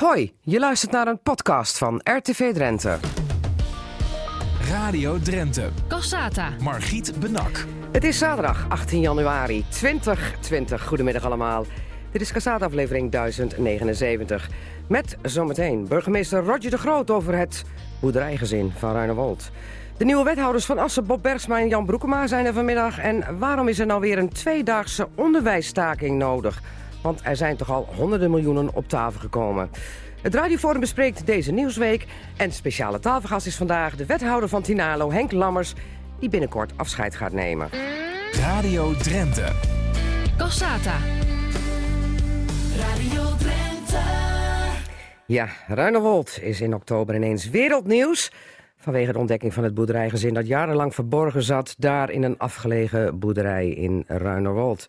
Hoi, je luistert naar een podcast van RTV Drenthe. Radio Drenthe. Cassata. Margriet Benak. Het is zaterdag 18 januari 2020. Goedemiddag allemaal. Dit is Cassata aflevering 1079. Met zometeen burgemeester Roger de Groot over het boerderijgezin van Ruinewold. De nieuwe wethouders van Assen, Bob Bergsma en Jan Broekema zijn er vanmiddag. En waarom is er nou weer een tweedaagse onderwijsstaking nodig? Want er zijn toch al honderden miljoenen op tafel gekomen. Het Radioforum bespreekt deze nieuwsweek. En speciale tafelgast is vandaag de wethouder van Tinalo, Henk Lammers... die binnenkort afscheid gaat nemen. Radio Drenthe. Cassata. Radio Drenthe. Ja, Ruinewold is in oktober ineens wereldnieuws... vanwege de ontdekking van het boerderijgezin... dat jarenlang verborgen zat daar in een afgelegen boerderij in Ruinewold.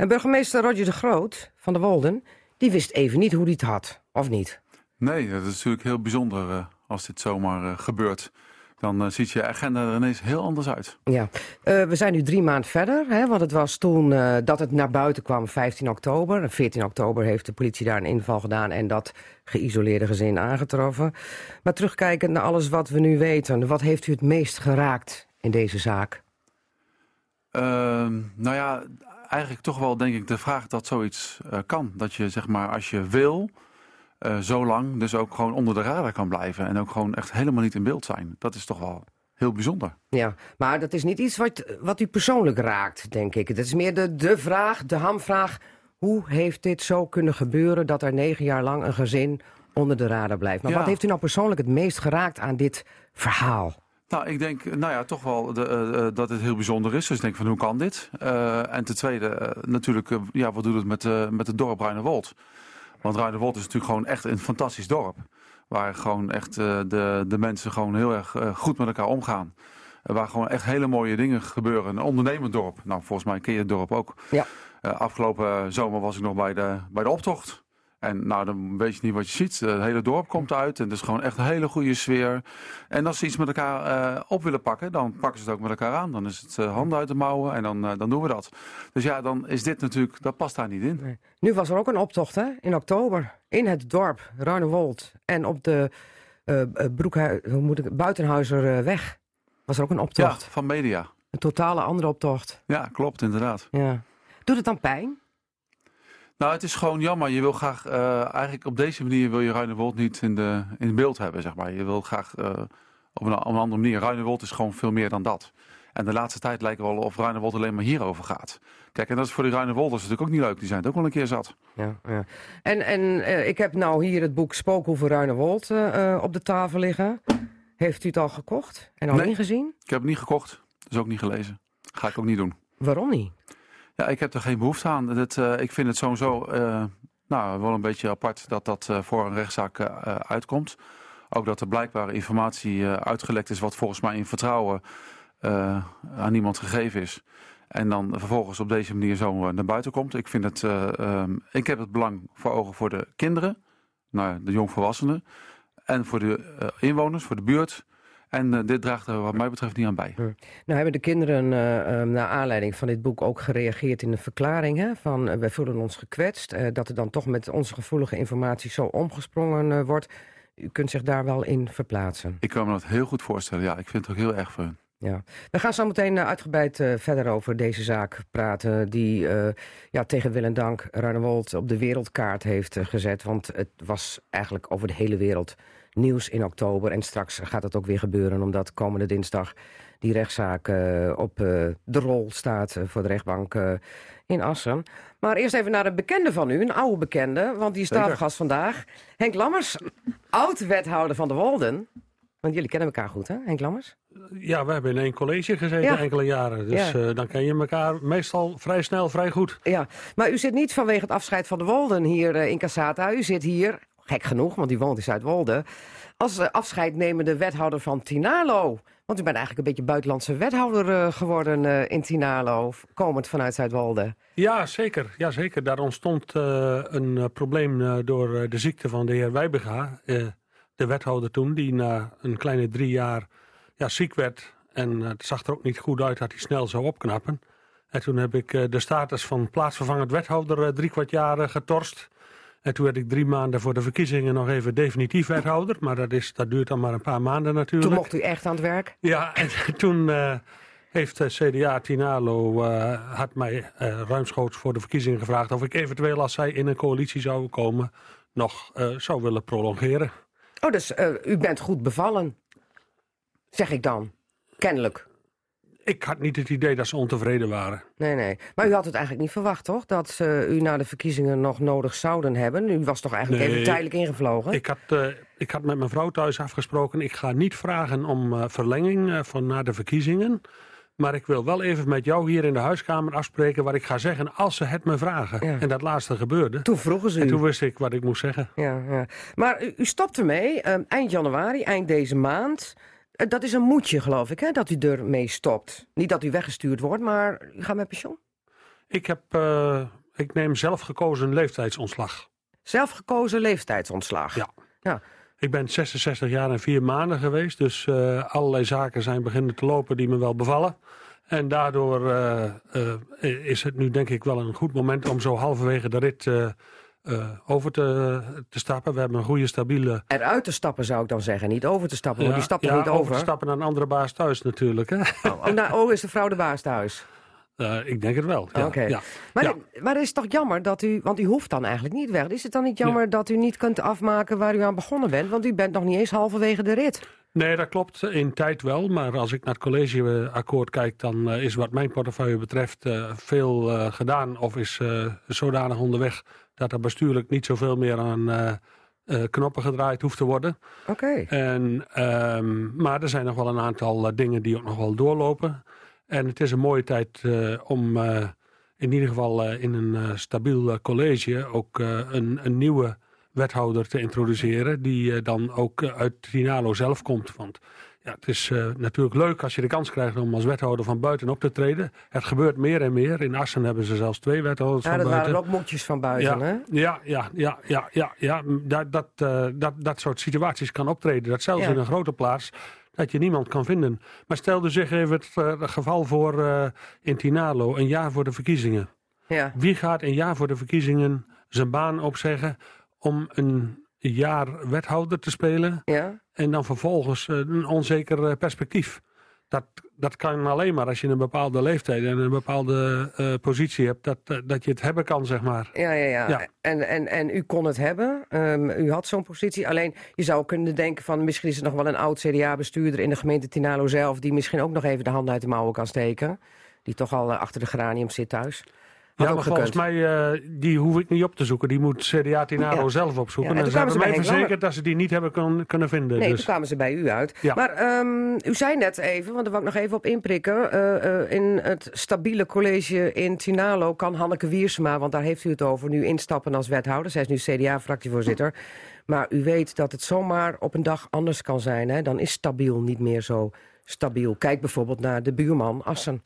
En burgemeester Roger de Groot van de Wolden... die wist even niet hoe hij het had, of niet? Nee, dat is natuurlijk heel bijzonder uh, als dit zomaar uh, gebeurt. Dan uh, ziet je agenda er ineens heel anders uit. Ja, we zijn nu drie maanden verder. Hè, want het was toen dat het naar buiten kwam, 15 oktober. 14 oktober heeft de politie daar een inval gedaan... en dat geïsoleerde gezin aangetroffen. Maar terugkijkend naar alles wat we nu weten... wat heeft u het meest geraakt in deze zaak? Ehm, nou ja, eigenlijk toch wel denk ik de vraag dat zoiets kan. Dat je zeg maar als je wil... Uh, zo lang dus ook gewoon onder de radar kan blijven. En ook gewoon echt helemaal niet in beeld zijn. Dat is toch wel heel bijzonder. Ja, maar dat is niet iets wat, wat u persoonlijk raakt, denk ik. Het is meer de, de vraag, de hamvraag. Hoe heeft dit zo kunnen gebeuren dat er negen jaar lang een gezin onder de radar blijft? Maar Ja. wat heeft u nou persoonlijk het meest geraakt aan dit verhaal? Nou, ik denk nou ja, toch wel de, eh, eh, dat het heel bijzonder is. Dus ik denk van hoe kan dit? Eh, en ten tweede eh, natuurlijk, eh, ja, wat doet het met, eh, met het dorp Ruinewold? Want Ruinewold is natuurlijk gewoon echt een fantastisch dorp. Waar gewoon echt eh, de, de mensen gewoon heel erg eh, goed met elkaar omgaan. Eh, waar gewoon echt hele mooie dingen gebeuren. Een ondernemend dorp. Nou, volgens mij ken je het dorp ook. Ja. Eh, afgelopen zomer was ik nog bij de, bij de optocht. En nou, dan weet je niet wat je ziet. Het hele dorp komt uit en het is gewoon echt een hele goede sfeer. En als ze iets met elkaar eh, op willen pakken, dan pakken ze het ook met elkaar aan. Dan is het eh, handen uit de mouwen en dan, eh, dan doen we dat. Dus ja, dan is dit natuurlijk, dat past daar niet in. Nu was er ook een optocht hè, in oktober in het dorp Ruinewold. En op de eh Broekhui- hoe moet ik, Buitenhuizerweg was er ook een Ja, optocht. van media. Een totale andere optocht. Ja, klopt, inderdaad. Ja. Doet het dan pijn? Nou, het is gewoon jammer. Je wil graag, eh, eigenlijk op deze manier wil je Ruinewold niet in, de, in beeld hebben, zeg maar. Je wil graag eh, op, een, op een andere manier. Ruinewold is gewoon veel meer dan dat. En de laatste tijd lijkt wel of Ruinewold alleen maar hierover gaat. Kijk, en dat is voor die Ruinewolders natuurlijk ook niet leuk. Die zijn het ook wel een keer zat. Ja, ja. En, en eh, ik heb nou hier het boek Spookhoeve Ruinewold eh, eh, op de tafel liggen. Heeft u het al gekocht en al Nee. ingezien? Ik heb het niet gekocht, dus ook niet gelezen. Ga ik ook niet doen. Waarom niet? Ja, ik heb er geen behoefte aan. Dat, eh, ik vind het sowieso eh, nou, wel een beetje apart dat dat eh, voor een rechtszaak uitkomt. Ook dat er blijkbaar informatie uitgelekt is wat volgens mij in vertrouwen aan niemand gegeven is. En dan vervolgens op deze manier zo naar buiten komt. Ik, vind het, eh, ehm, ik heb het belang voor ogen voor de kinderen, nou, de jongvolwassenen. En voor de inwoners, voor de buurt. En eh, dit draagt er wat mij betreft niet aan bij. Nou hebben de kinderen eh, naar aanleiding van dit boek ook gereageerd in een verklaring. Hè, van eh, wij voelen ons gekwetst. dat er dan toch met onze gevoelige informatie zo omgesprongen wordt. U kunt zich daar wel in verplaatsen. Ik kan me dat heel goed voorstellen. Ja, ik vind het ook heel erg voor hun. Ja. We gaan zo meteen uitgebreid verder over deze zaak praten... die ja, tegen wil en dank Ruinewold op de wereldkaart heeft gezet. Want het was eigenlijk over de hele wereld nieuws in oktober. En straks gaat het ook weer gebeuren... omdat komende dinsdag die rechtszaak eh, op eh, de rol staat... eh, voor de rechtbank in Assen. Maar eerst even naar een bekende van u, een oude bekende... want die is Zeker. tafelgast vandaag. Henk Lammers, oud-wethouder van de Wolden... Want jullie kennen elkaar goed, hè, Henk Lammers? Ja, we hebben in één college gezeten Ja. enkele jaren. Dus Ja. dan ken je elkaar meestal vrij snel, vrij goed. Ja, maar u zit niet vanwege het afscheid van de Wolden hier in Cassata. U zit hier, gek genoeg, want u woont in Zuidwolde... als eh, afscheidnemende wethouder van Tinalo. Want u bent eigenlijk een beetje buitenlandse wethouder eh, geworden eh, in Tinalo... komend vanuit Zuidwolde. Ja, zeker. Ja, zeker. Daar ontstond een probleem door de ziekte van de heer Wijbega. de wethouder toen, die na een kleine drie jaar ja, ziek werd. En het zag er ook niet goed uit dat hij snel zou opknappen. En toen heb ik de status van plaatsvervangend wethouder drie kwart jaar getorst. En toen werd ik drie maanden voor de verkiezingen nog even definitief wethouder. Maar dat, is, dat duurt dan maar een paar maanden natuurlijk. Toen mocht u echt aan het werk? Ja, en toen eh, heeft de CDA Tinalo eh, had mij eh, ruimschoots voor de verkiezingen gevraagd... of ik eventueel als zij in een coalitie zou komen nog eh, zou willen prolongeren. Oh, dus eh, u bent goed bevallen, zeg ik dan. Kennelijk. Ik had niet het idee dat ze ontevreden waren. Nee, nee. Maar u had het eigenlijk niet verwacht, toch? Dat ze u na de verkiezingen nog nodig zouden hebben. U was toch eigenlijk Nee. even tijdelijk ingevlogen? Ik had, eh, ik had met mijn vrouw thuis afgesproken... ik ga niet vragen om eh, verlenging eh, van na de verkiezingen... maar ik wil wel even met jou hier in de huiskamer afspreken... wat ik ga zeggen als ze het me vragen. Ja. En dat laatste gebeurde. Toen vroegen ze En toen wist ik wat ik moest zeggen. Ja, ja. Maar u, u stopt ermee eh, eind januari, eind deze maand. Eh, dat is een moedje, geloof ik, hè, dat u ermee stopt. Niet dat u weggestuurd wordt, maar u gaat met pensioen. Ik, heb, eh, ik neem zelf gekozen leeftijdsontslag. Zelfgekozen leeftijdsontslag. Ja. ja. Ik ben 66 jaar en vier maanden geweest. Dus eh, allerlei zaken zijn beginnen te lopen die me wel bevallen. En daardoor is het nu denk ik wel een goed moment om zo halverwege de rit eh, eh, over te, te stappen. We hebben een goede stabiele... Eruit te stappen zou ik dan zeggen, niet over te stappen. want die stapt ja, niet over. te stappen naar een andere baas thuis natuurlijk. Hè? Oh, oh, nou, oh, is de vrouw de baas thuis? Eh, ik denk het wel. Ja. Maar, Ja. maar het is toch jammer dat u, want u hoeft dan eigenlijk niet weg. Is het dan niet jammer dat u niet kunt afmaken waar u aan begonnen bent? Want u bent nog niet eens halverwege de rit. Nee, dat klopt. In tijd wel. Maar als ik naar het collegeakkoord kijk, dan eh, is wat mijn portefeuille betreft eh, veel eh, gedaan. Of is eh, zodanig onderweg dat er bestuurlijk niet zoveel meer aan eh, eh, knoppen gedraaid hoeft te worden. Oké. En, ehm, maar er zijn nog wel een aantal eh, dingen die ook nog wel doorlopen. En het is een mooie tijd om in ieder geval in een stabiel college ook een, een nieuwe wethouder te introduceren. Die dan ook uit Trinalo zelf komt. Want ja, het is eh, natuurlijk leuk als je de kans krijgt om als wethouder van buiten op te treden. Het gebeurt meer en meer. In Assen hebben ze zelfs twee wethouders Ja, van dat buiten. waren ook moedjes van buiten, Ja, hè? ja, ja, ja, ja, ja, ja. Dat, dat, eh, dat, dat soort situaties kan optreden. Dat zelfs Ja. in een grote plaats dat je niemand kan vinden. Maar stel dus zich even het, eh, geval voor in Tinalo, een jaar voor de verkiezingen. Ja. Wie gaat een jaar voor de verkiezingen zijn baan opzeggen om een jaar wethouder te spelen Ja. en dan vervolgens eh, een onzeker eh, perspectief? Dat, dat kan alleen maar als je een bepaalde leeftijd en een bepaalde eh, positie hebt, dat, dat je het hebben kan, zeg maar. Ja, ja, ja. Ja. En, en, en u kon het hebben. Ehm, u had zo'n positie. Alleen, je zou kunnen denken van... misschien is er nog wel een oud CDA-bestuurder in de gemeente Tinalo zelf... die misschien ook nog even de hand uit de mouwen kan steken. Die toch al achter de geranium zit thuis. Ja, maar volgens mij, eh, die hoef ik niet op te zoeken. Die moet CDA Tinaro Ja. zelf opzoeken. Ja, en en ze hebben mij verzekerd dat ze die niet hebben kun- kunnen vinden. Nee, dus. toen kwamen ze bij u uit. Ja. Maar ehm, u zei net even, want daar wil ik nog even op inprikken... eh, eh, in het stabiele college in Tinalo kan Hanneke Wiersma... want daar heeft u het over, nu instappen als wethouder. Zij is nu CDA-fractievoorzitter. Maar u weet dat het zomaar op een dag anders kan zijn. Hè? Dan is stabiel niet meer zo stabiel. Kijk bijvoorbeeld naar de buurman Assen.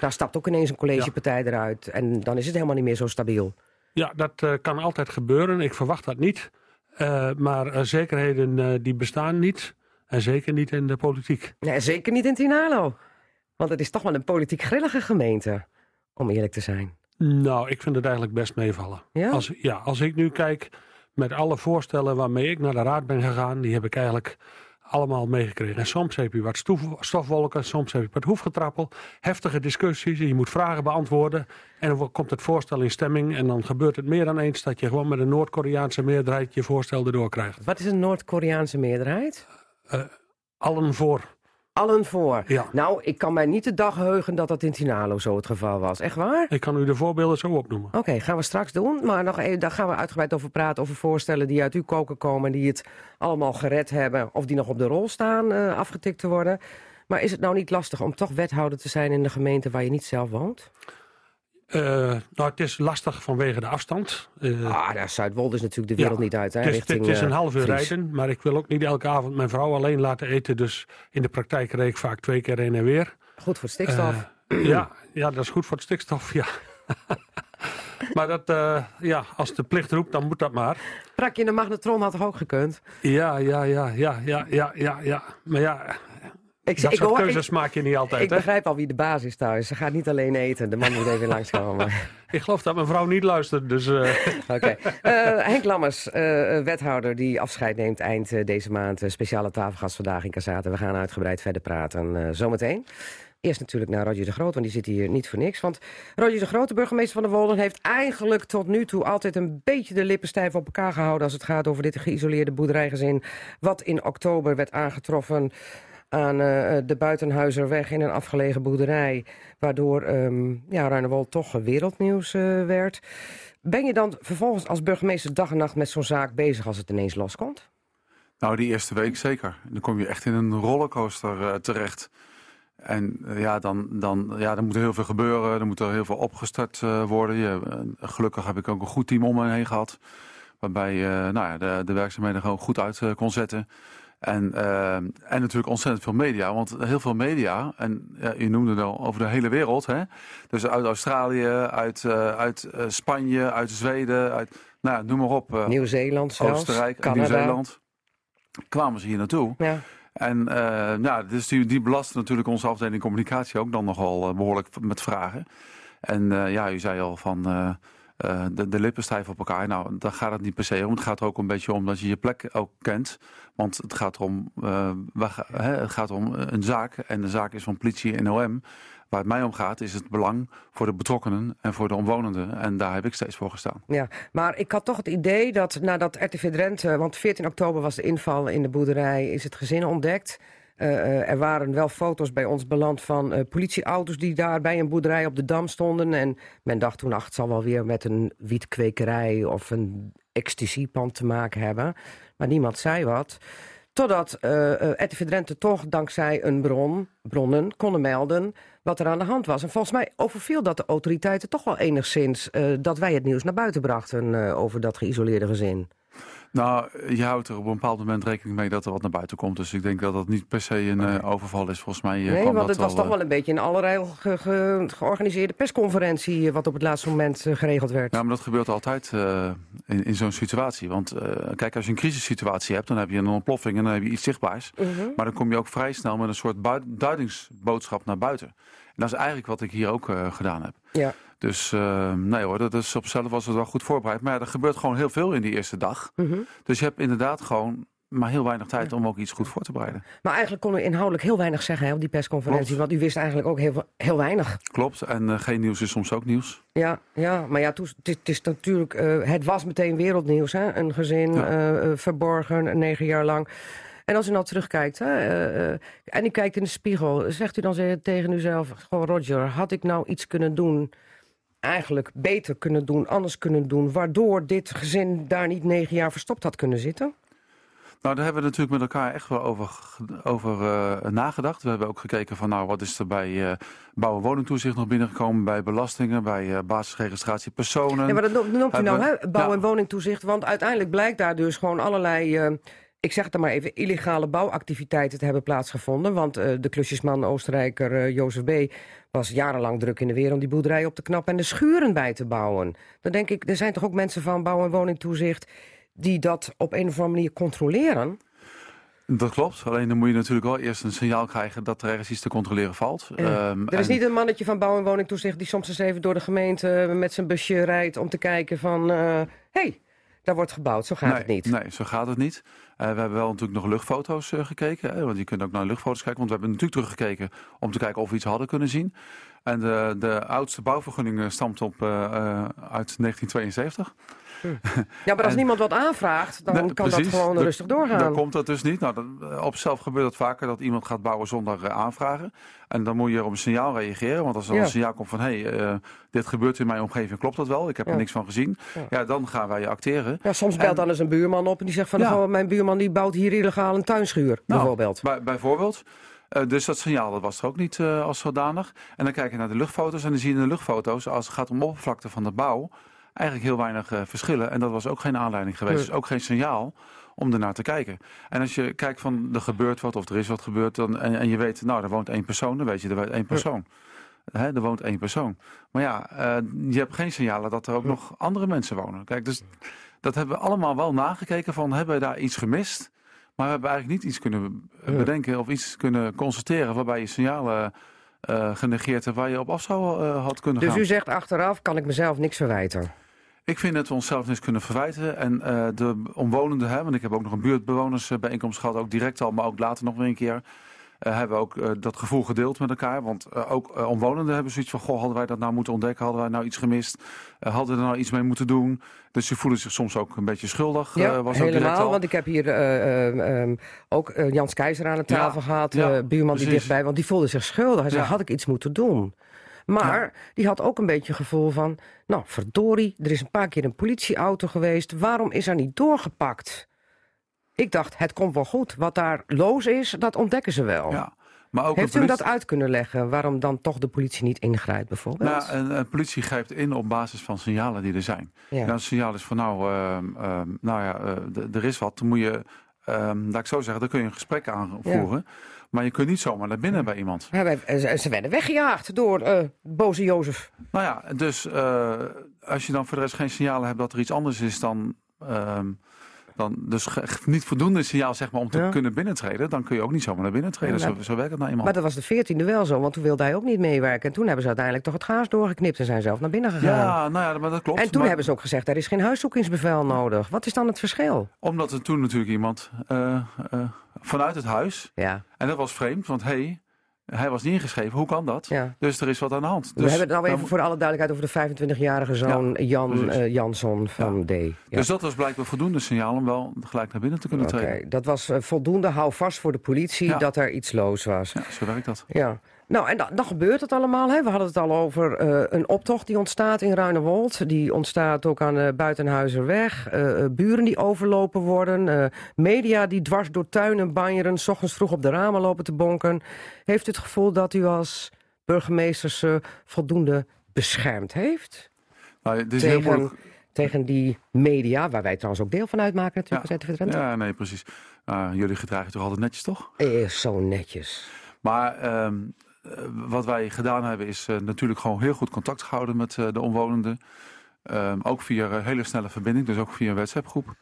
Daar stapt ook ineens een collegepartij eruit. En dan is het helemaal niet meer zo stabiel. Ja, dat eh, kan altijd gebeuren. Ik verwacht dat niet. Eh, maar eh, zekerheden die bestaan niet. En zeker niet in de politiek. Nee, zeker niet in Tinalo. Want het is toch wel een politiek grillige gemeente. Om eerlijk te zijn. Nou, ik vind het eigenlijk best meevallen. Ja? Als, ja, als ik nu kijk met alle voorstellen waarmee ik naar de raad ben gegaan, die heb ik eigenlijk allemaal meegekregen. En soms heb je wat stof- stofwolken, soms heb je wat hoefgetrappel, heftige discussies, je moet vragen beantwoorden en dan komt het voorstel in stemming en dan gebeurt het meer dan eens dat je gewoon met een Noord-Koreaanse meerderheid je voorstel erdoor krijgt. Wat is een Noord-Koreaanse meerderheid? Allen voor. Allen voor. Ja. Nou, ik kan mij niet de dag heugen dat dat in Tinalo zo het geval was. Echt waar? Ik kan u de voorbeelden zo opnoemen. Oké, gaan we straks doen. Maar nog even, daar gaan we uitgebreid over praten. Over voorstellen die uit uw koken komen. Die het allemaal gered hebben. Of die nog op de rol staan eh, afgetikt te worden. Maar is het nou niet lastig om toch wethouder te zijn in de gemeente waar je niet zelf woont? Eh, nou, het is lastig vanwege de afstand. Eh, Ah, daar Zuidwold is natuurlijk de wereld Ja, niet uit. Hè, het is, richting, het is een eh, half uur Fries. rijden, maar ik wil ook niet elke avond mijn vrouw alleen laten eten. Dus in de praktijk reed ik vaak twee keer heen en weer. Goed voor stikstof. Ja, ja, dat is goed voor het stikstof, ja. maar dat, ja, als de plicht roept, dan moet dat maar. Prakje in de magnetron had toch ook gekund? Ja, ja, ja, ja, ja, ja, ja, ja. Maar ja, Ik, Dat ik, soort hoor- keuzes ik, maak je niet altijd. ik hè? begrijp al wie de baas is thuis. Ze gaat niet alleen eten. De man moet even langskomen. Ik geloof dat mijn vrouw niet luistert. Dus eh, Oké. Eh, Henk Lammers, eh, wethouder die afscheid neemt eind deze maand. Speciale tafelgast vandaag in Casate. We gaan uitgebreid verder praten zometeen. Eerst natuurlijk naar Roger de Groot, want die zit hier niet voor niks. Want Roger de Groot, de burgemeester van de Wolden... heeft eigenlijk tot nu toe altijd een beetje de lippen stijf op elkaar gehouden... als het gaat over dit geïsoleerde boerderijgezin... wat in oktober werd aangetroffen aan eh, de Buitenhuizerweg in een afgelegen boerderij... waardoor ehm ja, Ruinewold toch wereldnieuws eh, werd. Ben je dan vervolgens als burgemeester dag en nacht met zo'n zaak bezig als het ineens loskomt? Nou, die eerste week zeker. Dan kom je echt in een rollercoaster eh, terecht. En ja, dan, dan, ja, dan moet er heel veel gebeuren. Er moet er heel veel opgestart worden. Je, gelukkig heb ik ook een goed team om me heen gehad. Waarbij nou ja, de, de werkzaamheden gewoon goed uit kon zetten. En, eh, en natuurlijk ontzettend veel media. Want heel veel media, en ja, je noemde het al over de hele wereld. Hè? Dus uit Australië, uit, eh, uit eh, Spanje, uit Zweden, uit, nou, noem maar op. eh, Nieuw-Zeeland zelfs, Oostenrijk. Nieuw-Zeeland. Kwamen ze hier naartoe. Ja. En ja, dus die, die belasten natuurlijk onze afdeling communicatie ook dan nogal eh, behoorlijk met vragen. En ja, u zei al van eh, de, de lippen stijf op elkaar. Nou, daar gaat het niet per se om. Het gaat er ook een beetje om dat je je plek ook kent. Want het gaat om, eh, hè, het gaat om een zaak. En de zaak is van politie en OM. Waar het mij om gaat is het belang voor de betrokkenen en voor de omwonenden. En daar heb ik steeds voor gestaan. Ja, maar ik had toch het idee dat nadat RTV Drenthe... want 14 oktober was de inval in de boerderij, is het gezin ontdekt... Eh, eh, er waren wel foto's bij ons beland van eh, politieauto's die daar bij een boerderij op de Dam stonden. En men dacht toen, ach, het zal wel weer met een wietkwekerij of een ecstasypand te maken hebben. Maar niemand zei wat. Totdat eh, RTV Drenthe toch dankzij een bron, bronnen konden melden wat er aan de hand was. En volgens mij overviel dat de autoriteiten toch wel enigszins... dat wij het nieuws naar buiten brachten over dat geïsoleerde gezin. Nou, je houdt er op een bepaald moment rekening mee dat er wat naar buiten komt. Dus ik denk dat dat niet per se een eh, overval is. Volgens mij eh, nee, want dat het was toch wel een beetje een allerlei ge- ge- georganiseerde persconferentie... eh, wat op het laatste moment eh, geregeld werd. Ja, maar dat gebeurt altijd eh, in, in zo'n situatie. Want eh, kijk, als je een crisissituatie hebt, dan heb je een ontploffing en dan heb je iets zichtbaars. Mhm. Maar dan kom je ook vrij snel met een soort duidingsboodschap naar buiten. En dat is eigenlijk wat ik hier ook eh, gedaan heb. Ja. Dus eh, nee hoor, dat is op zichzelf was het wel goed voorbereid. Maar ja, er gebeurt gewoon heel veel in die eerste dag. Mhm. Dus je hebt inderdaad gewoon maar heel weinig tijd om ook iets goed voor te bereiden. Maar eigenlijk kon u inhoudelijk heel weinig zeggen hè, op die persconferentie... Klopt. want u wist eigenlijk ook heel, heel weinig. Klopt, en eh, geen nieuws is soms ook nieuws. Ja, ja maar ja, het is, natuurlijk, eh, het was meteen wereldnieuws. Hè? Een gezin Ja. eh, verborgen, negen jaar lang. En als u nou terugkijkt hè, en u kijkt in de spiegel, zegt u dan tegen uzelf: Goh, Roger, had ik nou iets kunnen doen, eigenlijk beter kunnen doen, anders kunnen doen, waardoor dit gezin daar niet negen jaar verstopt had kunnen zitten? Nou, daar hebben we natuurlijk met elkaar echt wel over, over eh, nagedacht. We hebben ook gekeken van, nou, wat is er bij eh bouw- en woningtoezicht nog binnengekomen, bij belastingen, bij eh, basisregistratie personen. Ja, maar dat noemt, noemt u nou, hè, bouw- en woningtoezicht. Want uiteindelijk blijkt daar dus gewoon allerlei... eh, ik zeg het dan maar even, illegale bouwactiviteiten te hebben plaatsgevonden. Want eh, de klusjesman Oostenrijker eh, Jozef B. was jarenlang druk in de weer om die boerderij op te knappen en de schuren bij te bouwen. Dan denk ik, er zijn toch ook mensen van bouw- en woningtoezicht die dat op een of andere manier controleren. Dat klopt, alleen dan moet je natuurlijk wel eerst een signaal krijgen dat er ergens iets te controleren valt. Ja. Ehm, Er is en- niet een mannetje van bouw- en woningtoezicht die soms eens even door de gemeente met zijn busje rijdt om te kijken van, hé, hey, daar wordt gebouwd, zo gaat nee, het niet. Nee, zo gaat het niet. Eh, we hebben wel natuurlijk nog luchtfoto's eh, gekeken. Hè, want je kunt ook naar luchtfoto's kijken. Want we hebben natuurlijk teruggekeken om te kijken of we iets hadden kunnen zien. En de, de oudste bouwvergunning eh, stamt op, eh, eh, uit 1972. Ja, maar als En- niemand wat aanvraagt, dan Nee, kan precies. dat gewoon rustig doorgaan. Dan komt dat dus niet. Nou, dat, eh, op zelf gebeurt het vaker dat iemand gaat bouwen zonder eh, aanvragen. En dan moet je op een signaal reageren. Want als er Ja. een signaal komt van... hé, hey, eh, dit gebeurt in mijn omgeving, klopt dat wel? Ik heb Ja. er niks van gezien. Ja. Ja, dan gaan wij acteren. Ja, soms belt En- dan eens een buurman op en die zegt van... Ja. "Goh, mijn buurman die bouwt hier illegaal een tuinschuur, Nou, bijvoorbeeld. Bij, bijvoorbeeld. Dus dat signaal dat was er ook niet eh, als zodanig. En dan kijk je naar de luchtfoto's en dan zie je in de luchtfoto's... als het gaat om oppervlakte van de bouw... eigenlijk heel weinig eh, verschillen. En dat was ook geen aanleiding geweest. Nee. Dus ook geen signaal om ernaar te kijken. En als je kijkt van er gebeurt wat of er is wat gebeurd... Dan, en, en je weet, nou, er woont één persoon, dan weet je, er woont één persoon. Hè, er woont één persoon. Maar ja, eh, je hebt geen signalen dat er ook nog andere mensen wonen. Kijk, dus dat hebben we allemaal wel nagekeken van, hebben we daar iets gemist? Maar we hebben eigenlijk niet iets kunnen bedenken of iets kunnen constateren waarbij je signalen eh, genegeerd hebt waar je op af zou had kunnen Dus gaan. u zegt achteraf, kan ik mezelf niks verwijten. Ik vind dat we onszelf niks kunnen verwijten. En eh, de omwonenden, hè, want ik heb ook nog een buurtbewonersbijeenkomst gehad, ook direct al, maar ook later nog weer een keer. eh, hebben we ook eh, dat gevoel gedeeld met elkaar. Want eh, ook eh, omwonenden hebben zoiets van: Goh, hadden wij dat nou moeten ontdekken? Hadden wij nou iets gemist? Eh, hadden we er nou iets mee moeten doen? Dus ze voelen zich soms ook een beetje schuldig. Ja, eh, was helemaal. al. Want ik heb hier eh, eh, ehm, ook eh, Jans Keizer aan de tafel Ja, gehad. ja, eh, buurman die dichtbij, want die voelde zich schuldig. Hij zei, had ik iets moeten doen? Maar die had ook een beetje het gevoel van... nou, verdorie, er is een paar keer een politieauto geweest. Waarom is er niet doorgepakt? Ik dacht, het komt wel goed. Wat daar loos is, dat ontdekken ze wel. Ja. Maar ook Heeft een u politie- dat uit kunnen leggen? Waarom dan toch de politie niet ingrijpt bijvoorbeeld? Nou, een, een politie grijpt in op basis van signalen die er zijn. ja. En als het signaal is van nou, ehm, ehm, nou ja, eh, er is wat, dan moet je, ehm, laat ik zo zeggen, dan kun je een gesprek aanvoeren. Maar je kunt niet zomaar naar binnen bij iemand. Ja, wij- ze, werden weggejaagd door eh, boze Jozef. Nou ja, dus eh, als je dan voor de rest geen signalen hebt dat er iets anders is dan, ehm, dan dus niet voldoende signaal zeg maar, om te Ja. kunnen binnentreden, dan kun je ook niet zomaar naar binnen treden. Ja, zo, nou, zo werkt het nou eenmaal. Maar dat was de veertiende wel zo, want toen wilde hij ook niet meewerken. En toen hebben ze uiteindelijk toch het gaas doorgeknipt en zijn zelf naar binnen gegaan. ja, nou ja, maar dat klopt. en toen Maar- hebben ze ook gezegd, er is geen huiszoekingsbevel nodig. Wat is dan het verschil? Omdat er toen natuurlijk iemand eh, eh, vanuit het huis, Ja, en dat was vreemd, want hey, hij was niet ingeschreven, hoe kan dat? ja. Dus er is wat aan de hand. We Dus, hebben het nou even dan- voor alle duidelijkheid over de 25-jarige zoon Jan eh, Jansson van D. Ja. dus dat was blijkbaar voldoende signaal om wel gelijk naar binnen te kunnen Oké, treden. dat was eh, voldoende hou vast voor de politie dat er iets loos was. Ja, zo werkt dat. Ja. Nou, en dan, dan gebeurt het allemaal. Hè. We hadden het al over eh, een optocht die ontstaat in Ruinewold. Die ontstaat ook aan de Buitenhuizerweg. Eh, eh, buren die overlopen worden. media die dwars door tuinen banjeren. S ochtends vroeg op de ramen lopen te bonken. Heeft u het gevoel dat u als burgemeester ze voldoende beschermd heeft? Nou, het is heel Tegen, moeilijk. tegen die media, waar wij trouwens ook deel van uitmaken natuurlijk. Ja. Ja, nee, precies. Ah, jullie gedragen toch altijd netjes, toch? Eh, zo netjes. Maar ehm, eh, wat wij gedaan hebben is eh, natuurlijk gewoon heel goed contact gehouden met eh, de omwonenden. Ehm, ook via een hele snelle verbinding, dus ook via een WhatsApp-groep.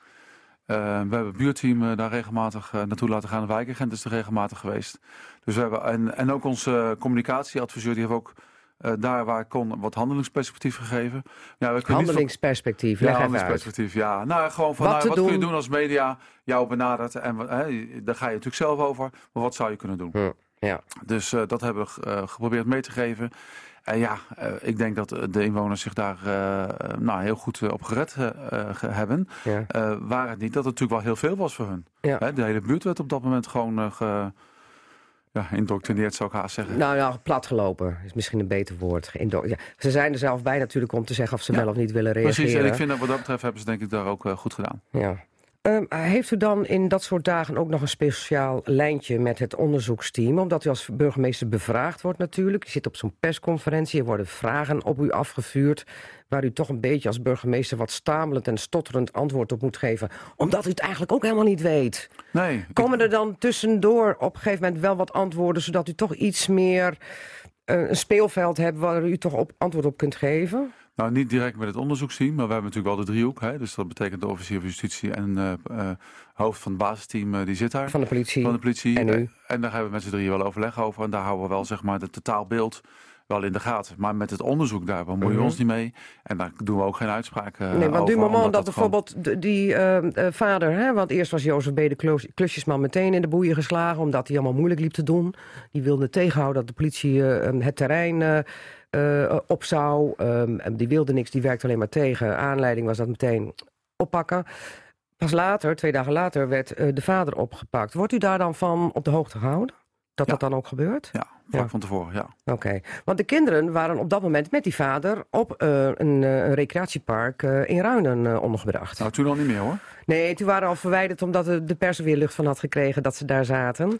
Ehm, we hebben het buurteam eh, daar regelmatig eh, naartoe laten gaan. De wijkagent is er regelmatig geweest. Dus we hebben, en, en ook onze communicatieadviseur, die heeft ook eh, daar waar ik kon wat handelingsperspectief gegeven. Ja, we kunnen niet Handelingsperspectief, ja, handelingsperspectief, ja. Nou, gewoon van, Wat nou, wat kun je doen? als media jou benadert? En hè, daar ga je natuurlijk zelf over. Maar wat zou je kunnen doen? Hm, ja. Dus eh, dat hebben we eh, geprobeerd mee te geven. En ja, eh, ik denk dat de inwoners zich daar nou, heel goed op gered ge- hebben. Ja. Waar het niet dat het natuurlijk wel heel veel was voor hun. Ja. Hè, de hele buurt werd op dat moment gewoon eh, ge, ja, indoctrineerd, zou ik haast zeggen. Nou ja, platgelopen is misschien een beter woord. Indo- ja. Ze zijn er zelf bij natuurlijk om te zeggen of ze Ja. wel of niet willen reageren. Precies, en ik vind dat wat dat betreft hebben ze denk ik daar ook goed gedaan. Ja. Ehm, heeft u dan in dat soort dagen ook nog een speciaal lijntje met het onderzoeksteam? Omdat u als burgemeester bevraagd wordt natuurlijk. U zit op zo'n persconferentie, er worden vragen op u afgevuurd... waar u toch een beetje als burgemeester wat stamelend en stotterend antwoord op moet geven. Omdat u het eigenlijk ook helemaal niet weet. Nee, ik- Komen er dan tussendoor op een gegeven moment wel wat antwoorden... zodat u toch iets meer eh, een speelveld hebt waar u toch op antwoord op kunt geven? Nou, niet direct met het onderzoeksteam, maar we hebben natuurlijk wel de driehoek. Hè? Dus dat betekent de officier van justitie en eh, eh, hoofd van het basisteam, eh, die zit daar. Van de politie? Van de politie. En u? En daar hebben we met z'n drieën wel overleg over. En daar houden we wel zeg maar het totaalbeeld wel in de gaten. Maar met het onderzoek daar bemoeien we Mhm. ons niet mee. En daar doen we ook geen uitspraak eh, Nee, want over. du moment dat, gewoon- bijvoorbeeld die vader, hè, want eerst was Jozef B. de klus- klusjesman meteen in de boeien geslagen, omdat hij allemaal moeilijk liep te doen. Die wilde tegenhouden dat de politie het terrein eh, op zou. Ehm, die wilde niks, die werkte alleen maar tegen. Aanleiding was dat meteen oppakken. Pas later, twee dagen later, werd eh, de vader opgepakt. Wordt u daar dan van op de hoogte gehouden? Dat Ja. dat dan ook gebeurt? Ja, vlak Ja. van tevoren, ja. Oké, want de kinderen waren op dat moment met die vader op eh, een, eh, een recreatiepark eh, in Ruinen ondergebracht. Nou, toen al niet meer hoor. Nee, toen waren al verwijderd omdat de, de pers er weer lucht van had gekregen dat ze daar zaten.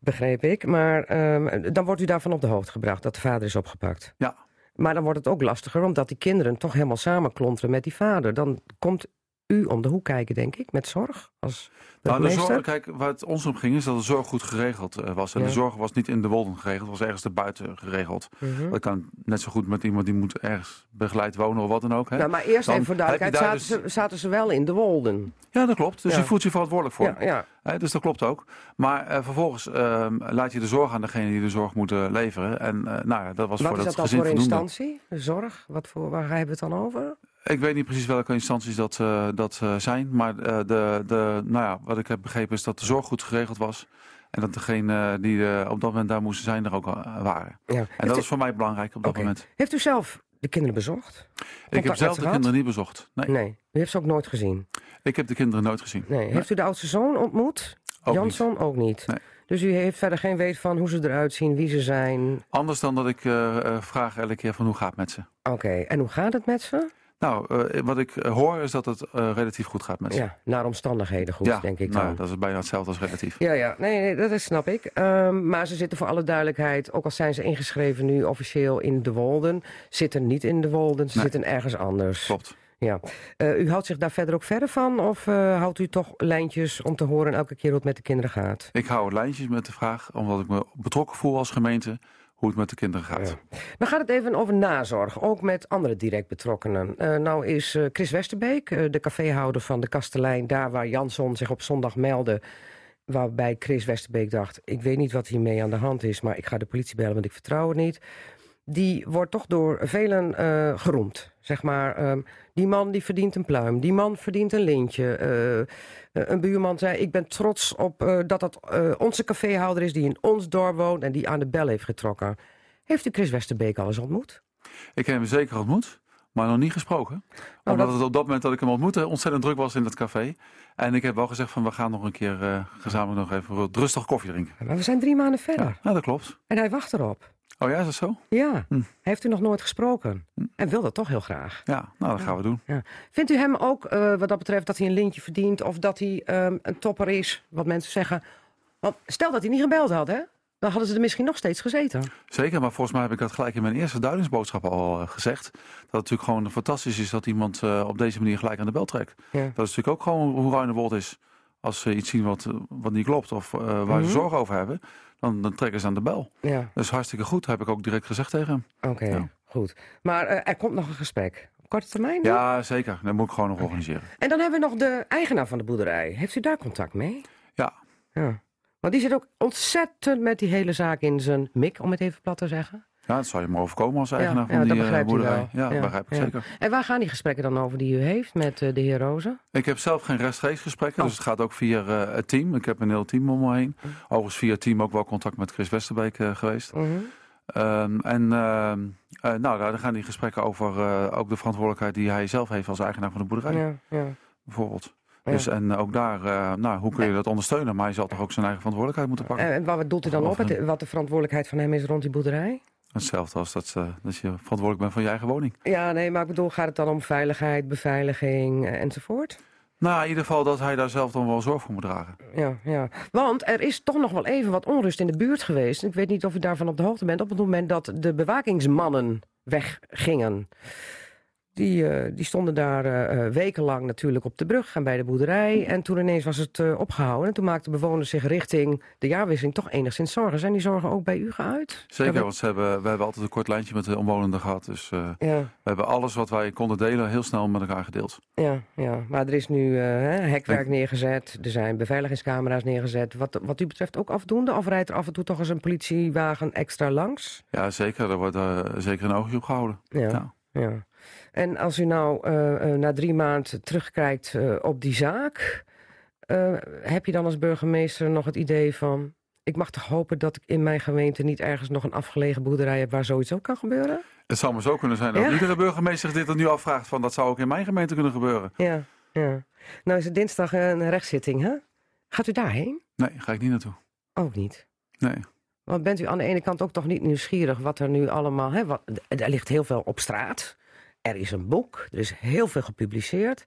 Begreep ik. Maar ehm, dan wordt u daarvan op de hoogte gebracht dat de vader is opgepakt. Ja. Maar dan wordt het ook lastiger omdat die kinderen toch helemaal samenklonteren met die vader. Dan komt u om de hoek kijken, denk ik, met zorg als Nou, de zorg, kijk, waar het ons om ging is dat de zorg goed geregeld eh, was. En Ja. de zorg was niet in de Wolden geregeld, was ergens erbuiten geregeld. Mhm. Dat kan net zo goed met iemand die moet ergens begeleid wonen of wat dan ook. Hè? Nou, maar eerst Dan even voor duidelijkheid, zaten, ze, zaten ze wel in de Wolden? Ja, dat klopt. Dus Ja. je voelt je verantwoordelijk voor. Ja, dus dat klopt ook. Maar eh, vervolgens ehm, laat je de zorg aan degene die de zorg moeten leveren. En eh, nou ja, dat was Wat voor is dat dat dan gezin voor instantie? De zorg? Wat voor, waar hebben we het dan over? Ik weet niet precies welke instanties dat, eh, dat eh, zijn. Maar eh, de, de, nou ja, wat ik heb begrepen is dat de zorg goed geregeld was. En dat degene die op dat moment daar moesten zijn er ook waren. Ja. En Heeft dat u- is voor mij belangrijk op dat moment. Heeft u zelf de kinderen bezocht? Ik heb zelf ze de kinderen niet bezocht. Nee, Nee, u heeft ze ook nooit gezien. ik heb de kinderen nooit gezien. Nee. Heeft u de oudste zoon ontmoet? Ook niet. Jansson ook niet. Nee. Dus u heeft verder geen weet van hoe ze eruit zien, wie ze zijn. Anders dan dat ik vraag elke keer van hoe gaat het met ze. Oké, en hoe gaat het met ze? Nou, eh, wat ik eh, hoor is dat het eh, relatief goed gaat met ze. Ja, naar omstandigheden goed, ja, denk ik nou, dan. dat is bijna hetzelfde als relatief. Ja, ja, nee, nee, dat is- snap ik. Ehm, maar ze zitten voor alle duidelijkheid, ook al zijn ze ingeschreven nu officieel in de Wolden, zitten niet in de Wolden, ze Nee. zitten ergens anders. Klopt. Ja. U houdt zich daar verder ook verder van? Of houdt u toch lijntjes om te horen elke keer hoe het met de kinderen gaat? Ik hou lijntjes met de vraag, omdat ik me betrokken voel als gemeente, hoe het met de kinderen gaat. Dan gaat het even over nazorg, ook met andere direct betrokkenen. Eh, nou is eh, Chris Westerbeek, eh, de caféhouder van de Kastelein... daar waar Jansson zich op zondag meldde... waarbij Chris Westerbeek dacht... ik weet niet wat hiermee aan de hand is... maar ik ga de politie bellen, want ik vertrouw het niet. Die wordt toch door velen eh, geroemd. Zeg maar, ehm, die man die verdient een pluim, die man verdient een lintje. Eh, eh, een buurman zei, ik ben trots op dat dat onze caféhouder is... die in ons dorp woont en die aan de bel heeft getrokken. Heeft u Chris Westerbeek al eens ontmoet? Ik heb hem zeker ontmoet, maar nog niet gesproken. Omdat Oh, dat- het op dat moment dat ik hem ontmoette ontzettend druk was in het café. En ik heb wel gezegd van we gaan nog een keer gezamenlijk nog even rustig koffie drinken. Maar we zijn drie maanden verder. Ja, nou, dat klopt. En hij wacht erop. Oh ja, is dat zo? Ja, Hm. hij heeft u nog nooit gesproken. En wil dat toch heel graag. Ja, nou dat gaan we doen. Vindt u hem ook, eh, wat dat betreft, dat hij een lintje verdient... of dat hij ehm, een topper is, wat mensen zeggen? Want stel dat hij niet gebeld had, hè? Dan hadden ze er misschien nog steeds gezeten. Zeker, maar volgens mij heb ik dat gelijk in mijn eerste duidingsboodschap al eh, gezegd. Dat het natuurlijk gewoon fantastisch is dat iemand eh, op deze manier gelijk aan de bel trekt. Ja. Dat is natuurlijk ook gewoon hoe Ruinewold is. Als ze iets zien wat, wat niet klopt of eh, waar Mhm. ze zorgen over hebben, dan, dan trekken ze aan de bel. Ja, Dat is hartstikke goed, heb ik ook direct gezegd tegen hem. oké, Ja. goed. Maar eh, er komt nog een gesprek. Op korte termijn? Ja, zeker. Dat moet ik gewoon nog organiseren. En dan hebben we nog de eigenaar van de boerderij. Heeft u daar contact mee? Ja, Ja. Want die zit ook ontzettend met die hele zaak in zijn mik, om het even plat te zeggen. Ja dat zou je me overkomen als eigenaar ja, van dat die eh, boerderij. Ja, dat Ja, begrijp ik ja. zeker. En waar gaan die gesprekken dan over die u heeft met eh, de heer Rozen? Ik heb zelf geen rechtstreeks gesprekken, Oh. dus het gaat ook via eh, het team. Ik heb een heel team om me heen. Mm. Overigens via het team ook wel contact met Chris Westerbeek geweest. Mhm. Ehm, en ehm, eh, nou, daar gaan die gesprekken over ook de verantwoordelijkheid die hij zelf heeft als eigenaar van de boerderij, Ja, ja. bijvoorbeeld. Ja. Dus en ook daar, nou, hoe kun je dat ondersteunen? Maar hij zal toch ook zijn eigen verantwoordelijkheid moeten pakken. En wat doet u dan op? Het- Wat de verantwoordelijkheid van hem is rond die boerderij? Hetzelfde als dat, dat je verantwoordelijk bent voor je eigen woning. Ja, nee, maar ik bedoel, gaat het dan om veiligheid, beveiliging eh, enzovoort? Nou, in ieder geval dat hij daar zelf dan wel zorg voor moet dragen. Ja, ja. Want er is toch nog wel even wat onrust in de buurt geweest. Ik weet niet of u daarvan op de hoogte bent. Op het moment dat de bewakingsmannen weggingen. Die, eh, die stonden daar eh, eh, wekenlang natuurlijk op de brug en bij de boerderij. En toen ineens was het eh, opgehouden. En toen maakten bewoners zich richting de jaarwisseling toch enigszins zorgen. Zijn die zorgen ook bij u geuit? Zeker, want ze hebben, we hebben altijd een kort lijntje met de omwonenden gehad. Dus Ja, we hebben alles wat wij konden delen heel snel met elkaar gedeeld. ja, ja. Maar er is nu hekwerk neergezet. Er zijn beveiligingscamera's neergezet. Wat, wat u betreft ook afdoende? Of rijdt er af en toe toch eens een politiewagen extra langs? Ja, zeker. Daar wordt zeker een oogje op gehouden. Ja. Ja. ja. En als u nou eh, eh, na drie maanden terugkijkt eh, op die zaak, heb je dan als burgemeester nog het idee van: ik mag toch hopen dat ik in mijn gemeente niet ergens nog een afgelegen boerderij heb waar zoiets ook kan gebeuren? Het zou maar zo kunnen zijn dat Ja. iedere burgemeester zich dit er nu afvraagt van dat zou ook in mijn gemeente kunnen gebeuren. Ja, ja. Nou is het dinsdag een rechtszitting, hè? Gaat u daarheen? Nee, ga ik niet naartoe. Ook niet. Nee. Want bent u aan de ene kant ook toch niet nieuwsgierig wat er nu allemaal... Hè, wat, er ligt heel veel op straat. Er is een boek, er is heel veel gepubliceerd.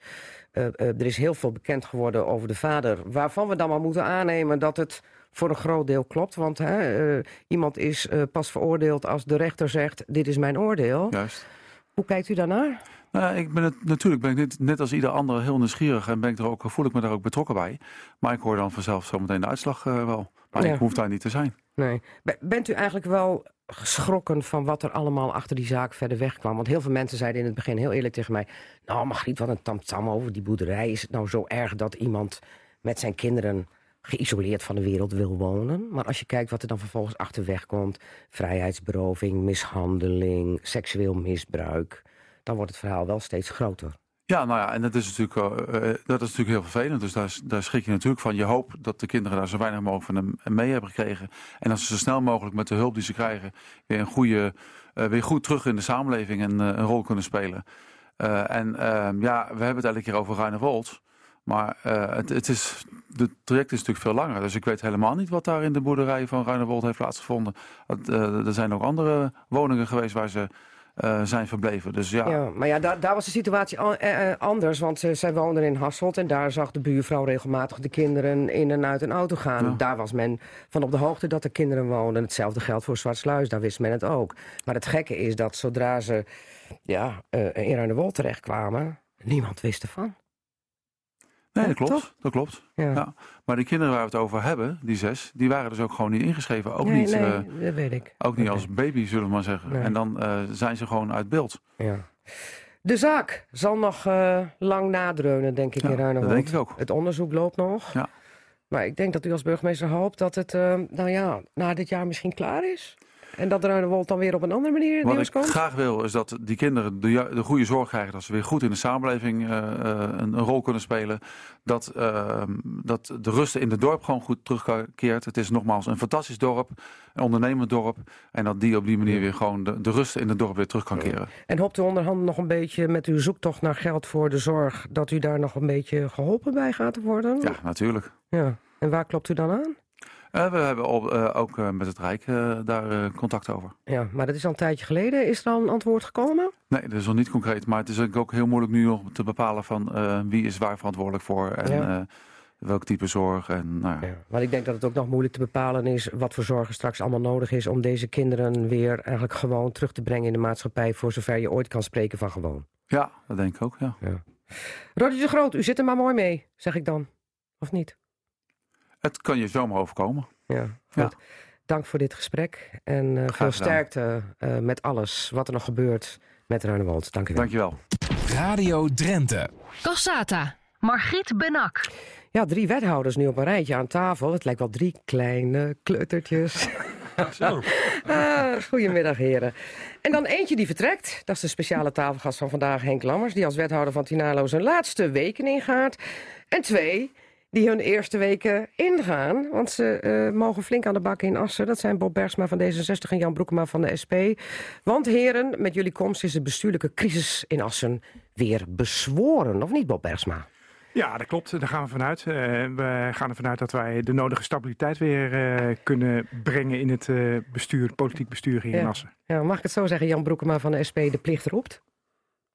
Eh, eh, er is heel veel bekend geworden over de vader... waarvan we dan maar moeten aannemen dat het voor een groot deel klopt. Want hè, eh, iemand is pas veroordeeld als de rechter zegt... dit is mijn oordeel. Juist. Hoe kijkt u daarnaar? Nou, ik ben het, natuurlijk ben ik net, net als ieder ander heel nieuwsgierig en ben ik er ook, voel ik me daar ook betrokken bij. Maar ik hoor dan vanzelf zometeen de uitslag wel. Maar Ja. ik hoef daar niet te zijn. Nee. Be- Bent u eigenlijk wel geschrokken van wat er allemaal achter die zaak verder weg kwam? Want heel veel mensen zeiden in het begin heel eerlijk tegen mij... nou, Margriet, wat een tamtam over die boerderij. Is het nou zo erg dat iemand met zijn kinderen geïsoleerd van de wereld wil wonen? Maar als je kijkt wat er dan vervolgens achterweg komt... vrijheidsberoving, mishandeling, seksueel misbruik... dan wordt het verhaal wel steeds groter. Ja, nou ja, en dat is natuurlijk, eh, eh, dat is natuurlijk heel vervelend. Dus daar, daar schrik je natuurlijk van. Je hoopt dat de kinderen daar zo weinig mogelijk van hem mee hebben gekregen. En dat ze zo snel mogelijk met de hulp die ze krijgen... weer, een goede, eh, weer goed terug in de samenleving en, eh, een rol kunnen spelen. Eh, en ehm, ja, we hebben het elke keer over Ruinewold. Maar eh, het, het is, het traject is natuurlijk veel langer. Dus ik weet helemaal niet wat daar in de boerderij van Ruinewold heeft plaatsgevonden. Eh, er zijn ook andere woningen geweest waar ze eh, zijn verbleven. Dus ja, Ja, maar ja, daar, daar was de situatie an- eh, eh, anders. Want ze, zij woonden in Hasselt en daar zag de buurvrouw regelmatig de kinderen in en uit een auto gaan. Ja. Daar was men van op de hoogte dat er kinderen woonden. Hetzelfde geldt voor Zwartsluis, daar wist men het ook. Maar het gekke is dat zodra ze ja, eh in Ruinewold terechtkwamen, niemand wist ervan. Nee, dat klopt. toch? Dat klopt. Ja. Ja. Maar die kinderen waar we het over hebben, die zes, die waren dus ook gewoon niet ingeschreven. Ook nee, niet, nee, eh, dat weet ik. ook niet als baby, zullen we maar zeggen. Nee. En dan eh, zijn ze gewoon uit beeld. Ja. De zaak zal nog eh, lang nadreunen, denk ik, Ja, in dat denk ik ook. Het onderzoek loopt nog. Ja. Maar ik denk dat u als burgemeester hoopt dat het, nou ja, na dit jaar misschien klaar is. En dat Ruinewold dan weer op een andere manier in het Wat ik komt. graag wil, is dat die kinderen de, goede zorg krijgen. Dat ze weer goed in de samenleving eh, eh, een, een rol kunnen spelen. Dat, eh, dat de rust in het dorp gewoon goed terugkeert. Het is nogmaals een fantastisch dorp, een ondernemend dorp. En dat die op die manier weer gewoon de, de rust in het dorp weer terug kan keren. En hoopt u onderhand nog een beetje met uw zoektocht naar geld voor de zorg... dat u daar nog een beetje geholpen bij gaat worden? Ja, natuurlijk. Ja. En waar klopt u dan aan? Eh, we hebben op, eh, ook eh, met het Rijk daar contact over. Ja, maar dat is al een tijdje geleden. Is er al een antwoord gekomen? Nee, dat is nog niet concreet. Maar het is ook heel moeilijk nu nog te bepalen van wie is waar verantwoordelijk voor. En Ja. welk type zorg. En, nou, ja. Ja. Want ik denk dat het ook nog moeilijk te bepalen is... wat voor zorg er straks allemaal nodig is... om deze kinderen weer eigenlijk gewoon terug te brengen in de maatschappij... voor zover je ooit kan spreken van gewoon. ja, dat denk ik ook, ja. Roddy de Groot, u zit er maar mooi mee, zeg ik dan. Of niet? Het kan je zomaar overkomen. Ja, goed. Dank voor dit gesprek. En eh, veel sterkte eh, met alles wat er nog gebeurt met Ruinewold. Dank u wel. Dankjewel. Radio Drenthe. Cassata. Margriet Benak. Ja, drie wethouders nu op een rijtje aan tafel. Het lijkt wel drie kleine kleutertjes. Zo. Ah, goedemiddag, heren. En dan eentje die vertrekt. Dat is de speciale tafelgast van vandaag, Henk Lammers... die als wethouder van Tinalo zijn laatste weken ingaat. En twee die hun eerste weken ingaan. Want ze eh, mogen flink aan de bak in Assen. Dat zijn Bob Bergsma van D66 en Jan Broekema van de SP. Want heren, met jullie komst is de bestuurlijke crisis in Assen weer bezworen. Of niet, Bob Bergsma? Ja, dat klopt. Daar gaan we vanuit. Eh, we gaan ervan uit dat wij de nodige stabiliteit weer eh, kunnen brengen in het eh, bestuur, politiek bestuur hier in. Assen. Ja, mag ik het zo zeggen, Jan Broekema van de SP, de plicht roept?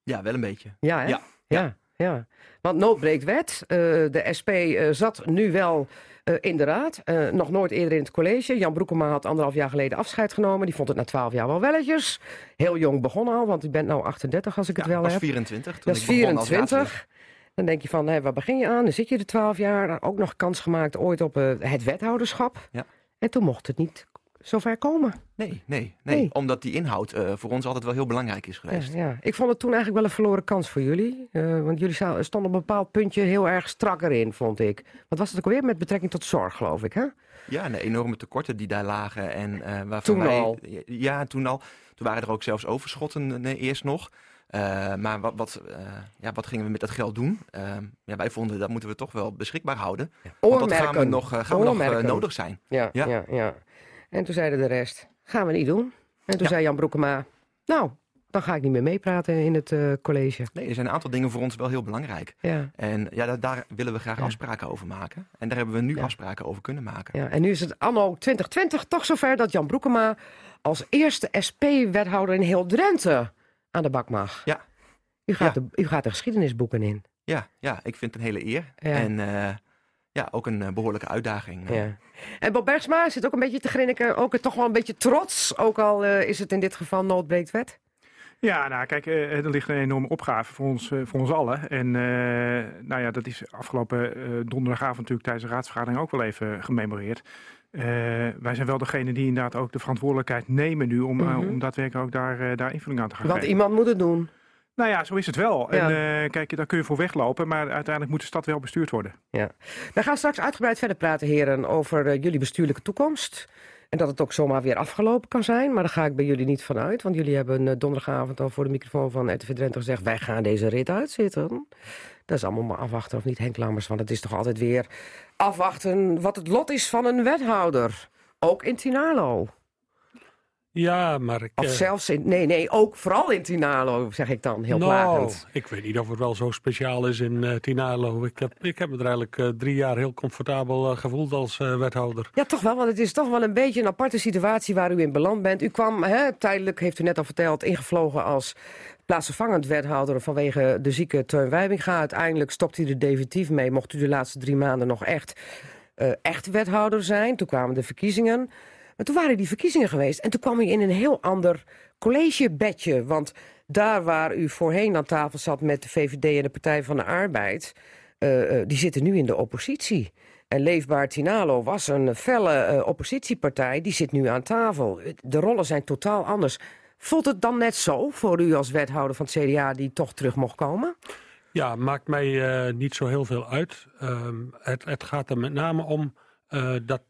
Ja, wel een beetje. Ja, hè? Ja. ja. ja. Want nood breekt wet. Eh, de SP eh, zat nu wel eh, in de raad. Nog nooit eerder in het college. Jan Broekema had anderhalf jaar geleden afscheid genomen. Die vond het na twaalf jaar wel welletjes. Heel jong begonnen al, want u bent nou 38 als ik het wel heb. 24 toen Dat is ik begon als raadslid. 24. Dan denk je van, hé, waar begin je aan? Dan zit je er 12 jaar. Ook nog kans gemaakt ooit op het wethouderschap. Ja. En toen mocht het niet zover komen. Nee, nee, nee, Nee. Omdat die inhoud eh, voor ons altijd wel heel belangrijk is Ja, geweest. ja. Ik vond het toen eigenlijk wel een verloren kans voor jullie. Eh, want jullie stonden op een bepaald puntje heel erg strakker in, vond ik. Wat was het ook alweer? Met betrekking tot zorg, geloof ik, hè? Ja, en de enorme tekorten die daar lagen. En, eh waarvan Toen wij, al. Ja, toen al. Toen waren er ook zelfs overschotten eerst nog. Maar wat, wat, ja, wat gingen we met dat geld doen? Ja, wij vonden dat moeten we toch wel beschikbaar houden. Want dat gaan we nog, gaan we nog nodig zijn. Ja, ja. Ja. En toen zeiden de rest, gaan we niet doen. En toen Ja. zei Jan Broekema, nou, dan ga ik niet meer meepraten in het eh, college. Nee, er zijn een aantal dingen voor ons wel heel belangrijk. Ja, En ja, daar, daar willen we graag Ja. afspraken over maken. En daar hebben we nu Ja. afspraken over kunnen maken. ja. En nu is het anno 2020 toch zover dat Jan Broekema als eerste SP-wethouder in heel Drenthe aan de bak mag. Ja. U gaat, Ja. De, u gaat de geschiedenisboeken in. Ja, ja, ik vind het een hele eer. Ja. En eh, ja, ook een eh, behoorlijke uitdaging. Ja. En Bob Bergsma zit ook een beetje te grinniken. Ook toch wel een beetje trots. Ook al eh, is het in dit geval noodbreekt wet. Ja, nou kijk, er ligt een enorme opgave voor ons, voor ons allen. En nou ja, dat is afgelopen donderdagavond natuurlijk tijdens de raadsvergadering ook wel even gememoreerd. wij zijn wel degene die inderdaad ook de verantwoordelijkheid nemen nu om, mm om daadwerkelijk ook daar, daar invulling aan te gaan Want iemand moet het doen. Nou ja, zo is het wel. En uh, kijk, daar kun je voor weglopen, maar uiteindelijk moet de stad wel bestuurd worden. Ja. We gaan straks uitgebreid verder praten, heren, over uh, jullie bestuurlijke toekomst. En dat het ook zomaar weer afgelopen kan zijn. Maar daar ga ik bij jullie niet van uit. Want jullie hebben uh, donderdagavond al voor de microfoon van RTV Drenthe gezegd... wij gaan deze rit uitzitten. Dat is allemaal maar afwachten of niet, Henk Lammers. Want het is toch altijd weer afwachten wat het lot is van een wethouder. Ook in Tinalo. Ja, maar ik... Of eh, zelfs in... Nee, nee, ook vooral in Tinalo, zeg ik dan, heel nou, ik weet niet of het wel zo speciaal is in uh, Tinalo. Ik heb, ik heb me er eigenlijk uh, drie jaar heel comfortabel gevoeld als wethouder. Ja, toch wel, want het is toch wel een beetje een aparte situatie waar u in beland bent. U kwam hè, tijdelijk, heeft u net al verteld, ingevlogen als plaatsvervangend wethouder vanwege de zieke Teun Wijbinga. Uiteindelijk stopt u er definitief mee, mocht u de laatste drie maanden nog echt, echt wethouder zijn. Toen kwamen de verkiezingen... Maar toen waren die verkiezingen geweest en toen kwam u in een heel ander collegebedje. Want daar waar u voorheen aan tafel zat met de VVD en de Partij van de Arbeid... Uh, die zitten nu in de oppositie. En Leefbaar Tinalo was een felle uh, oppositiepartij, die zit nu aan tafel. De rollen zijn totaal anders. Voelt het dan net zo voor u als wethouder van het CDA die toch terug mocht komen? Ja, maakt mij niet zo heel veel uit. Uh, het, het, gaat er met name om dat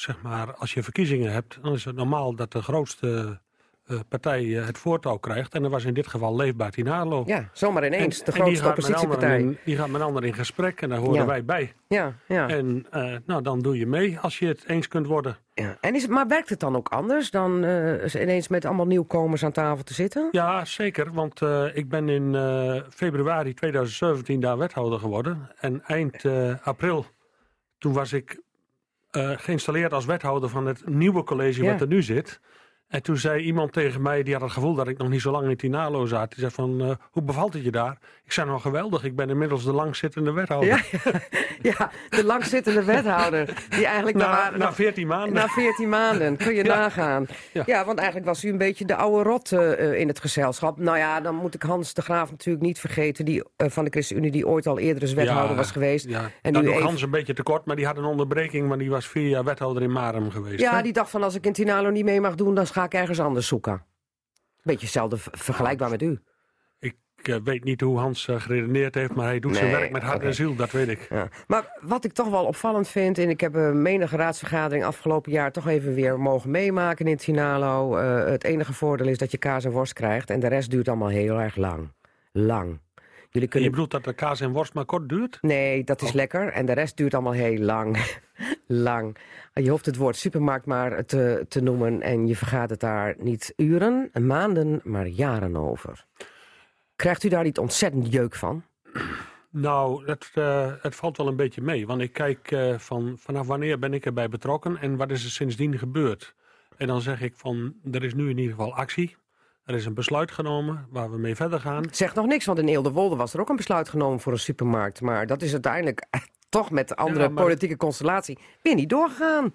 zeg maar, als je verkiezingen hebt, dan is het normaal dat de grootste uh, partij het voortouw krijgt. En dat was in dit geval Leefbaar Tinalo. Ja, zomaar ineens, en, de grootste oppositiepartij. In, die gaat met anderen in gesprek en daar horen wij bij. Ja, ja. En nou, dan doe je mee als je het eens kunt worden. Ja. En is het, maar werkt het dan ook anders dan ineens met allemaal nieuwkomers aan tafel te zitten? Ja, zeker. Want ik ben in februari 2017 daar wethouder geworden. En eind april toen was ik geïnstalleerd als wethouder van het nieuwe college wat er nu zit. En toen zei iemand tegen mij, die had het gevoel dat ik nog niet zo lang in Tinalo zat. Die zei van, uh, hoe bevalt het je daar? Ik zei, nou geweldig, ik ben inmiddels de langzittende wethouder. Ja, ja de langzittende wethouder. Die eigenlijk na, maar, na 14 maanden. Na 14 maanden, kun je nagaan. Ja. want eigenlijk was u een beetje de oude rot uh, in het gezelschap. Nou ja, dan moet ik Hans de Graaf natuurlijk niet vergeten... Die, uh, van de ChristenUnie, die ooit al eerder eens wethouder was geweest. Ja, en nu even... Hans een beetje tekort, maar die had een onderbreking... want die was vier jaar wethouder in Marem geweest. Ja, die dacht van, als ik in Tinalo niet mee mag doen... dan ga ik ergens anders zoeken. Beetje hetzelfde vergelijkbaar met u. Ik uh, weet niet hoe Hans uh, geredeneerd heeft, maar hij doet zijn werk met hart okay. en ziel, dat weet ik. Ja. Maar wat ik toch wel opvallend vind, en ik heb een menige raadsvergadering afgelopen jaar toch even weer mogen meemaken in Tinalo. Uh, het enige voordeel is dat je kaas en worst krijgt en de rest duurt allemaal heel erg lang. Lang. Jullie kunnen... je bedoelt dat de kaas en worst maar kort duurt? Nee, dat is oh. lekker. En de rest duurt allemaal heel lang. lang. Je hoeft het woord supermarkt maar te, te noemen... en je vergaat het daar niet uren, maanden, maar jaren over. Krijgt u daar niet ontzettend jeuk van? Nou, het, uh, het valt wel een beetje mee. Want ik kijk uh, van vanaf wanneer ben ik erbij betrokken... en wat is er sindsdien gebeurd? En dan zeg ik van, er is nu in ieder geval actie... Er is een besluit genomen waar we mee verder gaan. Het zegt nog niks, want in Eelde-Wolde was er ook een besluit genomen voor een supermarkt. Maar dat is uiteindelijk toch met andere politieke constellatie weer niet doorgegaan.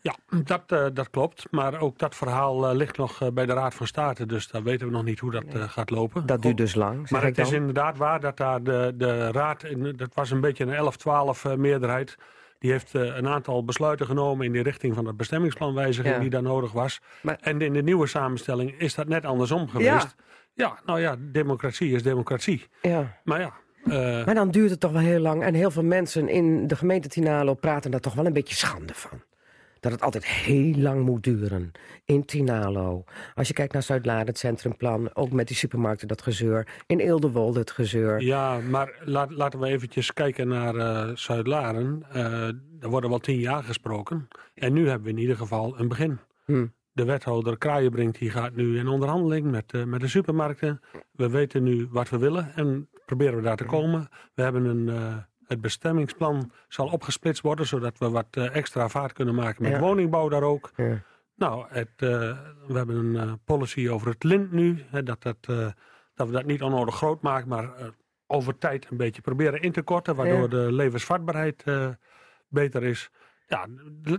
Ja, dat, uh, dat klopt. Maar ook dat verhaal uh, ligt nog uh, bij de Raad van State. Dus daar weten we nog niet hoe dat gaat lopen. Dat duurt dus lang. Maar het is inderdaad waar dat daar de, de Raad... Dat was een beetje een 11-12 meerderheid die heeft uh, een aantal besluiten genomen in de richting van de bestemmingsplanwijziging ja. die daar nodig was. Maar, en in de nieuwe samenstelling is dat net andersom geweest. Ja, ja nou ja, democratie is democratie. Ja. Maar ja, uh, maar dan duurt het toch wel heel lang. En heel veel mensen in de gemeente Tinalo praten daar toch wel een beetje schande van dat het altijd heel lang moet duren. In Tinalo. Als je kijkt naar Zuid-Laren, het centrumplan, ook met die supermarkten dat gezeur. In Ealdewolde het gezeur. Ja, maar laat, laten we eventjes kijken naar uh, Zuid-Laren. Uh, er worden wel tien jaar gesproken. En nu hebben we in ieder geval een begin. Hm. De wethouder Kraaienbrink die gaat nu in onderhandeling met, uh, met de supermarkten. We weten nu wat we willen en proberen we daar te komen. We hebben een het bestemmingsplan zal opgesplitst worden... zodat we wat uh, extra vaart kunnen maken met woningbouw daar ook. Ja. Nou, het, uh, we hebben een uh, policy over het lint nu. Hè, dat, dat, dat we dat niet onnodig groot maken, maar over tijd een beetje proberen in te korten... waardoor de levensvatbaarheid beter is. Ja,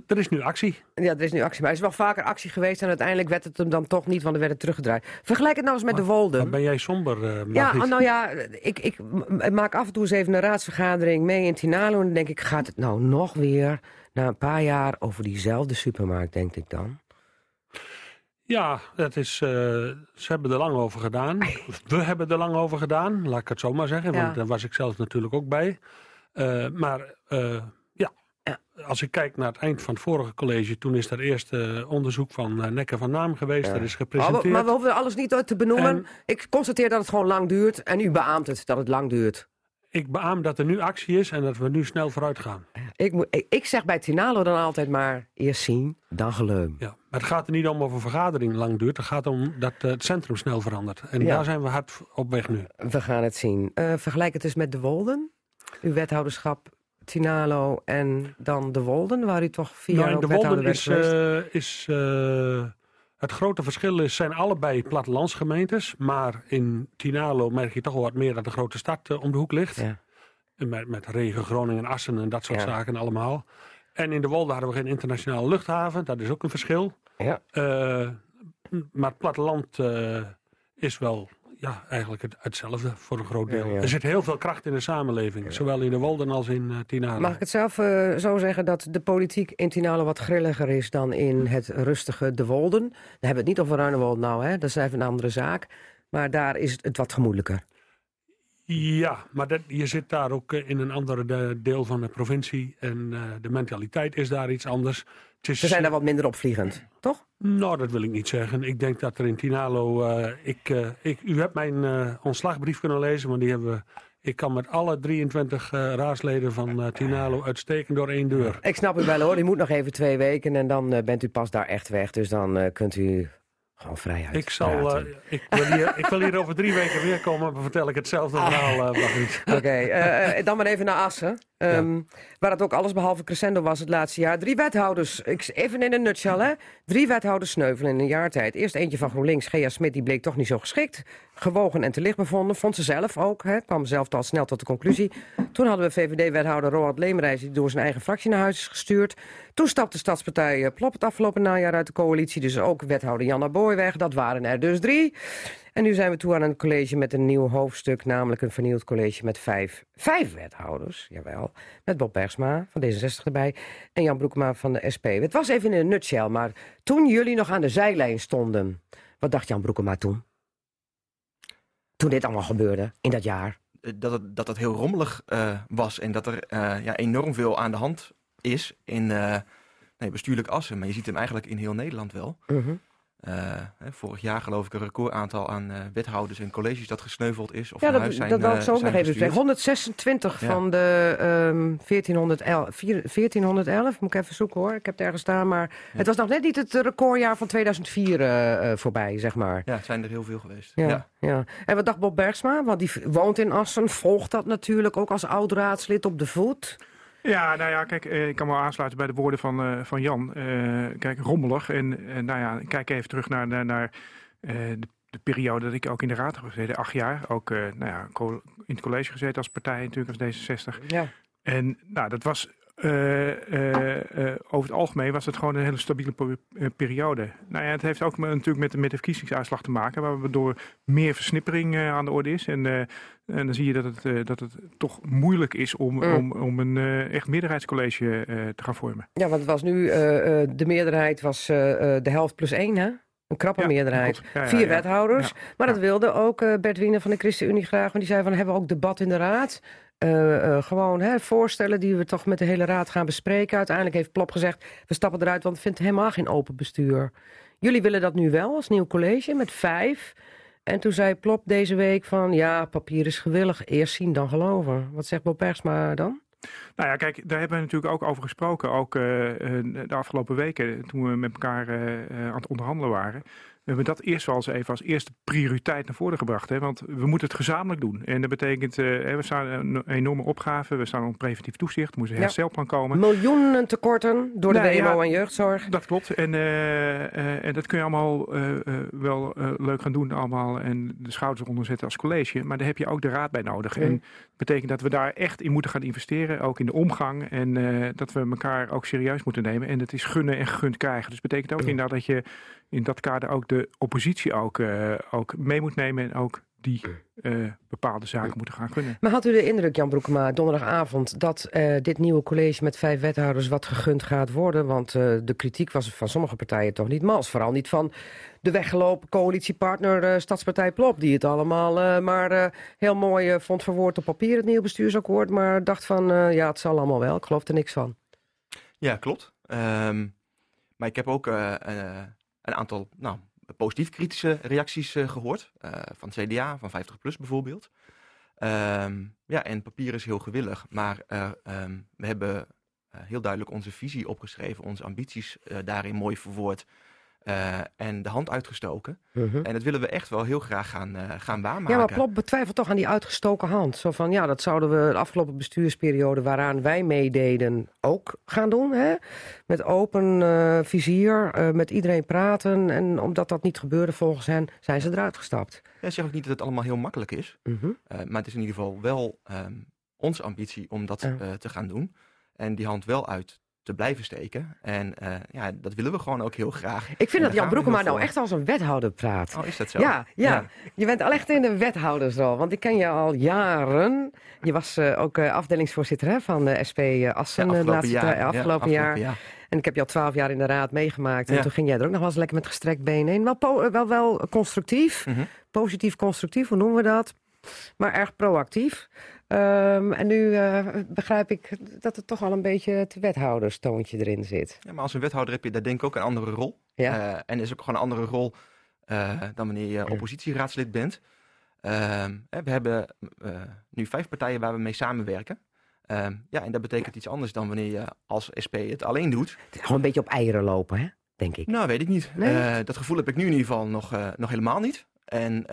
er is nu actie. Ja, er is nu actie. Maar er is wel vaker actie geweest en uiteindelijk werd het hem dan toch niet, want er werd het teruggedraaid. Vergelijk het nou eens met de Wolden. ben jij somber, uh, Ja, nou ja, ik, ik maak af en toe eens even een raadsvergadering mee in Tinalo en dan denk ik, gaat het nou nog weer na een paar jaar over diezelfde supermarkt, denk ik dan? Ja, dat is, uh, ze hebben er lang over gedaan. We hebben er lang over gedaan, laat ik het zo maar zeggen. Want daar was ik zelf natuurlijk ook bij. Uh, maar uh, ja, als ik kijk naar het eind van het vorige college... toen is er eerst onderzoek van Nekker van Naam geweest. Dat is gepresenteerd. Maar, maar we hoeven alles niet te benoemen. Ik constateer dat het gewoon lang duurt. En u beaamt het dat het lang duurt ik beaam dat er nu actie is en dat we nu snel vooruit gaan. Ik, moet, ik, zeg bij Tinalo dan altijd maar eerst zien, dan geleum. Ja, maar het gaat er niet om of een vergadering lang duurt. Het gaat om dat uh, het centrum snel verandert. En daar zijn we hard op weg nu. We gaan het zien. Uh, vergelijk het dus met de Wolden. Uw wethouderschap Tinalo en dan de Wolden, waar u toch vier nou, jaar de Wolden is, uh, is het grote verschil is, zijn allebei plattelandsgemeentes. Maar in Tinalo merk je toch wel wat meer dat de grote stad uh, om de hoek ligt. Ja. Met, met Regen, Groningen, Assen en dat soort zaken allemaal. En in de Wolde hadden we geen internationale luchthaven. Dat is ook een verschil. Ja. Maar het platteland is wel ja, eigenlijk het, hetzelfde voor een groot deel. Er zit heel veel kracht in de samenleving, zowel in de Wolden als in uh, Tinalo. Mag ik het zelf uh, zo zeggen dat de politiek in Tinalo wat grilliger is dan in het rustige De Wolden? Dan hebben we het niet over Ruinewold nou, hè? dat is even een andere zaak. Maar daar is het wat gemoedelijker. Ja, maar dat, je zit daar ook eh, in een andere deel van de provincie. En uh, de mentaliteit is daar iets anders. Ze zijn daar wat minder opvliegend, toch? Nou, dat wil ik niet zeggen. Ik denk dat er in Tinalo... Uh, ik, uh, ik, u hebt mijn ontslagbrief kunnen lezen, want die hebben we... Ik kan met alle 23 raadsleden van Tinalo uitstekend door één deur. Ik snap u wel hoor, u moet nog even twee weken en dan bent u pas daar echt weg. Dus dan kunt u gewoon vrijheid. Ik, zal, uh, ik, wil hier, ik wil hier over drie weken weer komen, maar vertel ik hetzelfde verhaal. Uh, Oké, uh, dan maar even naar Assen. Um, Waar het ook alles behalve crescendo was het laatste jaar. Drie wethouders, even in een nutshell hè. Drie wethouders sneuvelen in een jaar tijd. Eerst eentje van GroenLinks, Gea Smit, die bleek toch niet zo geschikt. Gewogen en te licht bevonden, vond ze zelf ook. Hè. Kwam zelf al snel tot de conclusie. Toen hadden we VVD-wethouder Roald Leemreis... die door zijn eigen fractie naar huis is gestuurd. Toen stapte Stadspartij eh, Plop het afgelopen najaar uit de coalitie. Dus ook wethouder Janna Boy. Dat waren er dus drie. En nu zijn we toe aan een college met een nieuw hoofdstuk, namelijk een vernieuwd college met vijf, vijf wethouders, jawel. Met Bob Bergsma van D66 erbij en Jan Broekma van de SP. Het was even in een nutshell, maar toen jullie nog aan de zijlijn stonden, wat dacht Jan Broekma toen? Toen dit allemaal gebeurde, in dat jaar? Eh, dat het, dat het heel rommelig uh, was en dat er uh, ja, enorm veel aan de hand is in uh, nee, bestuurlijk assen. Maar je ziet hem eigenlijk in heel Nederland wel. Uh -huh. Uh, vorig jaar geloof ik een recordaantal aan uh, wethouders en colleges dat gesneuveld is. Of ja, dat, huis zijn, dat wil ik zo ook nog even zeggen. 126 ja. van de um, 1411, 1411, moet ik even zoeken hoor. Ik heb het ergens staan, maar ja. het was nog net niet het recordjaar van 2004 uh, voorbij, zeg maar. Ja, het zijn er heel veel geweest. Ja, ja. En wat dacht Bob Bergsma? Want die woont in Assen, volgt dat natuurlijk ook als oud-raadslid op de voet. Ja, nou ja, kijk, ik kan me aansluiten bij de woorden van, uh, van Jan. Uh, kijk, rommelig. En uh, nou ja, kijk even terug naar, naar, naar de, de, periode dat ik ook in de raad heb gezeten. Acht jaar. Ook nou ja, in het college gezeten als partij natuurlijk, als D66. Ja. En nou, dat was uh, uh, uh, over het algemeen was het gewoon een hele stabiele periode. Nou ja, het heeft ook natuurlijk met de, met de verkiezingsuitslag te maken, waardoor meer versnippering aan de orde is. En, en dan zie je dat het, dat het toch moeilijk is om, mm. om, om een echt meerderheidscollege te gaan vormen. Ja, want het was nu, de meerderheid was de helft plus één, hè? Een krappe ja, meerderheid. Ja, ja, Vier wethouders. Maar dat wilde ook Bert Wiener van de ChristenUnie graag. Want die zei van, hebben we ook debat in de raad? Uh, uh, gewoon hè, voorstellen die we toch met de hele raad gaan bespreken. Uiteindelijk heeft Plop gezegd, we stappen eruit, want we vinden helemaal geen open bestuur. Jullie willen dat nu wel als nieuw college met vijf. En toen zei Plop deze week van, ja, papier is gewillig. Eerst zien, dan geloven. Wat zegt Bob Persma dan? Nou ja, kijk, daar hebben we natuurlijk ook over gesproken. Ook uh, de afgelopen weken, toen we met elkaar aan het onderhandelen waren. We hebben dat eerst wel eens even als eerste prioriteit naar voren gebracht. Hè? Want we moeten het gezamenlijk doen. En dat betekent, uh, we staan een enorme opgave. We staan onder preventief toezicht. Er moet een herstelplan komen. Miljoenen tekorten door de nee, WMO en jeugdzorg. Dat klopt. En, uh, en dat kun je allemaal wel leuk gaan doen allemaal. En de schouders eronder zetten als college. Maar daar heb je ook de raad bij nodig. En dat betekent dat we daar echt in moeten gaan investeren. Ook in de omgang. En dat we elkaar ook serieus moeten nemen. En dat is gunnen en gegund krijgen. Dus dat betekent ook inderdaad dat je in dat kader ook de oppositie ook, uh, ook mee moet nemen en ook die uh, bepaalde zaken moeten gaan kunnen. Maar had u de indruk, Jan Broekema, donderdagavond... dat uh, dit nieuwe college met vijf wethouders wat gegund gaat worden? Want de kritiek was van sommige partijen toch niet mals. Vooral niet van de weggelopen coalitiepartner Stadspartij Plop... die het allemaal maar heel mooi vond verwoord op papier, het nieuwe bestuursakkoord... maar dacht van, ja, het zal allemaal wel. Ik geloof er niks van. Ja, klopt. Um, maar ik heb ook een aantal nou, positief kritische reacties uh, gehoord. Uh, van CDA, van 50PLUS bijvoorbeeld. Um, ja, en papier is heel gewillig. Maar uh, um, we hebben heel duidelijk onze visie opgeschreven, onze ambities daarin mooi verwoord. Uh, en de hand uitgestoken. Uh -huh. En dat willen we echt wel heel graag gaan, uh, gaan waarmaken. Ja, maar Plop betwijfelt toch aan die uitgestoken hand. Zo van, ja, dat zouden we de afgelopen bestuursperiode... waaraan wij meededen ook gaan doen. Hè? Met open uh, vizier, met iedereen praten. En omdat dat niet gebeurde volgens hen, zijn ze eruit gestapt. Ja, zeg ook niet dat het allemaal heel makkelijk is. -huh. maar het is in ieder geval wel um, onze ambitie om dat te gaan doen. En die hand wel uit te blijven steken. En uh, ja, dat willen we gewoon ook heel graag. Ik vind dat Jan Broekema nou echt als een wethouder praat. Oh, is dat zo? Ja, ja. ja. je bent al echt in de wethoudersrol. Want ik ken je al jaren. Je was uh, ook uh, afdelingsvoorzitter hè, van de SP Assen ja, laatste jaar. afgelopen, afgelopen jaar. jaar. En ik heb je al twaalf jaar in de raad meegemaakt. En toen ging jij er ook nog wel eens lekker met gestrekt been heen. Wel, wel, wel constructief. Mhm. Positief constructief, hoe noemen we dat? Maar erg proactief. Um, en nu uh, begrijp ik dat er toch al een beetje het wethouderstoontje erin zit. Ja, maar als een wethouder heb je daar denk ik ook een andere rol. Ja. Uh, en is ook gewoon een andere rol uh, dan wanneer je oppositieraadslid bent. Ehm, we hebben nu vijf partijen waar we mee samenwerken. Ehm, ja, en dat betekent iets anders dan wanneer je als SP het alleen doet. Het is gewoon een beetje op eieren lopen, hè? denk ik. Nou, weet ik niet. Nee? dat gevoel heb ik nu in ieder geval nog, nog helemaal niet. En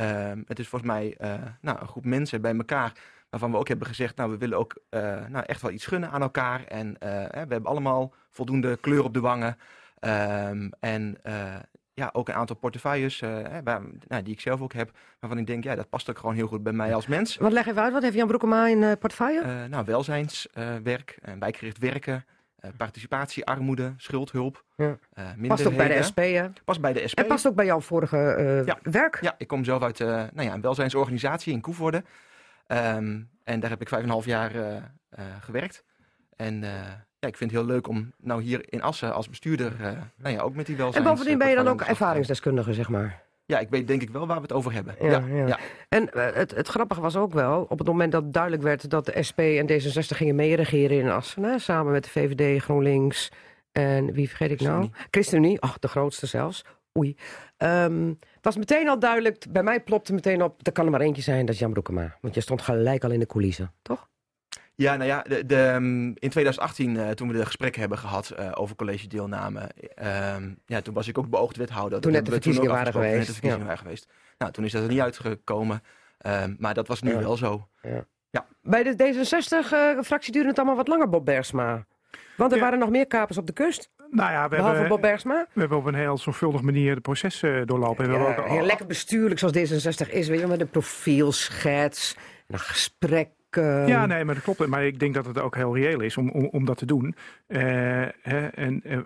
het is volgens mij nou, een groep mensen bij elkaar waarvan we ook hebben gezegd, nou we willen ook uh, nou, echt wel iets gunnen aan elkaar. En uh, we hebben allemaal voldoende kleur op de wangen. Um, en uh, ja, ook een aantal portefeuilles waar, nou, die ik zelf ook heb, waarvan ik denk, ja, dat past ook gewoon heel goed bij mij als mens. Wat leg even uit, wat heeft Jan Broekema in portefeuille? nou, welzijnswerk, wijkgericht werken, participatie, armoede, schuldhulp. Ja. past ook bij de SP, hè? Past bij de SP. En past ook bij jouw vorige ja. werk? Ja, ik kom zelf uit nou ja, een welzijnsorganisatie in Koevoorde. Um, en daar heb ik vijf en een half jaar uh, uh, gewerkt. En uh, ja, ik vind het heel leuk om nou hier in Assen als bestuurder nou ja, ook met die welzijns... En bovendien ben je dan ook ervaringsdeskundige, zeg maar? Ja, ik weet denk ik wel waar we het over hebben. Ja, ja. ja. ja. En het, het grappige was ook wel, op het moment dat duidelijk werd dat de SP en D66 gingen meeregeren in Assen, hè, samen met de VVD, GroenLinks en wie vergeet ik nou? ChristenUnie, ach, de grootste zelfs. Oei. Um, het was meteen al duidelijk, bij mij plopte meteen op, er kan er maar eentje zijn, dat is Jan Broekema. Want je stond gelijk al in de coulissen, toch? Ja, nou ja, de, de, in 2018, uh, toen we de gesprekken hebben gehad uh, over college deelname, uh, ja, toen was ik ook beoogd wethouder. Toen net de verkiezingen waren geweest. Net de verkiezingen ja. waren geweest. Nou, toen is dat er niet uitgekomen, maar dat was nu ja. wel zo. Ja. ja. Bij de D66-fractie duurde het allemaal wat langer, Bob Bergsma. Want er waren nog meer kapers op de kust. Nou ja, we Behalve hebben. We hebben op een heel zorgvuldige manier de processen doorlopen. En we ja, hebben ook, heel lekker bestuurlijk zoals D66 is. Weet je, met een profielschets, een gesprek. Uh... Ja, nee, maar dat klopt. Maar ik denk dat het ook heel reëel is om, om, om dat te doen. Uh, hè, en uh,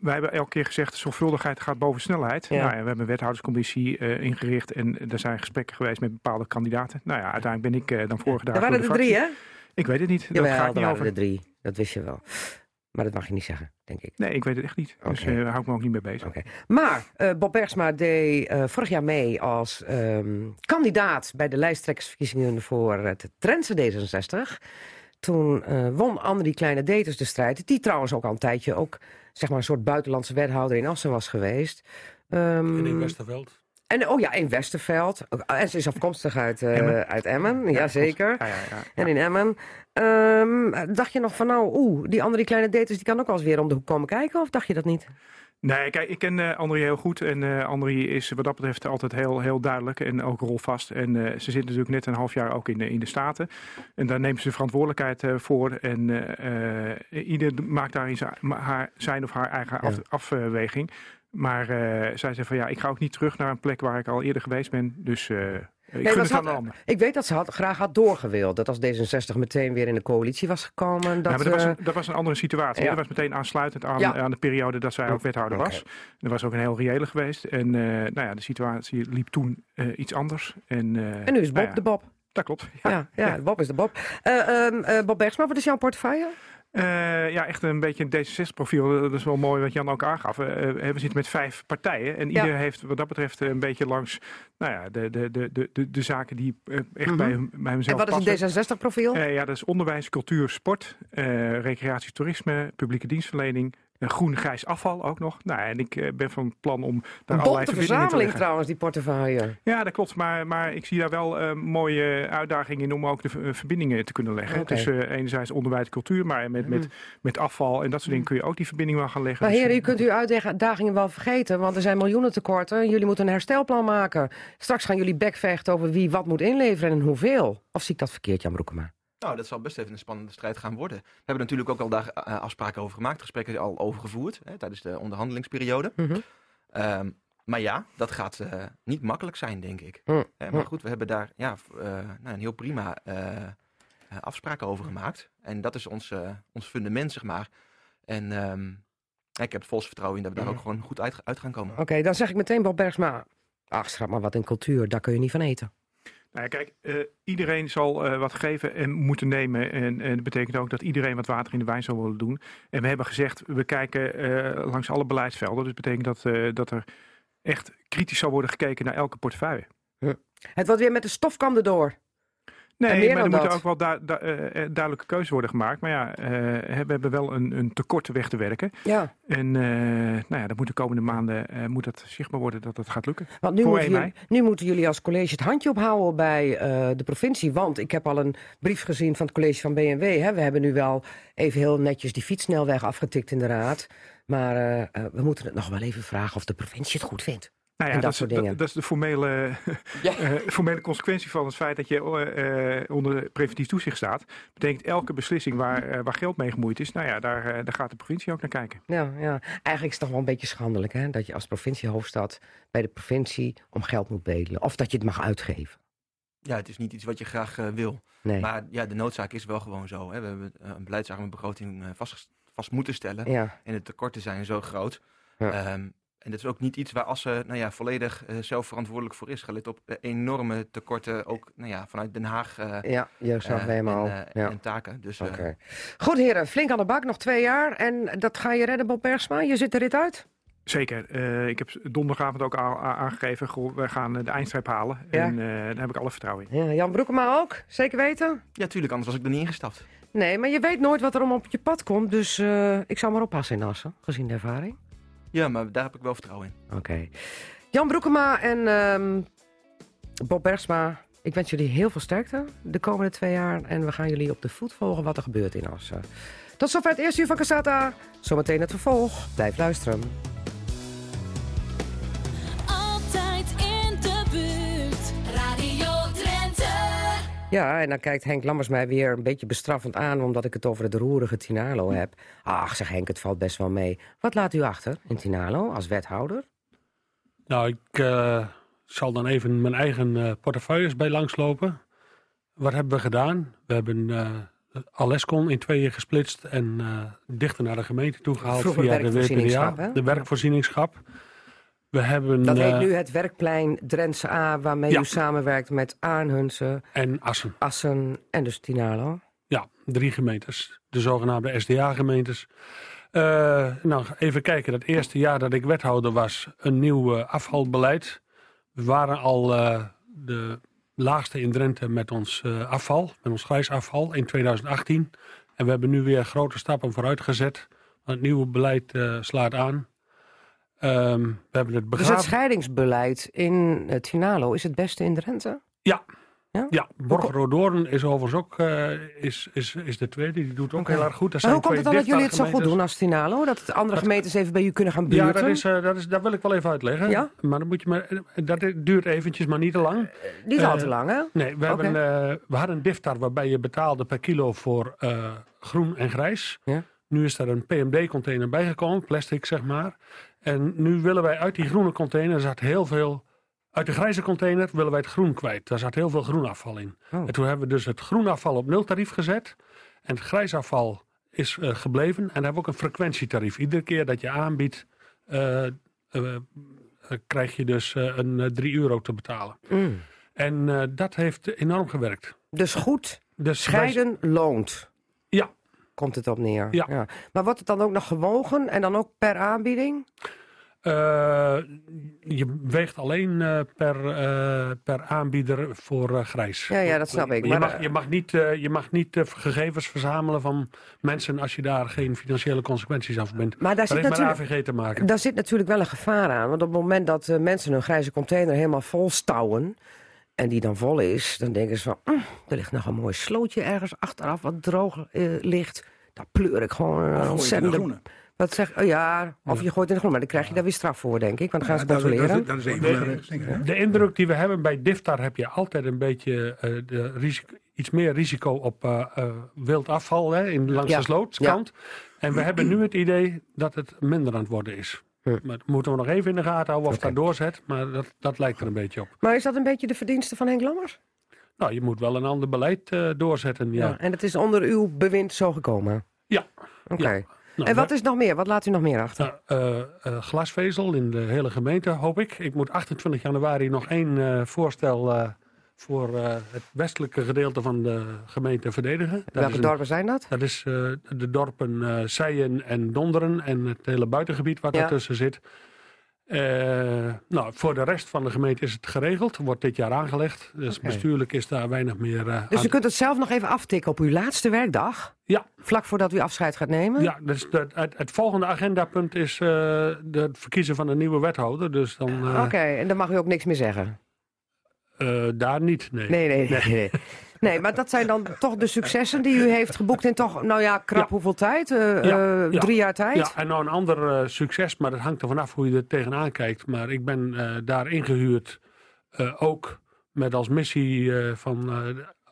wij hebben elke keer gezegd, zorgvuldigheid gaat boven snelheid. Ja. Nou ja, we hebben een wethouderscommissie ingericht en er zijn gesprekken geweest met bepaalde kandidaten. Nou ja, uiteindelijk ben ik dan voorgedragen. Er waren er drie, hè? Ik weet het niet. Jawel, dat ga ik niet er over. er drie. Dat wist je wel. Maar dat mag je niet zeggen, denk ik. Nee, ik weet het echt niet. Dus daar hou ik me ook niet mee bezig. Oké. Maar uh, Bob Bergsma deed uh, vorig jaar mee als um, kandidaat bij de lijsttrekkersverkiezingen voor het Drentse D66. Toen uh, won Annemarie Kleine Deters de strijd. Die trouwens ook al een tijdje ook zeg maar, een soort buitenlandse wethouder in Assen was geweest. Um, en in Westerveld. En oh ja, in Westerveld. En ze is afkomstig uit, uh, Emmen. uit Emmen, jazeker. Ja, ja, ja, en in Emmen. Um, dacht je nog van nou, oeh, die andere kleine daters die kan ook wel eens weer om de hoek komen kijken? Of dacht je dat niet? Nee, kijk, ik ken uh, André heel goed. En uh, André is wat dat betreft altijd heel, heel duidelijk en ook rolvast. En uh, ze zit natuurlijk net een half jaar ook in de, in de Staten. En daar neemt ze verantwoordelijkheid voor. En ieder maakt daarin zijn, haar, zijn of haar eigen af, afweging. Maar zij zei van ja, ik ga ook niet terug naar een plek waar ik al eerder geweest ben. Dus ik, nee, het had, ik weet dat ze had, graag had doorgewild. Dat als D66 meteen weer in de coalitie was gekomen. Dat, ja, dat, was een, dat was een andere situatie. Dat was meteen aansluitend aan, aan de periode dat zij ook wethouder was. Er was ook een heel reële geweest. En uh, nou ja, de situatie liep toen iets anders. En, en nu is Bob nou ja, de Bob. Dat klopt. Ja, ja, Bob is de Bob. Um, Bob Bergsma, wat is jouw portefeuille? Uh, ja, echt een beetje een D66-profiel. Dat is wel mooi wat Jan ook aangaf. Uh, we zitten met vijf partijen. En ieder heeft wat dat betreft een beetje langs nou ja, de, de, de, de, de zaken die echt mm -hmm. bij, bij hemzelf En wat is een D66-profiel? ja, dat is onderwijs, cultuur, sport, recreatie, toerisme, publieke dienstverlening, groen-grijs afval ook nog. Nou, en ik uh, ben van plan om daar een allerlei verzameling trouwens, die portefeuille. Ja, dat klopt. Maar, maar ik zie daar wel uh, mooie uitdagingen in om ook de uh, verbindingen te kunnen leggen. Okay. Tussen enerzijds onderwijs en cultuur, maar met, met, met afval en dat soort dingen kun je ook die verbinding wel gaan leggen. Maar heren, u kunt uw uitdagingen wel vergeten, want er zijn miljoenen tekorten. Jullie moeten een herstelplan maken. Straks gaan jullie bekvechten over wie wat moet inleveren en hoeveel. Of zie ik dat verkeerd, Jan Broekema? Nou, dat zal best even een spannende strijd gaan worden. We hebben natuurlijk ook al daar uh, afspraken over gemaakt, gesprekken al over gevoerd hè, tijdens de onderhandelingsperiode. Mm -hmm. um, maar ja, dat gaat uh, niet makkelijk zijn, denk ik. Mm -hmm. maar goed, we hebben daar ja, uh, nou, een heel prima afspraken over gemaakt. En dat is ons, ons fundament, zeg maar. En um, ik heb volgens vertrouwen in dat we daar ook gewoon goed uit, uit gaan komen. Oké, okay, dan zeg ik meteen Bob Bergsma. Ach, schat maar wat in cultuur, daar kun je niet van eten. Nou kijk, uh, iedereen zal uh, wat geven en moeten nemen. En, en dat betekent ook dat iedereen wat water in de wijn zal willen doen. En we hebben gezegd, we kijken uh, langs alle beleidsvelden. Dus dat betekent dat, dat er echt kritisch zal worden gekeken naar elke portefeuille. Het wordt weer met de stofkam erdoor. Nee, maar er moeten ook wel du du uh, duidelijke keuzes worden gemaakt. Maar ja, uh, we hebben wel een, een tekort weg te werken. Ja. En uh, nou ja, dat moet de komende maanden moet dat zichtbaar worden dat dat gaat lukken. Want nu, moeten jullie, nu moeten jullie als college het handje ophouden bij de provincie. Want ik heb al een brief gezien van het college van BNW. Hè. We hebben nu wel even heel netjes die fietssnelweg afgetikt in de raad. Maar we moeten het nog wel even vragen of de provincie het goed vindt. Nou ja, dat, dat, soort dingen. Dat, dat, is de formele, ja. uh, formele consequentie van het feit dat je uh, onder preventief toezicht staat. Betekent elke beslissing waar, uh, waar geld mee gemoeid is, nou ja, daar, daar gaat de provincie ook naar kijken. Ja, ja, eigenlijk is het toch wel een beetje schandelijk hè, dat je als provinciehoofdstad bij de provincie om geld moet bedelen. Of dat je het mag uitgeven. Ja, het is niet iets wat je graag wil. Nee. Maar ja, de noodzaak is wel gewoon zo. Hè. We hebben een beleidsarme begroting vast, vast moeten stellen. Ja. En de tekorten zijn zo groot. Ja. Um, en dat is ook niet iets waar Assen nou ja, volledig uh, zelf verantwoordelijk voor is. Gelet op uh, enorme tekorten, ook nou ja, vanuit Den Haag. Uh, ja, jeugdzorg en, ja. en taken. Dus, okay. Goed heren, flink aan de bak, nog twee jaar. En dat ga je redden, Bob Bergsma? Je zit er dit uit? Zeker. Uh, ik heb donderdagavond ook al aangegeven, we gaan de eindstreep halen. Ja. En uh, daar heb ik alle vertrouwen in. Ja, Jan Broekema ook? Zeker weten? Ja, tuurlijk, anders was ik er niet ingestapt. Nee, maar je weet nooit wat er om op je pad komt. Dus uh, ik zou maar oppassen in Assen, gezien de ervaring. Ja, maar daar heb ik wel vertrouwen in. Oké. Jan Broekema en um, Bob Bergsma, ik wens jullie heel veel sterkte de komende twee jaar. En we gaan jullie op de voet volgen wat er gebeurt in Assen. Tot zover het eerste uur van Casata. Zometeen het vervolg. Blijf luisteren. Ja, en dan kijkt Henk Lammers mij weer een beetje bestraffend aan... omdat ik het over het roerige Tinalo heb. Ach, zeg Henk, het valt best wel mee. Wat laat u achter in Tinalo als wethouder? Nou, ik uh, zal dan even mijn eigen uh, portefeuilles bij langslopen. Wat hebben we gedaan? We hebben uh, Alescon in tweeën gesplitst... en dichter naar de gemeente toegehaald Vroeger via de WPDA, de werkvoorzieningschap. We hebben, dat heet nu het werkplein Drentse A, waarmee ja. u samenwerkt met Arnhunsen. En Assen. Assen en dus Tinalo. Ja, drie gemeentes. De zogenaamde SDA-gemeentes. Uh, nou, even kijken. Dat eerste jaar dat ik wethouder was, een nieuw uh, afvalbeleid. We waren al uh, de laagste in Drenthe met ons afval, met ons grijsafval in 2018. En we hebben nu weer grote stappen vooruit gezet. Het nieuwe beleid slaat aan. Ehm, we hebben het Dus het scheidingsbeleid in het Tinalo is het beste in Drenthe? Ja. Ja? Ja, Borgeroodoorn is overigens ook eh, is, is, is de tweede. Die doet ook heel erg goed. Dat Maar zijn hoe komt het dan dat jullie het zo goed doen als Tinalo? Dat het andere gemeentes even bij u kunnen gaan buurten? Ja, dat, is, eh, dat, is, dat wil ik wel even uitleggen. Ja? Maar dan moet je maar, eh, dat duurt eventjes, maar niet te lang. Niet al te lang, hè? Nee, we, hebben, we hadden een diftar waarbij je betaalde per kilo voor groen en grijs. Ja. Nu is er een PMD-container bijgekomen, plastic zeg maar. En nu willen wij uit die groene container, zat heel veel... Uit de grijze container willen wij het groen kwijt. Daar zat heel veel groenafval in. Oh. En toen hebben we dus het groenafval op nul tarief gezet. En het grijsafval is eh, gebleven. En hebben we ook een frequentietarief. Iedere keer dat je aanbiedt, eh, eh, krijg je dus een eh, 3 euro te betalen. Mm. En dat heeft enorm gewerkt. Dus goed, Dus wij- scheiden loont. Komt het op neer. Ja. Maar wordt het dan ook nog gewogen en dan ook per aanbieding? Eh, je weegt alleen eh, per, eh, per aanbieder voor grijs. Ja, ja, dat snap ik. Je, Maar, mag, eh, je mag niet, je mag niet gegevens verzamelen van mensen als je daar geen financiële consequenties af bent. Maar daar dat zit, natuurlijk, AVG te maken. daar zit natuurlijk wel een gevaar aan. Want op het moment dat mensen hun grijze container helemaal vol stouwen... en die dan vol is, dan denken ze van... "Mm, er ligt nog een mooi slootje ergens achteraf wat droog eh, ligt. Daar pleur ik gewoon een Gooi je in de ontzettende... groene. Wat zeg, oh ja, of je gooit in de groen, maar dan krijg je daar weer straf voor, denk ik. Want dan gaan ze controleren. dat, is de indruk die we hebben bij Diftar heb je altijd een beetje eh, de risico, iets meer risico op eh, eh, wild afval hè, in, langs Ja, de slootskant. En we hebben nu het idee dat het minder aan het worden is. Hm. Maar dat moeten we nog even in de gaten houden of Oké. dat doorzet. Maar dat, dat lijkt er een beetje op. Maar is dat een beetje de verdienste van Henk Lammers? Nou, je moet wel een ander beleid eh, doorzetten. Ja. En het is onder uw bewind zo gekomen? Ja. Oké. Ja. Nou, En wat is nog meer? Wat laat u nog meer achter? Nou, eh, eh, glasvezel in de hele gemeente, hoop ik. Ik moet 28 januari nog één voorstel voor eh, het westelijke gedeelte van de gemeente verdedigen. Dat Welke een- dorpen zijn dat? Dat is eh, de dorpen eh Seijen en Donderen en het hele buitengebied wat Ja. daartussen zit. Nou, voor de rest van de gemeente is het geregeld. Wordt dit jaar aangelegd. Dus bestuurlijk is daar weinig meer Dus u kunt het zelf nog even aftikken op uw laatste werkdag? Ja. Vlak voordat u afscheid gaat nemen? Ja, dus de, het, het volgende agendapunt is het verkiezen van een nieuwe wethouder. Dus dan Oké, en dan mag u ook niks meer zeggen? Eh, daar niet. Nee. Nee, nee, nee. Nee, nee maar dat zijn dan toch de successen die u heeft geboekt in toch, nou ja, krap Ja. hoeveel tijd? Eh, Ja, eh, ja. Drie jaar tijd? Ja, en nou een ander succes, maar dat hangt er vanaf hoe je er tegenaan kijkt. Maar ik ben daar ingehuurd eh, ook met als missie van...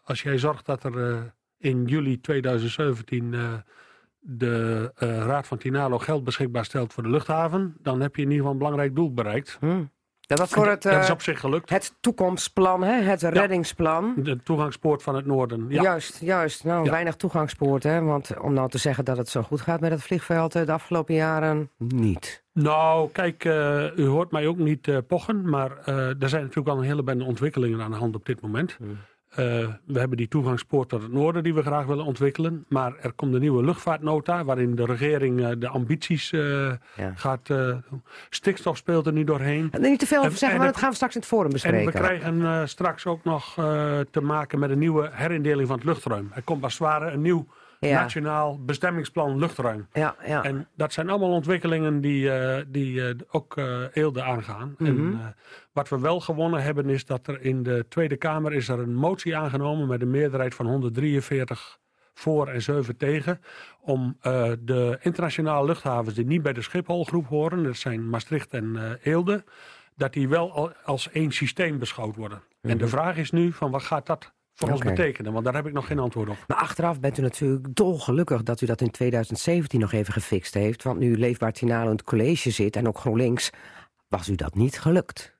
als jij zorgt dat er in juli 2017 eh, de Raad van Tinalo geld beschikbaar stelt voor de luchthaven... dan heb je in ieder geval een belangrijk doel bereikt. Hm. Dat was voor het, dat is eh, op zich gelukt. het toekomstplan, hè? het reddingsplan. De toegangspoort van het noorden. Ja. Juist, juist. Nou, Ja. weinig toegangspoorten. Hè? Want om nou te zeggen dat het zo goed gaat met het vliegveld eh, de afgelopen jaren, niet. Nou, kijk, eh, u hoort mij ook niet pochen, maar er zijn natuurlijk wel een hele bende ontwikkelingen aan de hand op dit moment. Hmm. Eh, we hebben die toegangspoort tot het noorden die we graag willen ontwikkelen. Maar er komt een nieuwe luchtvaartnota waarin de regering eh, de ambities eh, Ja. gaat... stikstof speelt er nu doorheen. En niet te veel over En- zeggen, en maar dat gaan we straks in het forum En bespreken. we krijgen straks ook nog te maken met een nieuwe herindeling van het luchtruim. Er komt als het ware een nieuw Ja. nationaal bestemmingsplan luchtruim. Ja, ja. En dat zijn allemaal ontwikkelingen die, eh, die eh, ook eh Eelde aangaan. Mhm. En eh, wat we wel gewonnen hebben is dat er in de Tweede Kamer is er een motie aangenomen met een meerderheid van 143 voor en 7 tegen. Om de internationale luchthavens die niet bij de Schipholgroep horen, dat zijn Maastricht en Eelde, dat die wel al- als één systeem beschouwd worden. En de vraag is nu van wat gaat dat voor ons betekenen? Want daar heb ik nog geen antwoord op. Maar achteraf bent u natuurlijk dolgelukkig dat u dat in 2017 nog even gefixt heeft. Want nu Leefbaar Tinalo in het college zit en ook GroenLinks, was u dat niet gelukt.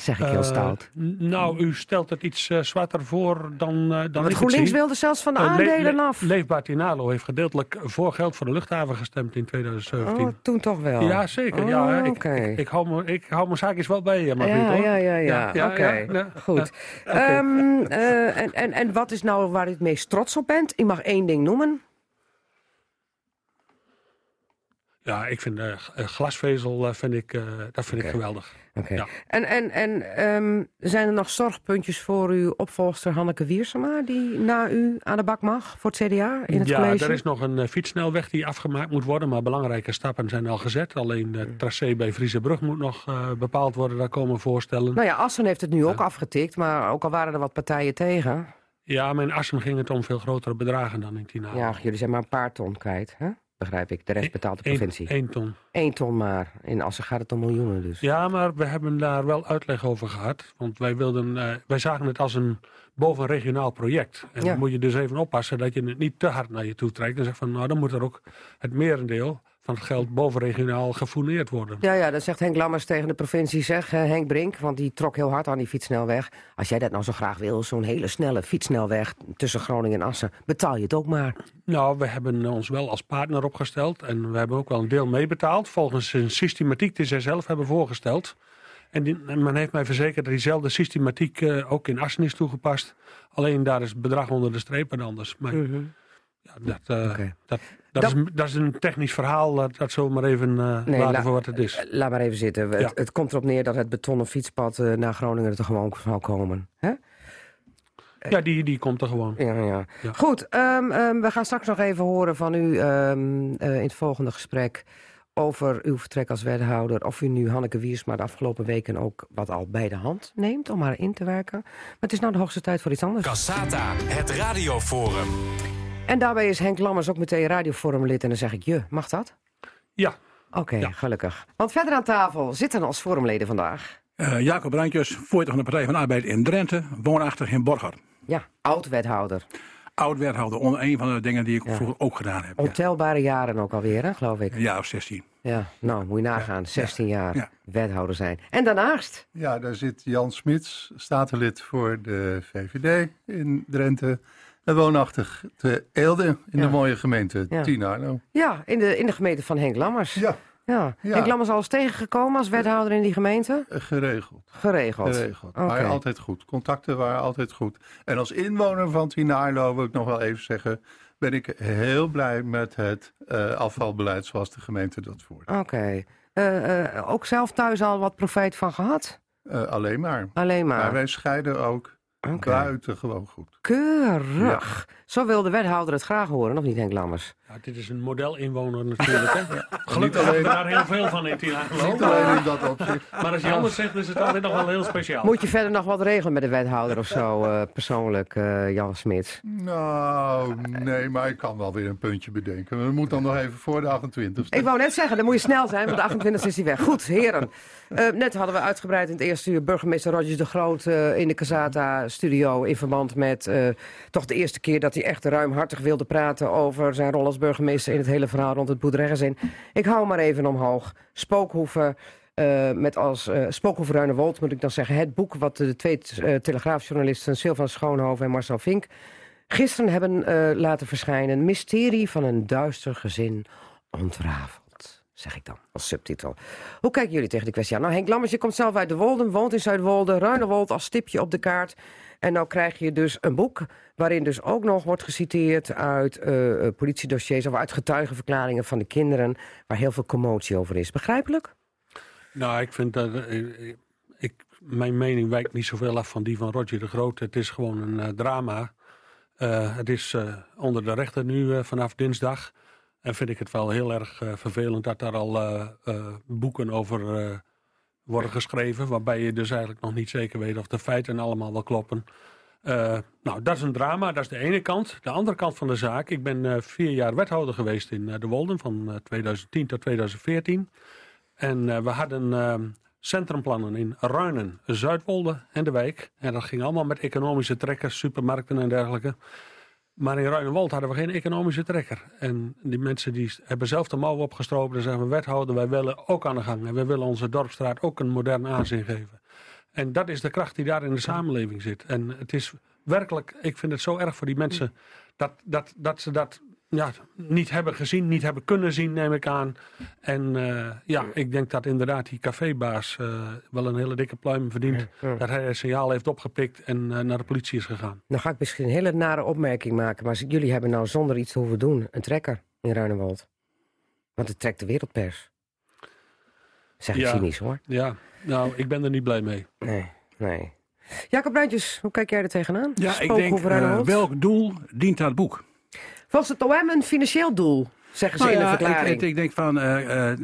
Zeg ik heel Eh, stout. nou, u stelt het iets eh, zwarter voor dan, eh dan ik GroenLinks wilde zelfs van de Le- aandelen Le- af. Leefbaar Tinalo heeft gedeeltelijk voor geld voor de luchthaven gestemd in 2017. Oh, toen toch wel? Ja, zeker. Oh, ja, ik, oké. ik, ik, hou me, ik hou mijn zaakjes wel bij je, Margriet, Ja, hoor. ja, ja, ja. Ja, Oké, goed. Ehm, eh, en, en, en wat is nou waar u het meest trots op bent? U mag één ding noemen. Ja, ik vind uh, glasvezel uh, vind ik, uh, dat vind okay. ik geweldig. Oké. Ja. En, en, en um, zijn er nog zorgpuntjes voor uw opvolster Hanneke Wiersema... die na u aan de bak mag voor het CDA in het ja, college? Ja, er is nog een fietssnelweg die afgemaakt moet worden... maar belangrijke stappen zijn al gezet. Alleen het tracé bij Vriesebrug moet nog bepaald worden. Daar komen voorstellen. Nou ja, Assen heeft het nu ook afgetikt... maar ook al waren er wat partijen tegen... Ja, maar in Assen ging het om veel grotere bedragen dan in Tina. Ja, jullie zijn maar een paar ton kwijt, hè? Begrijp ik. De rest betaalt de provincie. Eén ton. Eén ton maar. In Assen gaat het om miljoenen dus. Ja, maar we hebben daar wel uitleg over gehad. Want wij, wilden, uh, wij zagen het als een bovenregionaal project. En ja. dan moet je dus even oppassen dat je het niet te hard naar je toe trekt. En zegt van, nou dan moet er ook het merendeel van het geld bovenregionaal gefourneerd worden. Ja, ja, dat zegt Henk Lammers tegen de provincie, zeg Henk Brink, want die trok heel hard aan die fietssnelweg. Als jij dat nou zo graag wil, zo'n hele snelle fietssnelweg tussen Groningen en Assen, betaal je het ook maar. Nou, we hebben ons wel als partner opgesteld en we hebben ook wel een deel meebetaald, volgens een systematiek die zij zelf hebben voorgesteld. En, die, en men heeft mij verzekerd dat diezelfde systematiek uh, ook in Assen is toegepast. Alleen daar is het bedrag onder de streep en anders. Maar -hmm. ja, dat, uh, okay. dat, dat, dat, is, dat is een technisch verhaal, dat, dat zullen we maar even uh, nee, laten la, voor wat het is. Laat maar even zitten. Ja. Het, het, komt erop neer dat het betonnen fietspad uh, naar Groningen er gewoon zou komen. Hè? Ja, die, die komt er gewoon. Ja, ja. ja. Goed, um, um, we gaan straks nog even horen van u um, uh, in het volgende gesprek over uw vertrek als wethouder. Of u nu Hanneke Wiersma de afgelopen weken ook wat al bij de hand neemt om haar in te werken. Maar het is nou de hoogste tijd voor iets anders. Cassata, het radioforum. En daarbij is Henk Lammers ook meteen radioforumlid. En dan zeg ik je, mag dat? Ja. Oké, okay, ja. gelukkig. Want verder aan tafel zitten als forumleden vandaag. Uh, Jacob Randjes, voorzitter van de Partij van de Arbeid in Drenthe, woonachtig in Borger. Ja, oud-wethouder. Oud-wethouder, onder een van de dingen die ik ja. vroeger ook gedaan heb. Ontelbare ja. jaren ook alweer, hè, geloof ik. Ja, of 16. Ja, nou, moet je nagaan. 16 jaar wethouder zijn. En daarnaast? Ja, daar zit Jan Smits, statenlid voor de VVD in Drenthe. En woonachtig te Eelde in ja. de mooie gemeente ja. Tinarno. Ja, in de, in de gemeente van Henk Lammers. Ja. Ja. ja. Henk Lammers al eens tegengekomen als wethouder in die gemeente? Geregeld. Geregeld. Geregeld. Okay. Maar altijd goed. Contacten waren altijd goed. En als inwoner van Tinarno wil ik nog wel even zeggen... ben ik heel blij met het uh, afvalbeleid zoals de gemeente dat voert. Oké. Okay. Uh, uh, ook zelf thuis al wat profijt van gehad? alleen maar. Alleen maar. Maar wij scheiden ook Okay. Buitengewoon goed. Keurig. Ja. Zo wil de wethouder het graag horen, of niet Henk Lammers? Ja, dit is een modelinwoner natuurlijk. Hè? ja. Gelukkig hebben we daar heel veel van in Tina. Niet alleen in dat opzicht. Maar als je anders zegt, is het altijd nog wel heel speciaal. Moet je verder nog wat regelen met de wethouder of zo, uh, persoonlijk, uh, Jan Smits? Nou, nee, maar ik kan wel weer een puntje bedenken. We moeten dan nog even voor de 28e. Ik wou net zeggen, dan moet je snel zijn, want de 28e is hij weg. Goed, heren. Uh, net hadden we uitgebreid in het eerste uur burgemeester Rogers de Groot uh, in de Casata studio in verband met uh, toch de eerste keer dat hij echt ruimhartig wilde praten over zijn rol als burgemeester in het hele verhaal rond het boerderijgezin. Ik hou maar even omhoog. Spookhoeven. Uh, met als uh, Spookhoeven Ruinewold moet ik dan zeggen... het boek wat de twee uh, telegraafjournalisten Sylvan Schoonhoven en Marcel Vink... gisteren hebben laten verschijnen... Mysterie van een duister gezin ontrafeld. Zeg ik dan, als subtitel. Hoe kijken jullie tegen de kwestie aan? Nou, Henk Lammers, je komt zelf uit de Wolden, woont in Zuidwolde... Ruinewold als stipje op de kaart... En nou krijg je dus een boek waarin dus ook nog wordt geciteerd uit uh, politiedossiers... of uit getuigenverklaringen van de kinderen... waar heel veel commotie over is. Begrijpelijk? Nou, ik vind dat... Uh, ik, mijn mening wijkt niet zoveel af van die van Roger de Groot. Het is gewoon een drama. Het is onder de rechter nu vanaf dinsdag. En vind ik het wel heel erg vervelend dat daar al boeken over worden geschreven... waarbij je dus eigenlijk nog niet zeker weet of de feiten allemaal wel kloppen. Uh, nou, dat is een drama, dat is de ene kant. De andere kant van de zaak, ik ben uh, vier jaar wethouder geweest in uh, De Wolden... van 2010 tot 2014. En we hadden centrumplannen in Ruinen, Zuidwolde en De Wijk. En dat ging allemaal met economische trekkers, supermarkten en dergelijke... Maar in Ruinewold hadden we geen economische trekker. En die mensen die hebben zelf de mouw opgestropen. En zeggen we, wethouder, wij willen ook aan de gang. En wij willen onze dorpstraat ook een modern aanzien geven. En dat is de kracht die daar in de samenleving zit. En het is werkelijk, ik vind het zo erg voor die mensen... dat, dat, dat ze dat ja, niet hebben gezien, niet hebben kunnen zien, neem ik aan. En uh, ja, ik denk dat inderdaad die cafébaas uh, wel een hele dikke pluim verdient. Ja. Dat hij het signaal heeft opgepikt en uh, naar de politie is gegaan. Nou ga ik misschien een hele nare opmerking maken. Maar jullie hebben nou zonder iets te hoeven doen een trekker in Ruinewold. Want het trekt de wereldpers. Zeg ik Ja. cynisch hoor. Ja, nou, ik ben er niet blij mee. Nee, nee. Jacob Bruintjes, hoe kijk jij er tegenaan? Ja, ik denk, eh, welk doel dient dat boek? Volgens het OM een financieel doel, zeggen ze Nou in de ja, verklaring. ik, ik denk van, eh, eh,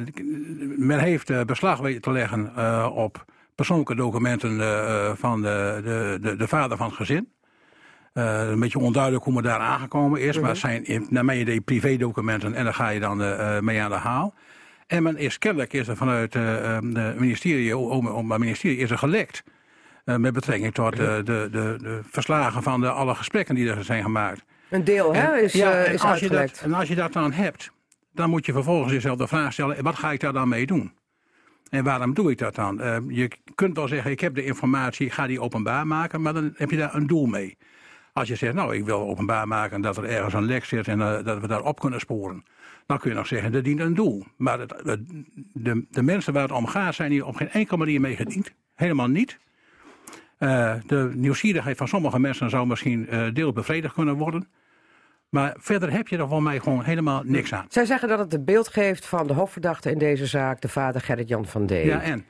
men heeft eh, beslag weten te leggen op persoonlijke documenten van de, de, de, de vader van het gezin. Een beetje onduidelijk hoe men daar aangekomen is, maar het zijn in, naar mijn idee privédocumenten en daar ga je dan mee aan de haal. En men is kennelijk is er vanuit de ministerie, om, het ministerie is er gelekt. met betrekking tot eh, de, de, de verslagen van de, alle gesprekken die er zijn gemaakt. Een deel hè, is, ja, eh, is als je dat, en als je dat dan hebt, dan moet je vervolgens jezelf de vraag stellen: wat ga ik daar dan mee doen? En waarom doe ik dat dan? Eh, je kunt wel zeggen: ik heb de informatie, ik ga die openbaar maken, maar dan heb je daar een doel mee. Als je zegt: nou, ik wil openbaar maken dat er ergens een lek zit en eh, dat we daar op kunnen sporen. Dan kun je nog zeggen, dat dient een doel. Maar het- de, de mensen waar het om gaat, zijn hier op geen enkele manier mee gediend. Helemaal niet. Eh, de nieuwsgierigheid van sommige mensen zou misschien eh deels bevredigd kunnen worden. Maar verder heb je er voor mij gewoon helemaal niks aan. Zij zeggen dat het een beeld geeft van de hoofdverdachte in deze zaak, de vader Gerrit-Jan van D. Ja, en?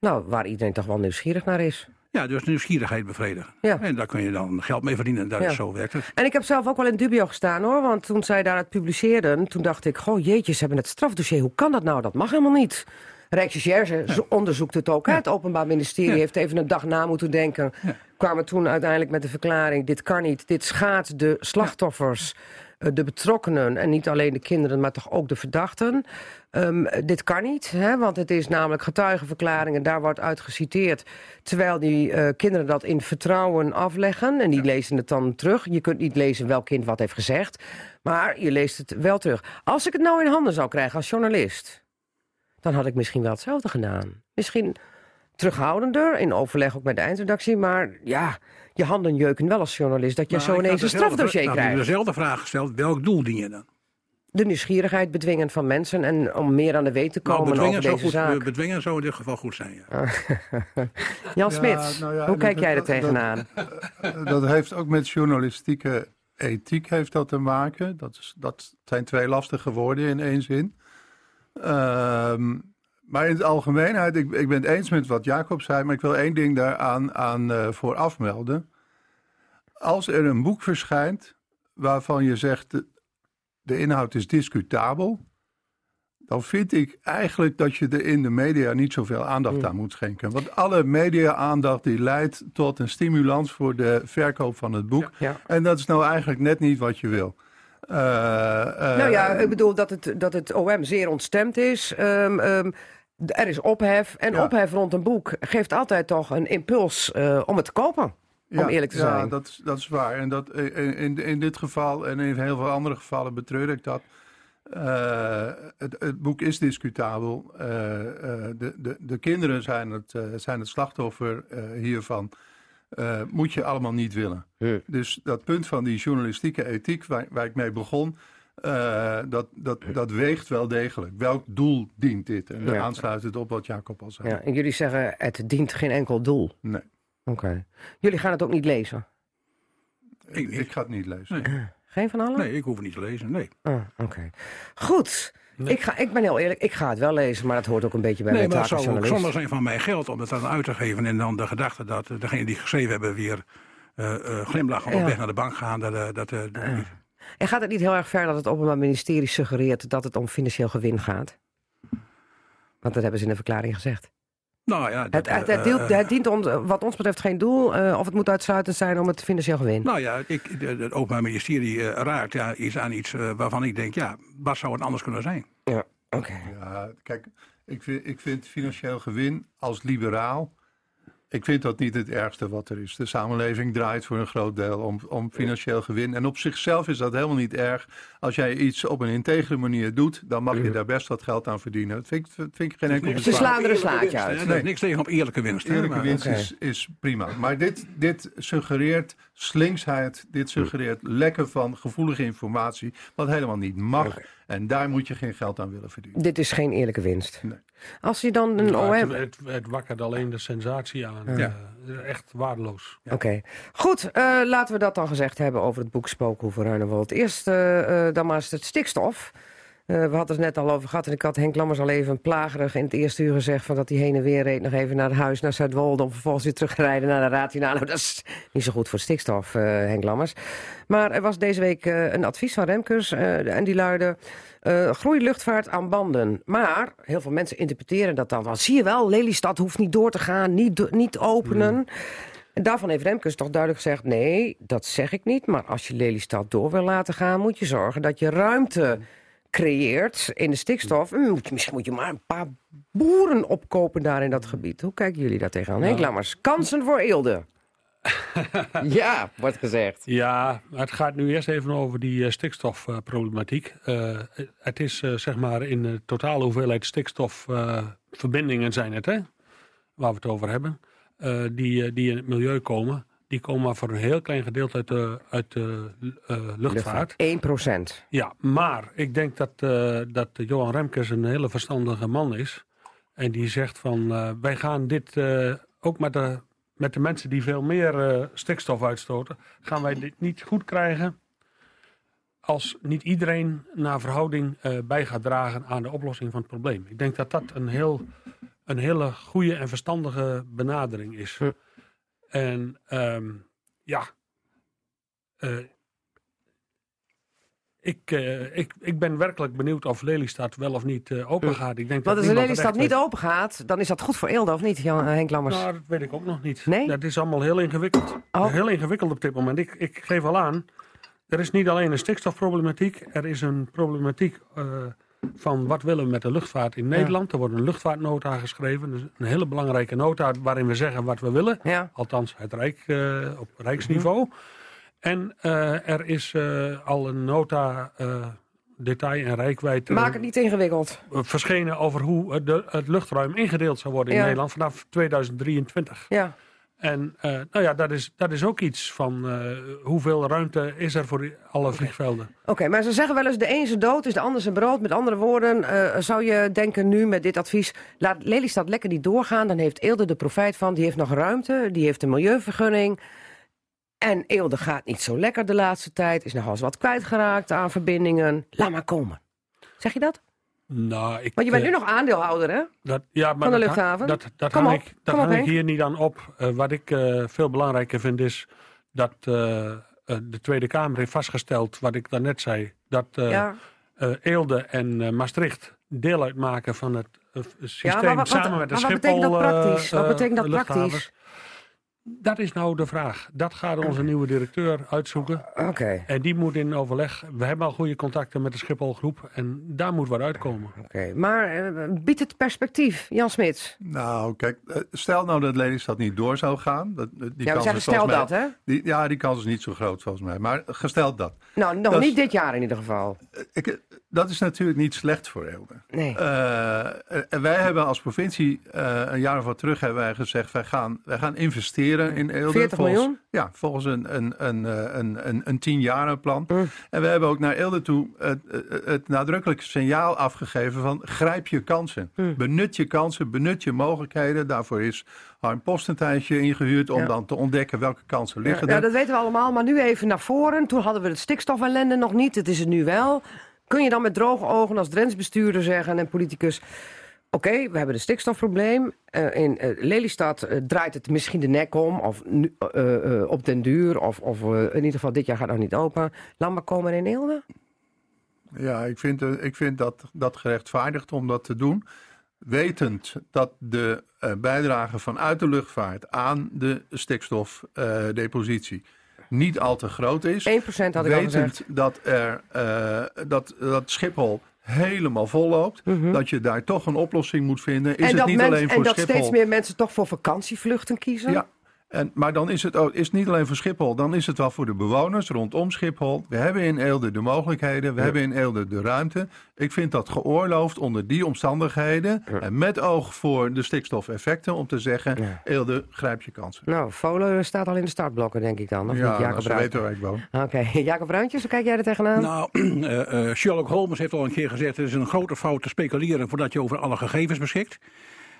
Nou, waar iedereen toch wel nieuwsgierig naar is. Ja, dus nieuwsgierigheid bevredigen. Ja. En daar kun je dan geld mee verdienen. Dat Ja. is zo werkt het. En ik heb zelf ook wel in dubio gestaan hoor, want toen zij daar het publiceerden, toen dacht ik, goh jeetje, ze hebben het strafdossier, hoe kan dat nou? Dat mag helemaal niet. Rijksrecherche zo- onderzoekt het ook. Het Openbaar Ministerie heeft even een dag na moeten denken. Kwamen toen uiteindelijk met de verklaring, dit kan niet. Dit schaadt de slachtoffers, eh, de betrokkenen en niet alleen de kinderen, maar toch ook de verdachten. Ehm, dit kan niet, hè? want het is namelijk getuigenverklaringen, daar wordt uit geciteerd. Terwijl die eh, kinderen dat in vertrouwen afleggen en die lezen het dan terug. Je kunt niet lezen welk kind wat heeft gezegd, maar je leest het wel terug. Als ik het nou in handen zou krijgen als journalist, dan had ik misschien wel hetzelfde gedaan. Misschien terughoudender, in overleg ook met de eindredactie, maar ja, je handen jeuken wel als journalist dat je Maar zo ineens een strafdossier nou, ik heb krijgt. dezelfde vraag gesteld. Welk doel dien je dan? De nieuwsgierigheid bedwingen van mensen en om meer aan de weet te Nou, komen bedwingen, over zou deze goed, zaak. bedwingen zou in dit geval goed zijn. Ja. Jan Ja, Smits, nou ja, hoe kijk dat- jij er dat- dat- tegenaan? Dat heeft ook met journalistieke ethiek heeft dat te maken. Dat, is, dat zijn twee lastige woorden in één zin. Ehm, maar in het algemeenheid, ik, ik ben het eens met wat Jacob zei, maar ik wil één ding daaraan aan, eh, voor afmelden. Als er een boek verschijnt waarvan je zegt de, de inhoud is discutabel, dan vind ik eigenlijk dat je er in de media niet zoveel aandacht aan moet schenken. Want alle media-aandacht die leidt tot een stimulans voor de verkoop van het boek. Ja. En dat is nou eigenlijk net niet wat je wil. Eh, eh, Nou ja, ik bedoel dat het, dat het OM zeer ontstemd is. Ehm, ehm, er is ophef. En Ja. ophef rond een boek geeft altijd toch een impuls eh, om het te kopen. om eerlijk te ja, zijn. dat, is- dat is waar. En dat, in, in, dit geval en in heel veel andere gevallen betreur ik dat. Eh, het, het boek is discutabel. Eh, eh, de, de, de kinderen zijn het, eh, zijn het slachtoffer eh, hiervan. Eh, moet je allemaal niet willen. Dus dat punt van die journalistieke ethiek waar, waar ik mee begon, eh, dat, dat, dat weegt wel degelijk. Welk doel dient dit? En Ja. aansluitend op wat Jacob al zei. Ja, en jullie zeggen het dient geen enkel doel. Nee, Oké. Jullie gaan het ook niet lezen? ik, ik ga het niet lezen. Geen van allen? Nee, ik hoef het niet te lezen. Nee. Ah, Oké. Goed. Ik, ga, ik ben heel eerlijk, ik ga het wel lezen, maar dat hoort ook een beetje bij Nee, mijn maar het taak als zou ook zonde zijn van mijn geld om het dan uit te geven. En dan de gedachte dat degene die geschreven hebben weer eh eh, glimlachen op weg naar de bank gaan. Dat, eh, dat, niet. En gaat het niet heel erg ver dat het Openbaar Ministerie suggereert dat het om financieel gewin gaat? Want dat hebben ze in de verklaring gezegd. Nou ja, dat, Het, het, het, eh, eh, het dient ons, wat ons betreft geen doel, eh, of het moet uitsluitend zijn om het financieel gewin. Nou ja, ik, het Openbaar Ministerie raakt ja, iets aan iets waarvan ik denk, ja, wat zou het anders kunnen zijn? Ja, oké. Ja, kijk, ik vind, ik vind financieel gewin als liberaal. Ik vind dat niet het ergste wat er is. De samenleving draait voor een groot deel om, om financieel gewin. En op zichzelf is dat helemaal niet erg. Als jij iets op een integere manier doet, dan mag je daar best wat geld aan verdienen. Dat vind ik, dat vind ik geen enkel Ze bezwaar. slaan er een slaatje uit. Nee. niks tegen op eerlijke winst. Eerlijke winst is, is prima. Maar dit, dit suggereert slinksheid. Dit suggereert lekken van gevoelige informatie. Wat helemaal niet mag. En daar moet je geen geld aan willen verdienen. Dit is geen eerlijke winst. Nee. Als je dan een OM... het, het, het wakkert alleen de sensatie aan. Ja. Eh, echt waardeloos. Oké, goed. eh, laten we dat dan gezegd hebben over het boek Spookhoeven Ruinewold. Eerst eh, eh, dan maar eens het stikstof. We hadden het net al over gehad en ik had Henk Lammers al even plagerig in het eerste uur gezegd... Van dat hij heen en weer reed nog even naar het huis, naar Zuidwolde... om vervolgens weer terug te rijden naar de Raad. Nou, dat is niet zo goed voor stikstof, uh, Henk Lammers. Maar er was deze week uh, een advies van Remkes en die luidde... Groei luchtvaart aan banden. Maar heel veel mensen interpreteren dat dan. Zie je wel, Lelystad hoeft niet door te gaan, niet, niet openen. Mm. En daarvan heeft Remkes toch duidelijk gezegd... nee, dat zeg ik niet, maar als je Lelystad door wil laten gaan... moet je zorgen dat je ruimte creëert in de stikstof. Moet je, misschien moet je maar een paar boeren opkopen daar in dat gebied. Hoe kijken jullie daar tegenaan? Nou. Henk Lammers, kansen voor Eelde. ja, wordt gezegd. Ja, het gaat nu eerst even over die uh, stikstofproblematiek. Uh, het is uh, zeg maar in de totale hoeveelheid stikstofverbindingen zijn het, hè? Waar we het over hebben. die, die in het milieu komen. Die komen maar voor een heel klein gedeelte uit de, uit de luchtvaart. 1 procent. Ja, maar ik denk dat, dat Johan Remkes een hele verstandige man is. En die zegt van, wij gaan dit ook met de met de mensen die veel meer stikstof uitstoten, gaan wij dit niet goed krijgen als niet iedereen naar verhouding bij gaat dragen aan de oplossing van het probleem. Ik denk dat dat een, heel, een hele goede en verstandige benadering is. En um, ja, uh, ik, uh, ik, ik ben werkelijk benieuwd of Lelystad wel of niet uh, open gaat. Ik denk Want als Lelystad niet open gaat, dan is dat goed voor Eelde of niet, Jan, Henk Lammers? Nou, dat weet ik ook nog niet. Nee? Dat is allemaal heel ingewikkeld. Oh. Heel ingewikkeld op dit moment. Ik, ik geef al aan, er is niet alleen een stikstofproblematiek. Er is een problematiek van wat willen we met de luchtvaart in Nederland. Ja. Er wordt een luchtvaartnota geschreven. Dus een hele belangrijke nota waarin we zeggen wat we willen. Ja. Althans, het Rijk, op rijksniveau. Mm -hmm. En uh, er is uh, al een nota detail en rijkwijd... Maak het niet ingewikkeld. ...verschenen over hoe de, het luchtruim ingedeeld zou worden in ja. Nederland vanaf 2023. Ja. En nou ja, dat is, dat is ook iets van hoeveel ruimte is er voor alle okay. vliegvelden. Oké, okay, maar ze zeggen wel eens de een zijn dood is de ander zijn brood. Met andere woorden, zou je denken nu met dit advies... laat Lelystad lekker niet doorgaan, dan heeft Eelde de profijt van. Die heeft nog ruimte, die heeft een milieuvergunning... En Eelde gaat niet zo lekker de laatste tijd. Is nogal eens wat kwijtgeraakt aan verbindingen. Laat maar komen. Zeg je dat? Nou, ik, Want je bent nu nog aandeelhouder, hè? Dat, ja, maar van de luchthaven. Dat, dat, dat hang, ik, dat hang ik hier niet aan op. Uh, wat ik uh, veel belangrijker vind is dat de Tweede Kamer heeft vastgesteld, wat ik daarnet zei, dat ja. Eelde en Maastricht deel uitmaken van het systeem ja, wat, samen met de maar Schiphol. Wat betekent dat praktisch? wat betekent dat praktisch? Dat is nou de vraag. Dat gaat onze nieuwe directeur uitzoeken. Oké. Okay. En die moet in overleg. We hebben al goede contacten met de Schipholgroep. En daar moet wat uitkomen. Oké. Okay. Maar uh, biedt het perspectief, Jan Smits? Nou, kijk. Stel nou dat Lelystad niet door zou gaan. Dat, die ja, we zeggen stel dat, hè? Die, ja, die kans is niet zo groot volgens mij. Maar gesteld dat. Nou, nog dat niet is, dit jaar in ieder geval. Ik, dat is natuurlijk niet slecht voor Eelde. Nee. Uh, wij hebben als provincie uh, een jaar of wat terug hebben wij gezegd... wij gaan, wij gaan investeren in Eelde. 40 volgens, miljoen? Ja, volgens een, een, een, een, een, een tienjarenplan. Mm. En we hebben ook naar Eelde toe het, het nadrukkelijke signaal afgegeven van... grijp je kansen. Mm. Benut je kansen, benut je mogelijkheden. Daarvoor is Harm Post een tijdje ingehuurd... om ja. dan te ontdekken welke kansen liggen ja, er. Ja, dat weten we allemaal. Maar nu even naar voren. Toen hadden we het stikstofellende nog niet. Het is het nu wel... Kun je dan met droge ogen als Drents bestuurder zeggen en politicus... Oké, okay, we hebben een stikstofprobleem. Uh, in uh, Lelystad uh, draait het misschien de nek om, of nu, op den duur, of, of in ieder geval dit jaar gaat nog niet open. Laat maar komen in Eelde. Ja, ik vind, ik vind dat, dat gerechtvaardigd om dat te doen. Wetend dat de bijdrage vanuit de luchtvaart aan de stikstofdepositie niet al te groot is. 1% had ik al gezegd. dat, er, dat, dat Schiphol helemaal vol loopt. Mm -hmm. Dat je daar toch een oplossing moet vinden. Is en het niet alleen voor en dat Schiphol. steeds meer mensen toch voor vakantievluchten kiezen? Ja. En, maar dan is het ook, is niet alleen voor Schiphol, dan is het wel voor de bewoners rondom Schiphol. We hebben in Eelde de mogelijkheden, we ja. hebben in Eelde de ruimte. Ik vind dat geoorloofd onder die omstandigheden. Ja. En met oog voor de stikstofeffecten om te zeggen, ja. Eelde, grijp je kansen. Nou, Volen staat al in de startblokken, denk ik dan. Of ja, niet, Jacob ze weten waar ik woon. Oké, okay. Jacob Bruintjes, hoe kijk jij er tegenaan? Nou, uh, uh, Sherlock Holmes heeft al een keer gezegd, het is een grote fout te speculeren voordat je over alle gegevens beschikt.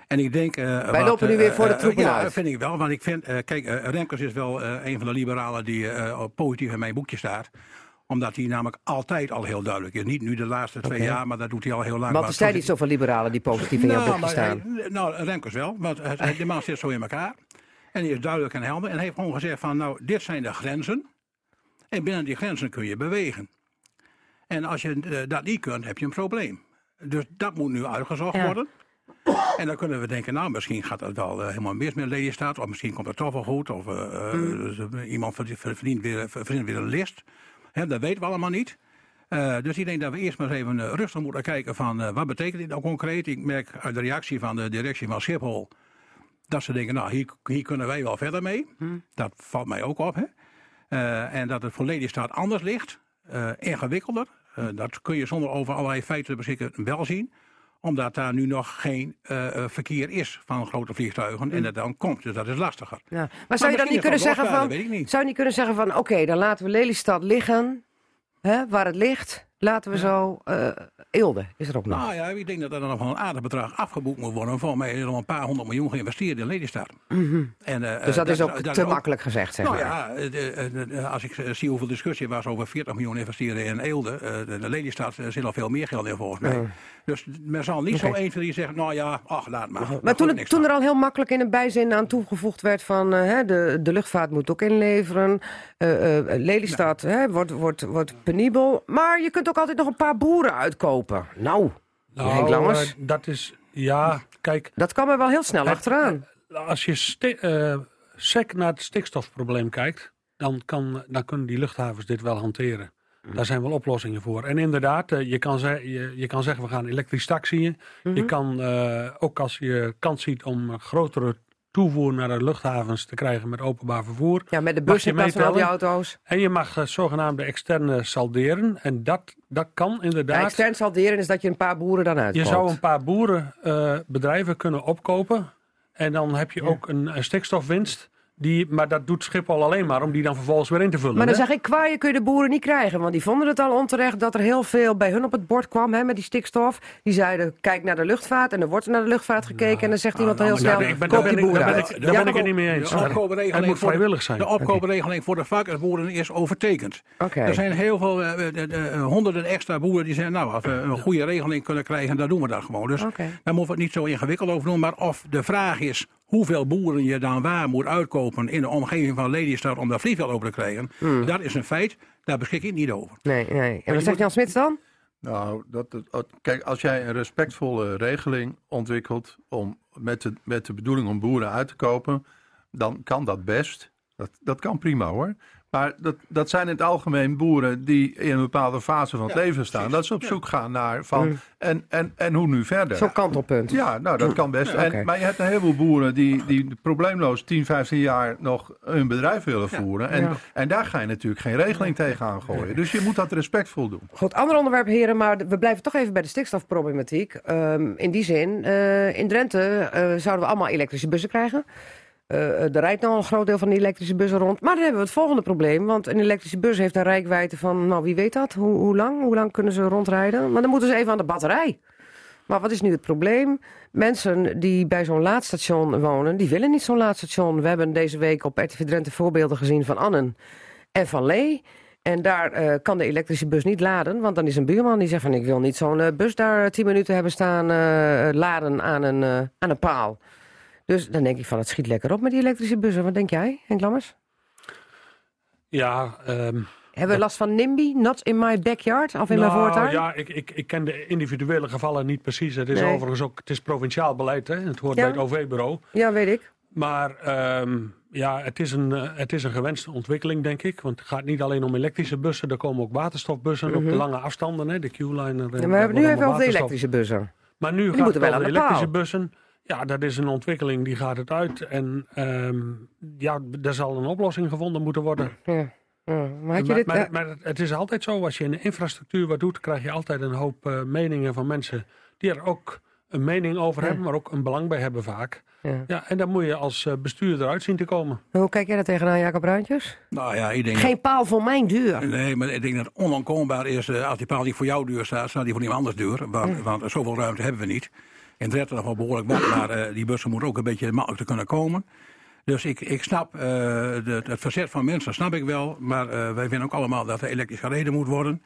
En ik denk... Uh, Wij lopen nu weer voor de troepen ja, uit. dat vind ik wel. Want ik vind, uh, kijk, uh, Remkes is wel een van de liberalen die positief in mijn boekje staat. Omdat hij namelijk altijd al heel duidelijk is. Niet nu de laatste twee jaar, maar dat doet hij al heel lang. Want Maar er zijn niet zoveel liberalen die positief in jouw boekje maar staan. hij- nou, Remkes wel, want hij- hij- de man zit zo in elkaar. En die is duidelijk en helder. En hij heeft gewoon gezegd van, nou, dit zijn de grenzen. En binnen die grenzen kun je bewegen. En als je eh, dat niet kunt, heb je een probleem. Dus dat moet nu uitgezocht Ja. worden. En dan kunnen we denken, nou, misschien gaat het wel eh, helemaal mis met Lelystad. Of misschien komt het toch wel goed. Of eh, eh, Mm. dus, iemand verdient, weer, verdient weer een list. Hè, dat weten we allemaal niet. Dus ik denk dat we eerst maar eens even rustig moeten kijken van wat betekent dit nou concreet. Ik merk uit de reactie van de directie van Schiphol dat ze denken, nou hier, hier kunnen wij wel verder mee. Dat valt mij ook op. Hè? En dat het voor Lelystad anders ligt, ingewikkelder. Dat kun je zonder over allerlei feiten te beschikken wel zien omdat daar nu nog geen eh, eh, verkeer is van grote vliegtuigen. En dat dan komt, dus dat is lastiger. Ja. Maar zou je dan niet kunnen zeggen van... niet. Zou je niet kunnen zeggen van... Oké, dan laten we Lelystad liggen. Hè, waar het ligt. Laten we zo... eh Eelde is er ook nog. Nou ja, ik denk dat er dan nog wel een aardig bedrag afgeboekt moet worden. Volgens mij is er al een paar honderd miljoen geïnvesteerd in Lelystad. En, eh, dus dat, is ook dat te makkelijk gezegd, zeg Nou maar. ja, de- de- als ik zie hoeveel discussie er was over 40 miljoen investeren in Eelde. de, Lelystad zit al veel meer geld in volgens mij. Dus men zal niet zo Oké. 1, 2, 3 zeggen, nou ja, ach, laat maar. Maar toen, het- toen er al heel makkelijk in een bijzin aan toegevoegd werd van eh, hè, de, de luchtvaart moet ook inleveren. eh, eh, Lelystad hè, wordt, wordt, wordt penibel. Maar je kunt ook altijd nog een paar boeren uitkopen. Nou, Henk Lammers, eh, dat is, ja, kijk, dat kan er wel heel snel achteraan. als je sti- eh, sec naar het stikstofprobleem kijkt, dan, kan, dan kunnen die luchthavens dit wel hanteren. Daar zijn wel oplossingen voor. En inderdaad, eh, je, kan ze- je, je kan zeggen we gaan elektrisch taxiën. Mhm. Je kan eh, ook als je kans ziet om grotere toevoer naar de luchthavens te krijgen met openbaar vervoer. Ja, met de bus je in plaats van al die auto's. En je mag eh, zogenaamde externe salderen. En dat, dat kan Ja, inderdaad. extern salderen is dat je een paar boeren dan Je uitkoopt. zou een paar boerenbedrijven kunnen opkopen. En dan heb je ook een, een stikstofwinst. Die, maar dat doet Schiphol alleen maar om die dan vervolgens weer in te vullen. Maar dan hè? zeg ik, kwaaien kun je de boeren niet krijgen. Want die vonden het al onterecht dat er heel veel bij hun op het bord kwam hè, met die stikstof. Die zeiden, kijk naar de luchtvaart. En er wordt naar de luchtvaart gekeken. en dan zegt iemand al heel nou, snel, daar ben ik- koop die ben ik- boeren daar ben ik- daar Ja, ben ik het niet mee eens. De opkoopregeling Het moet voor de- vrijwillig zijn. De opkoopregeling voor de vakboeren is overtekend. Oké. Er zijn heel veel, eh, eh, eh, honderden extra boeren die zeggen... nou, als we een goede regeling kunnen krijgen, dan doen we dat gewoon. Dus Oké. daar moeten we het niet zo ingewikkeld over doen. Maar of de vraag is hoeveel boeren je dan waar moet uitkopen... in de omgeving van Lelystad om dat vliegveld open te krijgen... Hmm. dat is een feit, daar beschik ik niet over. Nee, nee. En wat zegt Jan Smits dan? Nou, dat, dat- dat- kijk, als jij een respectvolle regeling ontwikkelt om met de, met de bedoeling om boeren uit te kopen, dan kan dat best. Dat, dat kan prima hoor. Maar dat, dat zijn in het algemeen boeren die in een bepaalde fase van het Ja, leven staan. precies. Dat ze op Ja. zoek gaan naar van en, en, en hoe nu verder. Zo'n kantelpunt. Ja, nou dat kan best. Ja, oké. en, maar je hebt een heleboel boeren die, die probleemloos 10, 15 jaar nog hun bedrijf willen voeren. En, Ja. en daar ga je natuurlijk geen regeling tegenaan gooien. Dus je moet dat respectvol doen. Goed, ander onderwerp heren, maar we blijven toch even bij de stikstofproblematiek. Ehm, in die zin, eh, in Drenthe eh, zouden we allemaal elektrische bussen krijgen. Eh, er rijdt nou een groot deel van die elektrische bussen rond. Maar dan hebben we het volgende probleem. Want een elektrische bus heeft een rijkwijde van, nou wie weet dat? Hoe, hoe lang? Hoe lang kunnen ze rondrijden? Maar dan moeten ze even aan de batterij. Maar wat is nu het probleem? Mensen die bij zo'n laadstation wonen, die willen niet zo'n laadstation. We hebben deze week op RTV Drenthe voorbeelden gezien van Annen en van Lee. En daar eh, kan de elektrische bus niet laden. Want dan is een buurman die zegt van ik wil niet zo'n eh, bus daar tien minuten hebben staan eh, laden aan een, eh, aan een paal. Dus dan denk ik van het schiet lekker op met die elektrische bussen. Wat denk jij, Henk Lammers? Ja, ehm, Hebben we last van NIMBY, not in my backyard of in mijn nou, voortuin? Ja, ik, ik, ik ken de individuele gevallen niet precies. Het is Nee. overigens ook het is provinciaal beleid. Hè? Het hoort Ja. bij het OV-bureau. Ja, weet ik. Maar ehm, ja, het is, een, eh, het is een gewenste ontwikkeling, denk ik. Want het gaat niet alleen om elektrische bussen. Er komen ook waterstofbussen op de lange afstanden. Hè? De Q-line. Mhm. Ja, maar we hebben nu even over de elektrische bussen. Maar nu gaat moeten het wel over aan de de elektrische paal. bussen. Ja, dat is een ontwikkeling, die gaat het uit. En ehm, ja, er zal een oplossing gevonden moeten worden. Ja. Ja, maar had je maar, dit... maar, eh, maar het is altijd zo, als je in de infrastructuur wat doet, krijg je altijd een hoop eh, meningen van mensen die er ook een mening over hebben, maar ook een belang bij hebben vaak. ja. Ja, en dan moet je als eh, bestuurder uit zien te komen. Hoe kijk jij daar tegenaan, Jacob Bruintjes? Nou ja, ik denk... Geen paal voor mijn deur. Nee, maar ik denk dat het onontkoombaar is, als die paal niet voor jouw deur staat, staat die voor iemand anders deur. Want, want zoveel ruimte hebben we niet. In Drenthe nog wel behoorlijk wat, maar eh, die bussen moeten ook een beetje makkelijk te kunnen komen. Dus ik, ik snap uh, de, het verzet van mensen, snap ik wel. Maar uh, wij vinden ook allemaal dat er elektrisch gereden moet worden.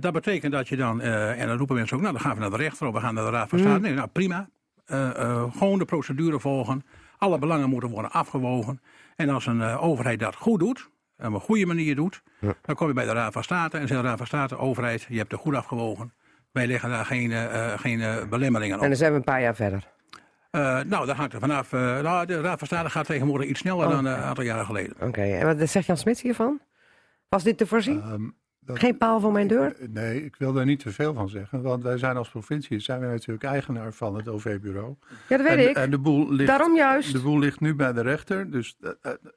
Dat betekent dat je dan, en dan roepen mensen ook, nou dan gaan we naar de rechter of we gaan naar de Raad van State. Mm. Nee, nou prima. gewoon de procedure volgen. Alle belangen moeten worden afgewogen. En als een overheid dat goed doet, op een goede manier doet, ja. dan kom je bij de Raad van State en zegt de Raad van State, overheid, je hebt het goed afgewogen. Wij leggen daar geen, geen belemmeringen op. En dan zijn we een paar jaar verder. Uh, nou, dat hangt er vanaf. Uh, nou, de Raad van State gaat tegenwoordig iets sneller oh. dan een aantal jaren geleden. Oké, en wat zegt Jan Smits hiervan? Was dit te voorzien? Um, dat, Geen paal voor mijn deur? Nee, ik wil daar niet te veel van zeggen. Want wij zijn als provincie zijn wij natuurlijk eigenaar van het OV-bureau. Ja, dat weet en, ik. En de boel ligt, Daarom juist. De boel ligt nu bij de rechter. Dus,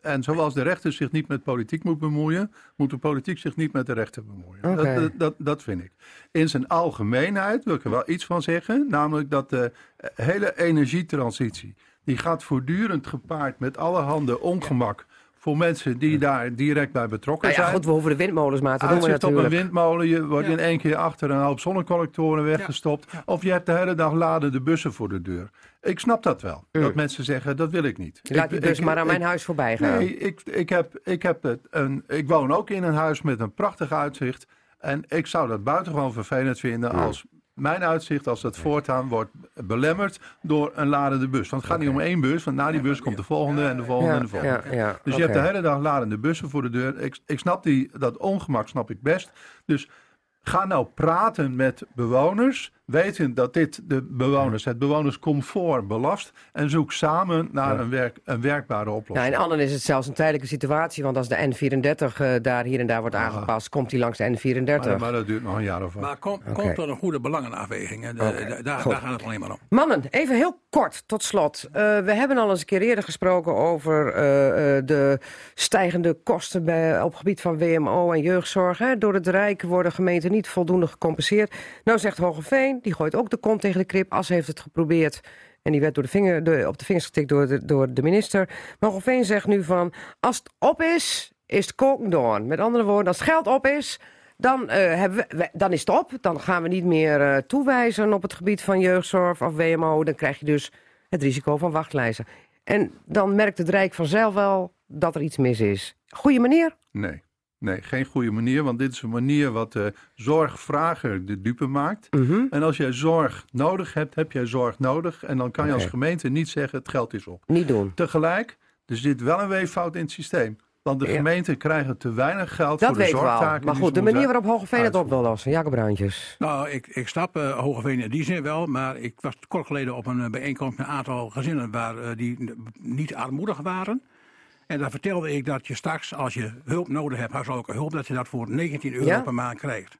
en zoals de rechter zich niet met politiek moet bemoeien, moet de politiek zich niet met de rechter bemoeien. Okay. Dat, dat, dat, vind ik. In zijn algemeenheid wil ik er wel iets van zeggen. Namelijk dat de hele energietransitie, die gaat voortdurend gepaard met allerhande ongemak voor mensen die daar direct bij betrokken nou ja, zijn. Goed, we hoeven de windmolens maar te doen natuurlijk. op een windmolen, je wordt in één keer achter een hoop zonnecollectoren weggestopt. Ja. Of je hebt de hele dag laden de bussen voor de deur. Ik snap dat wel. Mm. Dat mensen zeggen, dat wil ik niet. Laat die bus maar aan mijn huis voorbij gaan. Nee, ik, ik, heb, ik, heb het een, ik woon ook in een huis met een prachtig uitzicht. En ik zou dat buitengewoon vervelend vinden als mijn uitzicht als dat voortaan wordt belemmerd door een ladende bus. Want het gaat niet om één bus, want na die bus komt de volgende en de volgende en de volgende. Dus je hebt de hele dag ladende bussen voor de deur. Ik, ik snap die, dat ongemak, snap ik best. Dus ga nou praten met bewoners, weten dat dit de bewoners, het bewonerscomfort belast. En zoek samen naar een, werk, een werkbare oplossing. Nou, in Annen is het zelfs een tijdelijke situatie, want als de N34 uh, daar hier en daar wordt aangepast, komt hij langs de N34. Maar, maar, dat duurt nog een jaar of wat. Maar kom, okay. komt er een goede belangenafweging. De, okay. de, daar, daar gaat het alleen maar om. Mannen, even heel kort tot slot. Uh, we hebben al eens een keer eerder gesproken over uh, de stijgende kosten bij, op gebied van WMO en jeugdzorg. Hè. Door het Rijk worden gemeenten niet voldoende gecompenseerd. Nou zegt Hogeveen, die gooit ook de kont tegen de krip. As heeft het geprobeerd en die werd door de vinger, op de vingers getikt door de, door de minister. Zegt nu van, als het op is, is het koken. Met andere woorden, als het geld op is, dan, hebben we, dan is het op. Dan gaan we niet meer uh, toewijzen op het gebied van jeugdzorg of WMO. Dan krijg je dus het risico van wachtlijsten. En dan merkt het Rijk vanzelf wel dat er iets mis is. Goeie manier? Nee. Nee, geen goede manier, want dit is een manier wat de zorgvrager de dupe maakt. -hmm. En als jij zorg nodig hebt, heb jij zorg nodig. En dan kan je okay. als gemeente niet zeggen, het geld is op. Niet doen. Tegelijk, er zit wel een weeffout in het systeem. Want de ja. gemeenten krijgen te weinig geld dat voor de zorgtaken. Maar goed, de manier waarop Hogeveen het op wil lossen. Jacob Bruintjes. Nou, ik, ik snap uh, Hogeveen in die zin wel. Maar ik was kort geleden op een uh, bijeenkomst met een aantal gezinnen... waar uh, die niet armoedig waren... En daar vertelde ik dat je straks, als je hulp nodig hebt, huishoudelijke hulp, dat je dat voor 19 euro ja? per maand krijgt.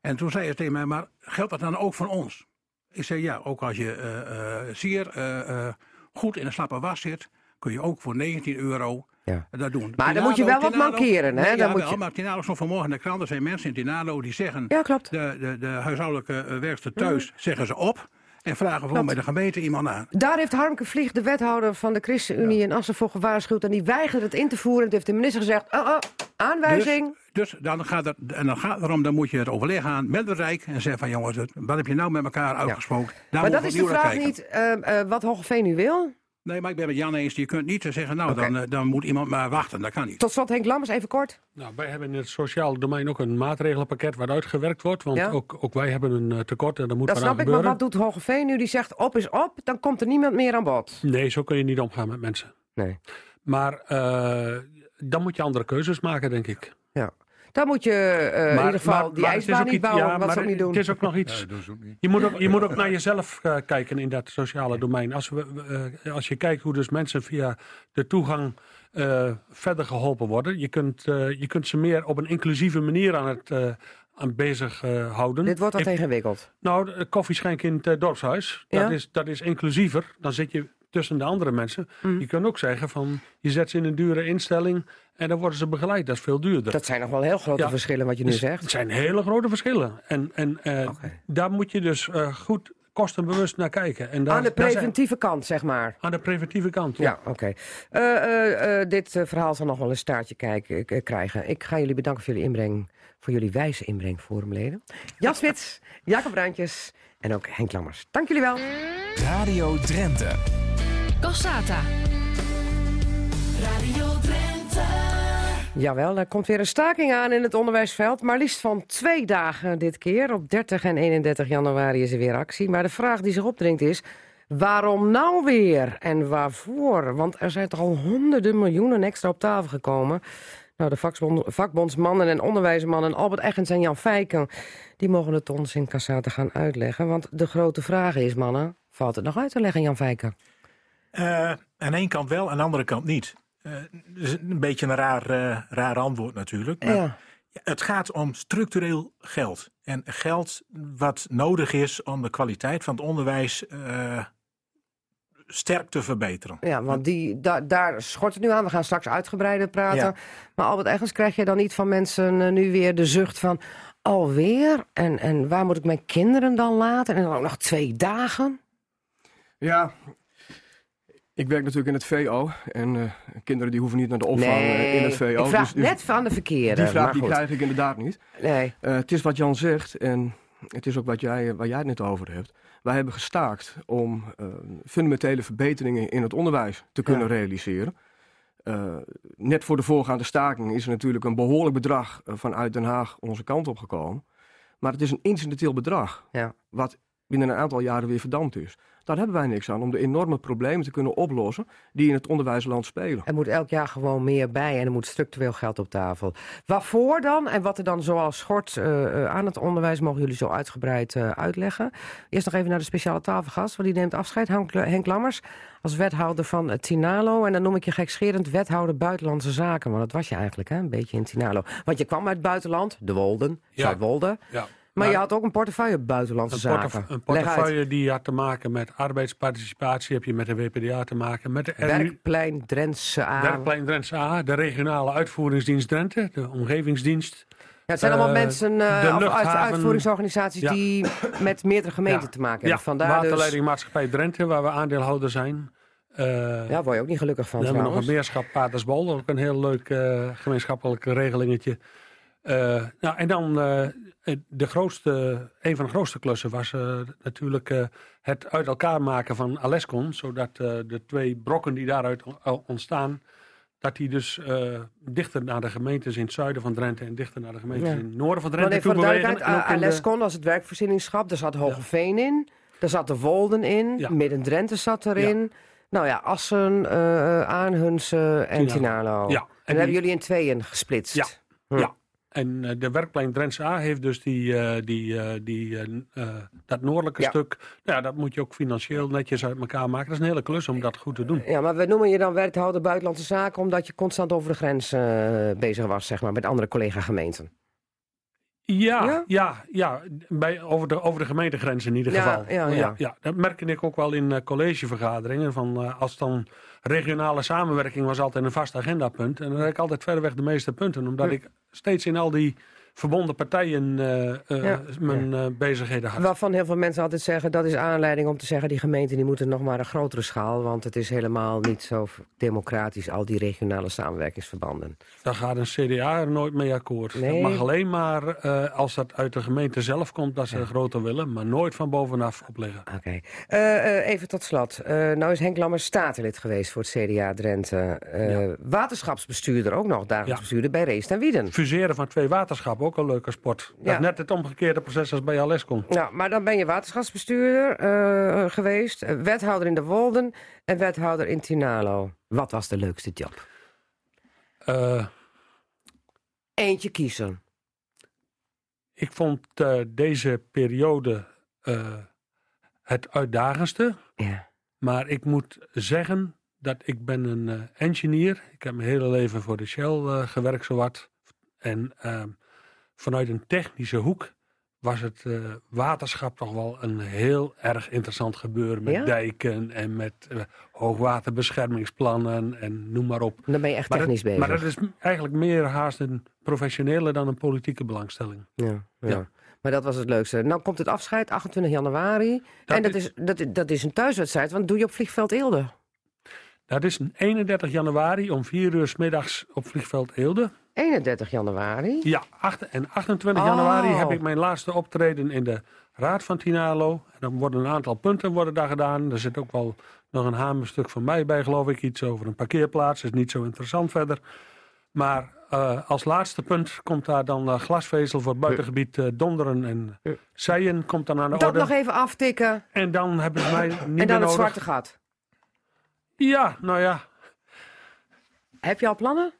En toen zei ze tegen mij, maar geldt dat dan ook van ons? Ik zei ja, ook als je uh, uh, zeer uh, goed in een slappe was zit, kun je ook voor 19 euro ja. dat doen. Maar dan moet je wel wat mankeren, hè? Nee, dan ja, moet wel, je... maar Tinalo nog vanmorgen in de krant, er zijn mensen in Tinalo die zeggen, ja, klopt. De, de, de huishoudelijke werkster thuis ja. zeggen ze op. En vragen gewoon bij de gemeente iemand aan. Daar heeft Harmke Vlieg, de wethouder van de ChristenUnie in Assen, voor gewaarschuwd. En die weigert het in te voeren. En heeft de minister gezegd, oh, oh, aanwijzing. Dus, dus, dan gaat het, en dan gaat erom, dan moet je het overleg aan met het Rijk. En zeggen van jongens, wat heb je nou met elkaar uitgesproken? Ja. Maar dat is de vraag niet uh, uh, wat Hogeveen nu wil. Nee, maar ik ben met Jan eens. Je kunt niet zeggen, nou, okay. dan, dan moet iemand maar wachten. Dat kan niet. Tot slot, Henk Lammers, even kort. Nou, wij hebben in het sociaal domein ook een maatregelenpakket waar uitgewerkt wordt. Want ja? ook, ook wij hebben een uh, tekort en dat moet Dat snap ik, gebeuren. maar wat doet Hogeveen nu? Die zegt, op is op, dan komt er niemand meer aan bod. Nee, zo kun je niet omgaan met mensen. Nee. Maar uh, dan moet je andere keuzes maken, denk ik. Ja. Dan moet je uh, maar, in ieder geval maar, die maar ijsbaan niet bouwen, ja, wat ze ook niet doen. Het is ook nog iets... Ja. Je, moet ook, je moet ook naar jezelf uh, kijken in dat sociale domein. Als, we, uh, als je kijkt hoe dus mensen via de toegang verder geholpen worden. Je kunt, je kunt ze meer op een inclusieve manier aan het aan bezig uh, houden. Dit wordt al ingewikkeld. Nou, koffie schenken in het uh, dorpshuis, ja? dat, is, dat is inclusiever. Dan zit je tussen de andere mensen. Mm. Je kunt ook zeggen van, je zet ze in een dure instelling en dan worden ze begeleid. Dat is veel duurder. Dat zijn nog wel heel grote ja, verschillen wat je nu zegt. Het zijn hele grote verschillen. En, en uh, okay. daar moet je dus goed kostenbewust naar kijken. En daar, aan de preventieve zijn... kant, zeg maar. Aan de preventieve kant, ja. ja oké. Okay. Uh, uh, dit verhaal zal nog wel een staartje kijken, krijgen. Ik ga jullie bedanken voor jullie inbreng, voor jullie wijze inbreng, forumleden. Jan Smits, Jacob Bruintjes en ook Henk Lammers. Dank jullie wel. Radio Drenthe. Cassata. Radio Drenthe. Jawel, er komt weer een staking aan in het onderwijsveld. Maar liefst van twee dagen dit keer. Op 30 en 31 januari is er weer actie. Maar de vraag die zich opdringt is... Waarom nou weer? En waarvoor? Want er zijn toch al honderden miljoenen extra op tafel gekomen. Nou, de vakbond, vakbondsmannen en onderwijsmannen Albert Eggens en Jan Fijken... die mogen het ons in Cassate gaan uitleggen. Want de grote vraag is, mannen, valt het nog uit te leggen, Jan Fijken? Uh, aan één kant wel, aan de andere kant niet. Uh, dus een beetje een raar, uh, raar antwoord natuurlijk. Maar Ja. het gaat om structureel geld. En geld wat nodig is om de kwaliteit van het onderwijs eh, sterk te verbeteren. Ja, want die, da- daar schort het nu aan. We gaan straks uitgebreider praten. Ja. Maar Albert, ergens krijg je dan niet van mensen eh, nu weer de zucht van... alweer? En, en waar moet ik mijn kinderen dan laten? En dan ook nog twee dagen? Ja, ik werk natuurlijk in het VO. En eh, kinderen die hoeven niet naar de opvang eh, in het VO. ik vraag dus- dus net van de verkeerde. die vraag die krijg ik inderdaad niet. Nee. Eh, het is wat Jan zegt en het is ook wat jij, waar jij het net over hebt. Wij hebben gestaakt om fundamentele verbeteringen in het onderwijs te kunnen Ja. realiseren. Net voor de voorgaande staking is er natuurlijk een behoorlijk bedrag vanuit Den Haag onze kant op gekomen. Maar het is een incidenteel bedrag, Ja. wat binnen een aantal jaren weer verdampt is. Daar hebben wij niks aan om de enorme problemen te kunnen oplossen die in het onderwijsland spelen. Er moet elk jaar gewoon meer bij en er moet structureel geld op tafel. Waarvoor dan en wat er dan zoal schort eh, eh, aan het onderwijs... mogen jullie zo uitgebreid eh, uitleggen. Eerst nog even naar de speciale tafelgast, want die neemt afscheid. Henk, Henk Lammers als wethouder van Tinalo. En dan noem ik je gekscherend wethouder Buitenlandse Zaken. Want dat was je eigenlijk, hè? een beetje in Tinalo. Want je kwam uit het buitenland, de Wolden, Ja. Zuidwolde. Ja. Maar je had ook een portefeuille Buitenlandse Een, Zaken. portef- een portefeuille die had te maken met arbeidsparticipatie, heb je met de WPDA te maken, met de Werkplein Drentse A. Werkplein Drentse A, de regionale uitvoeringsdienst Drenthe, de omgevingsdienst. Ja, het zijn allemaal Eh, mensen of uit uitvoeringsorganisaties Ja. die met meerdere gemeenten Ja. te maken Ja, hebben. Vandaar dus, waterleiding Maatschappij Drenthe, waar we aandeelhouder zijn. Eh, ja, word je ook niet gelukkig van we hebben nog een meerschap Patersbol, ook een heel leuk gemeenschappelijk regelingetje. Nou, en dan de grootste, een van de grootste klussen was eh, natuurlijk eh, het uit elkaar maken van Alescon. Zodat eh, de twee brokken die daaruit ontstaan, dat die dus eh, dichter naar de gemeentes in het zuiden van Drenthe en dichter naar de gemeentes Ja. in het noorden van Drenthe toe bewegen. Alescon als het werkvoorzieningschap, daar zat Hogeveen in. Daar zat de Wolden in, Ja. Midden-Drenthe zat erin. Nou ja, Assen, eh Aanhunsen en Tinalo. Ja, En, en die- hebben jullie in tweeën gesplitst. Ja, Hm. ja. En eh, de werkplein Drentse A heeft dus die, eh, die, eh, die, eh, eh, dat noordelijke Ja. stuk. Nou ja, dat moet je ook financieel netjes uit elkaar maken. Dat is een hele klus om dat goed te doen. Ja, maar we noemen je dan wethouder Buitenlandse Zaken... omdat je constant over de grens bezig was, zeg maar, met andere collega-gemeenten. Ja, Ja? ja, ja, bij, over, de, over de gemeentegrens in ieder Ja, geval. ja, ja. dat merkte ik ook wel in eh, collegevergaderingen. Van, eh, als dan regionale samenwerking was altijd een vast agendapunt. En dan had ik altijd verreweg de meeste punten. Omdat ik steeds in al die verbonden partijen eh, eh, Ja, mijn eh, bezigheden had. Waarvan heel veel mensen altijd zeggen, dat is aanleiding om te zeggen... die gemeenten die moeten nog maar een grotere schaal... want het is helemaal niet zo democratisch, al die regionale samenwerkingsverbanden. Daar gaat een CDA er nooit mee akkoord. Nee. Dat mag alleen maar eh, als dat uit de gemeente zelf komt dat ze groter willen, maar nooit van bovenaf opleggen. Oké. Eh, eh, even tot slot. Eh, nou is Henk Lammers statenlid geweest voor het CDA Drenthe. Eh, Waterschapsbestuurder, ook nog dagelijks Ja. bestuurder bij Reest en Wieden. Fuseren van twee waterschappen, ook een leuke sport. Dat Ja. net het omgekeerde proces als bij Alescon. Nou, maar dan ben je waterschapsbestuurder eh, geweest, eh, wethouder in de Wolden en wethouder in Tinalo. Wat was de leukste job? Eh, Eentje kiezen. ik vond deze periode het uitdagendste. Ja. Maar ik moet zeggen dat ik ben een engineer. Ik heb mijn hele leven voor de Shell gewerkt zowat. En ehm, vanuit een technische hoek was het eh, waterschap toch wel een heel erg interessant gebeuren. Met Ja? dijken en met eh, hoogwaterbeschermingsplannen en noem maar op. Dan ben je echt Maar dat- technisch bezig. Maar dat is eigenlijk meer haast een professionele dan een politieke belangstelling. Ja, ja. Ja. Maar dat was het leukste. Nou komt het afscheid, 28 januari. Dat en dat is- dat, dat is een thuiswedstrijd, want dat doe je op vliegveld Eelde. Dat is een 31 januari om 4 uur 's middags op vliegveld Eelde. 31 januari? Ja, acht- en 28 Oh. januari heb ik mijn laatste optreden in de Raad van Tinalo. En dan worden een aantal punten worden daar gedaan. Er zit ook wel nog een hamerstuk van mij bij, geloof ik. Iets over een parkeerplaats. is niet zo interessant verder. Maar eh, als laatste punt komt daar dan eh, glasvezel voor het buitengebied eh, Donderen en Zeien komt dan aan de Dat orde. nog even aftikken. En dan hebben ze mij niet en meer dan het nodig. zwarte gat. Ja, nou ja. Heb je al plannen?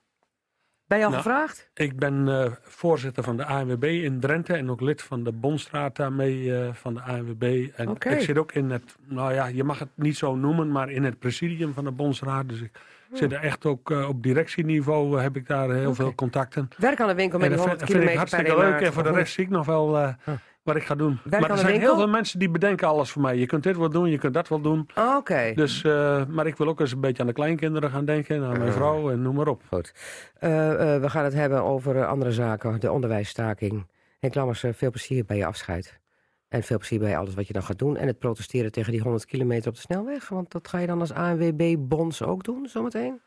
Ben je al Nou, gevraagd? Ik ben eh, voorzitter van de ANWB in Drenthe en ook lid van de Bondstraat daarmee eh, van de ANWB. En ik zit ook in het, nou ja, je mag het niet zo noemen, maar in het presidium van de Bondsraad. Dus ik zit er echt ook eh, op directieniveau, heb ik daar heel veel contacten. Werk aan de winkel met En die dat 100 vind, vind ik hartstikke leuk. En voor de rest zie ik nog wel eh, wat ik ga doen. Werk maar er zijn winkel? heel veel mensen die bedenken alles voor mij. Je kunt dit wel doen, je kunt dat wel doen. Ah, Oké. Dus, eh, maar ik wil ook eens een beetje aan de kleinkinderen gaan denken. Aan mijn vrouw en noem maar op. Goed. Eh, eh, we gaan het hebben over andere zaken. De onderwijsstaking. Henk Lammers, eh, veel plezier bij je afscheid. En veel plezier bij alles wat je dan gaat doen. En het protesteren tegen die 100 kilometer op de snelweg. Want dat ga je dan als ANWB-bonds ook doen, zometeen?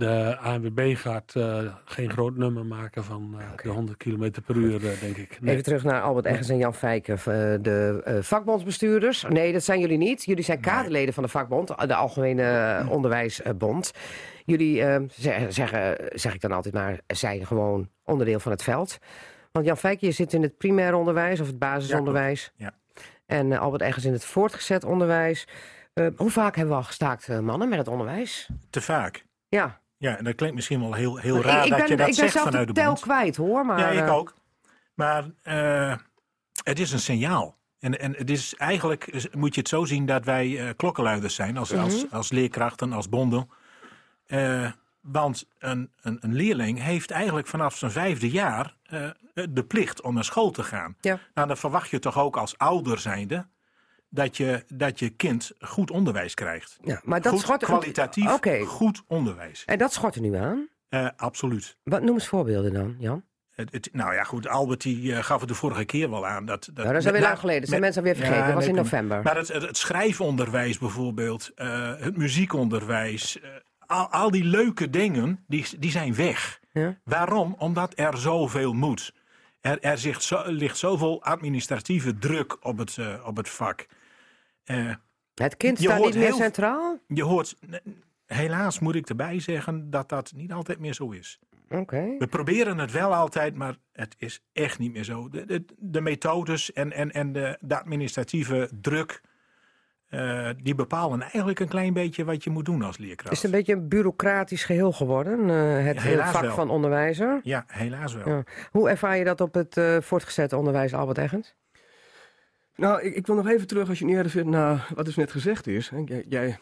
De ANWB gaat eh, geen groot nummer maken van eh, de 100 km per uur, eh, denk ik. Nee. Even terug naar Albert Eggers en Jan Fijken, de eh, vakbondsbestuurders. Nee, dat zijn jullie niet. Jullie zijn kaderleden van de vakbond, de Algemene Onderwijsbond. Jullie, zeg- zeggen, zeg ik dan altijd maar, zijn gewoon onderdeel van het veld. Want Jan Fijken, je zit in het primair onderwijs of het basisonderwijs. Ja, En Albert Eggers in het voortgezet onderwijs. Eh, hoe vaak hebben we al gestaakt, mannen, met het onderwijs? Te vaak. Ja. Ja, en dat klinkt misschien wel heel, heel Ik- raar ik, dat ben, je dat ik ben zegt zelf vanuit de de tel bond. kwijt, hoor. Maar, ja, ik eh, ook. Maar eh, het is een signaal. En, en het is eigenlijk, moet je het zo zien dat wij eh, klokkenluiders zijn als, als, Mhm. als leerkrachten, als bonden. Want een, een, een leerling heeft eigenlijk vanaf zijn vijfde jaar de plicht om naar school te gaan. Ja. Nou, dan verwacht je toch ook als ouder zijnde dat je, dat je kind goed onderwijs krijgt. Ja, maar dat goed, schort- kwalitatief goed onderwijs. En dat schort er nu aan? Eh, absoluut. Wat noem eens voorbeelden dan, Jan? Het, het- nou ja, goed, Albert die, eh, gaf het de vorige keer wel aan. Dat, dat, Ja, dat is alweer lang geleden. Dat zijn mensen alweer vergeten. Dat was in november. Maar het, het, schrijfonderwijs bijvoorbeeld, eh, het muziekonderwijs, al, al die leuke dingen, die, die zijn weg. Ja. Waarom? Omdat er zoveel moet. Er, er ligt, zo, ligt zoveel administratieve druk op het, op het vak. Eh, Het kind staat niet meer heel- centraal? Je hoort, helaas moet ik erbij zeggen, dat dat niet altijd meer zo is. We proberen het wel altijd, maar het is echt niet meer zo. De, de, de methodes en, en, en de, de administratieve druk, eh, die bepalen eigenlijk een klein beetje wat je moet doen als leerkracht. Is het een beetje een bureaucratisch geheel geworden, eh, het Ja, helaas vak wel. van onderwijzer? Ja, helaas wel. Ja. Hoe ervaar je dat op het eh, voortgezet onderwijs, Albert Eggens? Nou, ik, ik wil nog even terug, als je niet erg vindt, naar wat dus net gezegd is. Hè. Jij, jij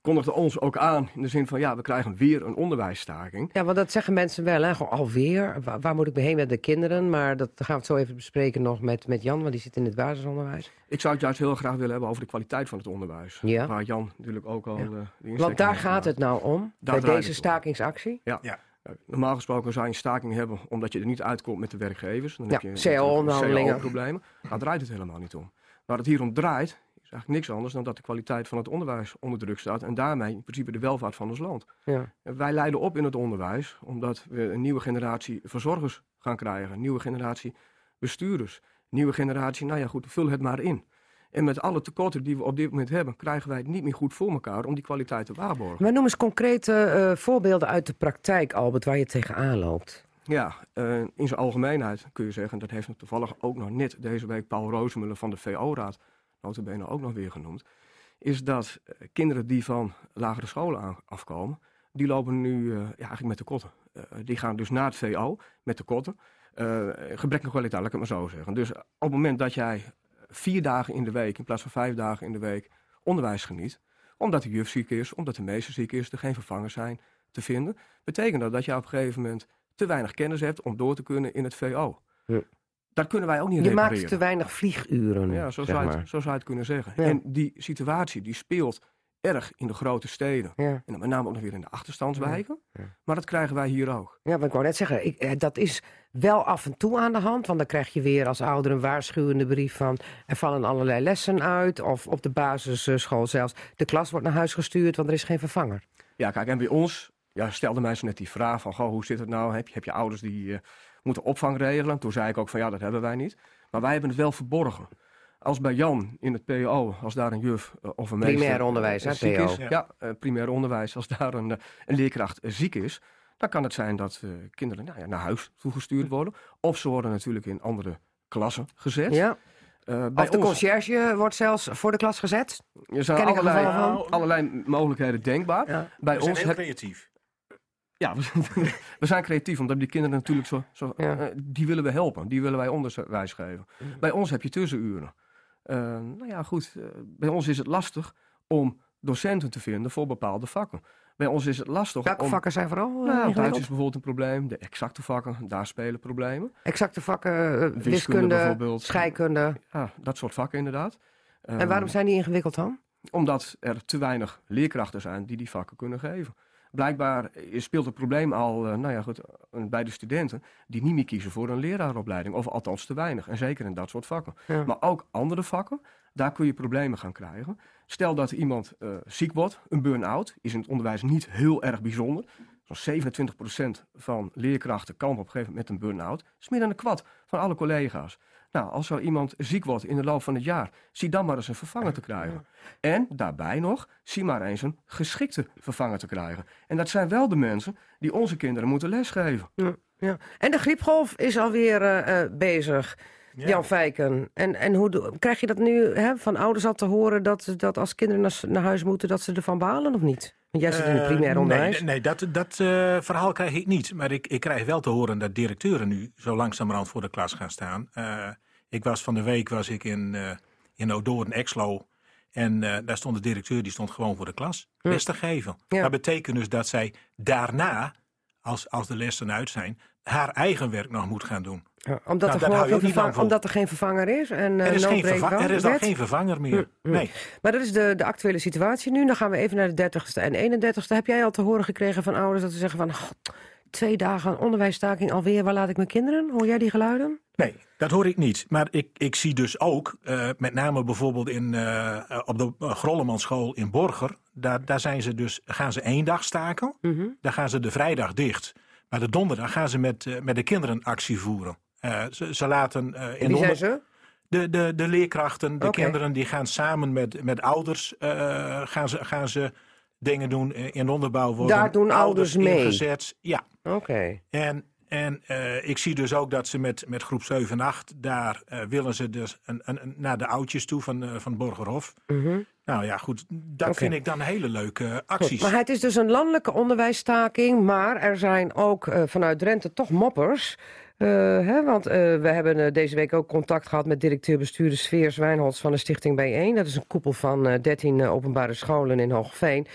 kondigde ons ook aan in de zin van, ja, we krijgen weer een onderwijsstaking. Ja, want dat zeggen mensen wel, hè? Gewoon alweer. Waar, waar moet ik mee heen met de kinderen? Maar dat gaan we het zo even bespreken nog met, met Jan, want die zit in het basisonderwijs. Ik zou het juist heel graag willen hebben over de kwaliteit van het onderwijs. Ja. Waar Jan natuurlijk ook al... Ja. eh, de Want daar gaat het nou om, Daar bij deze stakingsactie. Ja. Ja. Normaal gesproken zou je een staking hebben omdat je er niet uitkomt met de werkgevers. Dan Ja, heb je CAO-onderhandelingen. CAO-problemen. Daar draait het helemaal niet om. Waar het hier om draait, is eigenlijk niks anders dan dat de kwaliteit van het onderwijs onder druk staat. En daarmee in principe de welvaart van ons land. Ja. En Wij leiden op in het onderwijs omdat we een nieuwe generatie verzorgers gaan krijgen. Een nieuwe generatie bestuurders. Nieuwe generatie, nou ja goed, vul het maar in. En met alle tekorten die we op dit moment hebben, krijgen wij het niet meer goed voor elkaar om die kwaliteit te waarborgen. Maar noem eens concrete eh, voorbeelden uit de praktijk, Albert, waar je tegenaan loopt. Ja, eh, in zijn algemeenheid kun je zeggen, dat heeft toevallig ook nog net deze week Paul Rozemuller van de VO-raad, notabene ook nog weer genoemd, is dat eh, kinderen die van lagere scholen afkomen, die lopen nu eh, ja, eigenlijk met de kotten. Die gaan dus naar het VO met de kotten. Gebrek kwaliteit, laat ik het maar zo zeggen. Dus op het moment dat jij vier dagen in de week in plaats van vijf dagen in de week onderwijs geniet, omdat de juf ziek is, omdat de meester ziek is, er geen vervangers zijn te vinden, betekent dat dat je op een gegeven moment te weinig kennis hebt om door te kunnen in het VO. Ja. Dat kunnen wij ook niet Je repareren. maakt te weinig vlieguren, Ja, zo zeg zou, het, zo zou je het kunnen zeggen. Ja. En die situatie die speelt erg in de grote steden. Ja. En dan met name ook nog weer in de achterstandswijken. Ja. Maar dat krijgen wij hier ook. Ja, maar ik wou net zeggen, ik, eh, dat is wel af en toe aan de hand. Want dan krijg je weer als ouder een waarschuwende brief van... er vallen allerlei lessen uit. Of op de basisschool zelfs. De klas wordt naar huis gestuurd, want er is geen vervanger. Ja, kijk, en bij ons ja, stelde mij zo net die vraag van, goh, hoe zit het nou? Heb je, heb je ouders die eh, moeten opvang regelen? Toen zei ik ook van, ja, dat hebben wij niet. Maar wij hebben het wel verborgen. Als bij Jan in het PO, als daar een juf eh, of een meester... Primair onderwijs, hè, ziek PO. is, ja, eh, primair onderwijs. Als daar een, eh, een leerkracht eh, ziek is, dan kan het zijn dat eh, kinderen nou ja, naar huis toegestuurd worden. Of ze worden natuurlijk in andere klassen gezet. Ja. Eh, bij Of de ons- conciërge wordt zelfs voor de klas gezet. er zijn allerlei, van. allerlei mogelijkheden denkbaar. Bij We zijn ons heel heb- creatief. Ja, we zijn, we zijn creatief, omdat die kinderen natuurlijk zo... zo Ja. eh, die willen we helpen, die willen wij onderwijs geven. Bij ons heb je tussenuren. Eh, nou ja, goed, eh, bij ons is het lastig om docenten te vinden voor bepaalde vakken. Bij ons is het lastig Welke om... vakken zijn vooral Nou, Duits is bijvoorbeeld een probleem. De exacte vakken, daar spelen problemen. Exacte vakken, Wiskunde wiskunde, bijvoorbeeld. scheikunde. Ja, dat soort vakken inderdaad. En Ehm, waarom zijn die ingewikkeld dan? Omdat er te weinig leerkrachten zijn die die vakken kunnen geven. Blijkbaar speelt het probleem al eh, nou ja, goed, eh, bij de studenten die niet meer kiezen voor een leraaropleiding. Of althans te weinig. En zeker in dat soort vakken. Ja. Maar ook andere vakken, daar kun je problemen gaan krijgen. Stel dat iemand eh, ziek wordt, een burn-out, is in het onderwijs niet heel erg bijzonder. Zo'n 27% van leerkrachten kampen op een gegeven moment met een burn-out. Dat is meer dan een kwart van alle collega's. Nou, als zo iemand ziek wordt in de loop van het jaar, zie dan maar eens een vervanger te krijgen. En daarbij nog, zie maar eens een geschikte vervanger te krijgen. En dat zijn wel de mensen die onze kinderen moeten lesgeven. Ja, ja. En de griepgolf is alweer eh, eh, bezig. Jan Fijken. En, en hoe krijg je dat nu hè, van ouders al te horen dat, dat als kinderen naar, naar huis moeten, dat ze ervan balen of niet? Want jij zit in het Eh, primair onderwijs. Nee, nee dat, dat eh, verhaal krijg ik niet. Maar ik, ik krijg wel te horen dat directeuren nu zo langzamerhand voor de klas gaan staan. Eh, ik was van de week was ik in, eh in Odoorn, Exlo. En daar stond de directeur, die stond gewoon voor de klas. Hm. Les te geven. Ja. Dat betekent dus dat zij daarna, als, als de lessen uit zijn, haar eigen werk nog moet gaan doen. Ja, omdat, Nou, er gewoon geen vervang- omdat er geen vervanger is. En, eh, Er is, geen verva- er is dan geen vervanger meer. Hm, hm. Nee. Maar dat is de, de actuele situatie nu. Dan gaan we even naar de 30ste en 31ste. Heb jij al te horen gekregen van ouders dat ze zeggen van... "God, twee dagen onderwijsstaking alweer, waar laat ik mijn kinderen? Hoor jij die geluiden? Nee, dat hoor ik niet. Maar ik, ik zie dus ook, eh, met name bijvoorbeeld in, eh, op de Grollemanschool in Borger, daar, daar zijn ze dus, gaan ze één dag staken. Mhm. Dan gaan ze de vrijdag dicht. Maar de donderdag gaan ze met, eh, met de kinderen actie voeren. Eh, ze, ze laten eh, in Wie onder- zijn ze? De, de, de leerkrachten, de kinderen, die gaan samen met, met ouders eh, gaan ze, gaan ze dingen doen in de onderbouw. Worden Daar doen ouders mee? ingezet. Ja, Oké. en, en ik zie dus ook dat ze met, met groep 7 en 8, daar willen ze dus een, een, een- naar de oudjes toe van, eh, van Borgerhof. Mhm. Nou ja, goed, dat vind ik dan hele leuke acties. Goed, maar het is dus een landelijke onderwijsstaking, maar er zijn ook vanuit Drenthe toch moppers. Eh, hè, want eh, we hebben eh, deze week ook contact gehad met directeur-bestuurder Sfeer Zwijnholz van de Stichting B1. Dat is een koepel van eh 13 eh, openbare scholen in Hoogveen.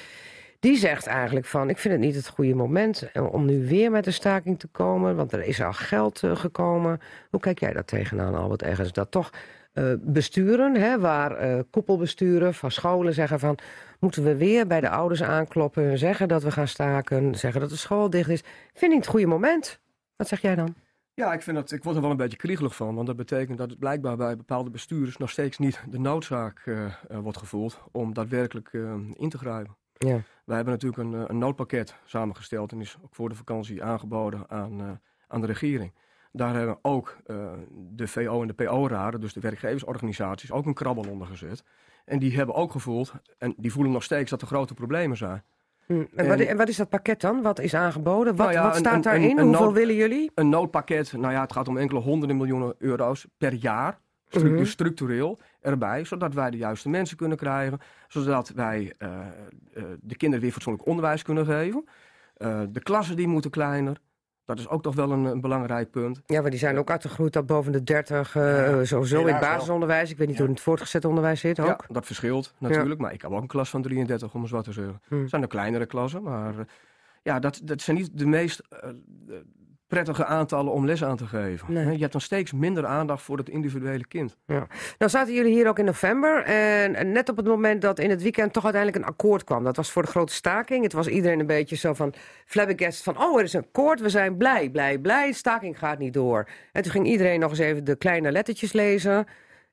Die zegt eigenlijk van, ik vind het niet het goede moment om nu weer met een staking te komen, want er is al geld gekomen. Hoe kijk jij daar tegenaan, Albert Ergens? Dat toch besturen, hè, waar koepelbesturen van scholen zeggen van... moeten we weer bij de ouders aankloppen en zeggen dat we gaan staken... zeggen dat de school dicht is. Vind ik het goede moment. Wat zeg jij dan? Ja, ik, vind dat, ik word er wel een beetje kriegelig van. Want dat betekent dat het blijkbaar bij bepaalde bestuurders nog steeds niet de noodzaak eh, eh, wordt gevoeld om daadwerkelijk eh, in te grijpen. Ja. Wij hebben natuurlijk een, een noodpakket samengesteld en is ook voor de vakantie aangeboden aan, aan de regering. Daar hebben ook de VO en de PO-raden, dus de werkgeversorganisaties, ook een krabbel onder gezet. En die hebben ook gevoeld, en die voelen nog steeds dat er grote problemen zijn. Hm, En, wat, en wat is dat pakket dan? Wat is aangeboden? Wat, Nou ja, wat staat een- daarin? een- een Hoeveel nood- willen jullie? Een noodpakket, nou ja, het gaat om enkele honderden miljoenen euro's per jaar. Stru- Mhm. dus structureel erbij, zodat wij de juiste mensen kunnen krijgen. Zodat wij eh, eh, de kinderen weer fatsoenlijk onderwijs kunnen geven. Eh, de klassen die moeten kleiner. Dat is ook toch wel een, een belangrijk punt. Ja, maar die zijn ook uitgegroeid tot boven de 30, eh, sowieso in het basisonderwijs. Ik weet niet hoe het voortgezet onderwijs zit ook. Ja, dat verschilt natuurlijk. Maar ik heb ook een klas van 33, om eens wat te zeggen. Hm. Het zijn de kleinere klassen, maar eh, ja, dat, dat zijn niet de meest eh, eh, prettige aantallen om les aan te geven. Nee. Je hebt dan steeds minder aandacht voor het individuele kind. Ja. Nou zaten jullie hier ook in november en net op het moment dat in het weekend toch uiteindelijk een akkoord kwam. Dat was voor de grote staking. Het was iedereen een beetje zo van flabbergast van oh er is een akkoord, we zijn blij, blij, blij. De staking gaat niet door. En toen ging iedereen nog eens even de kleine lettertjes lezen.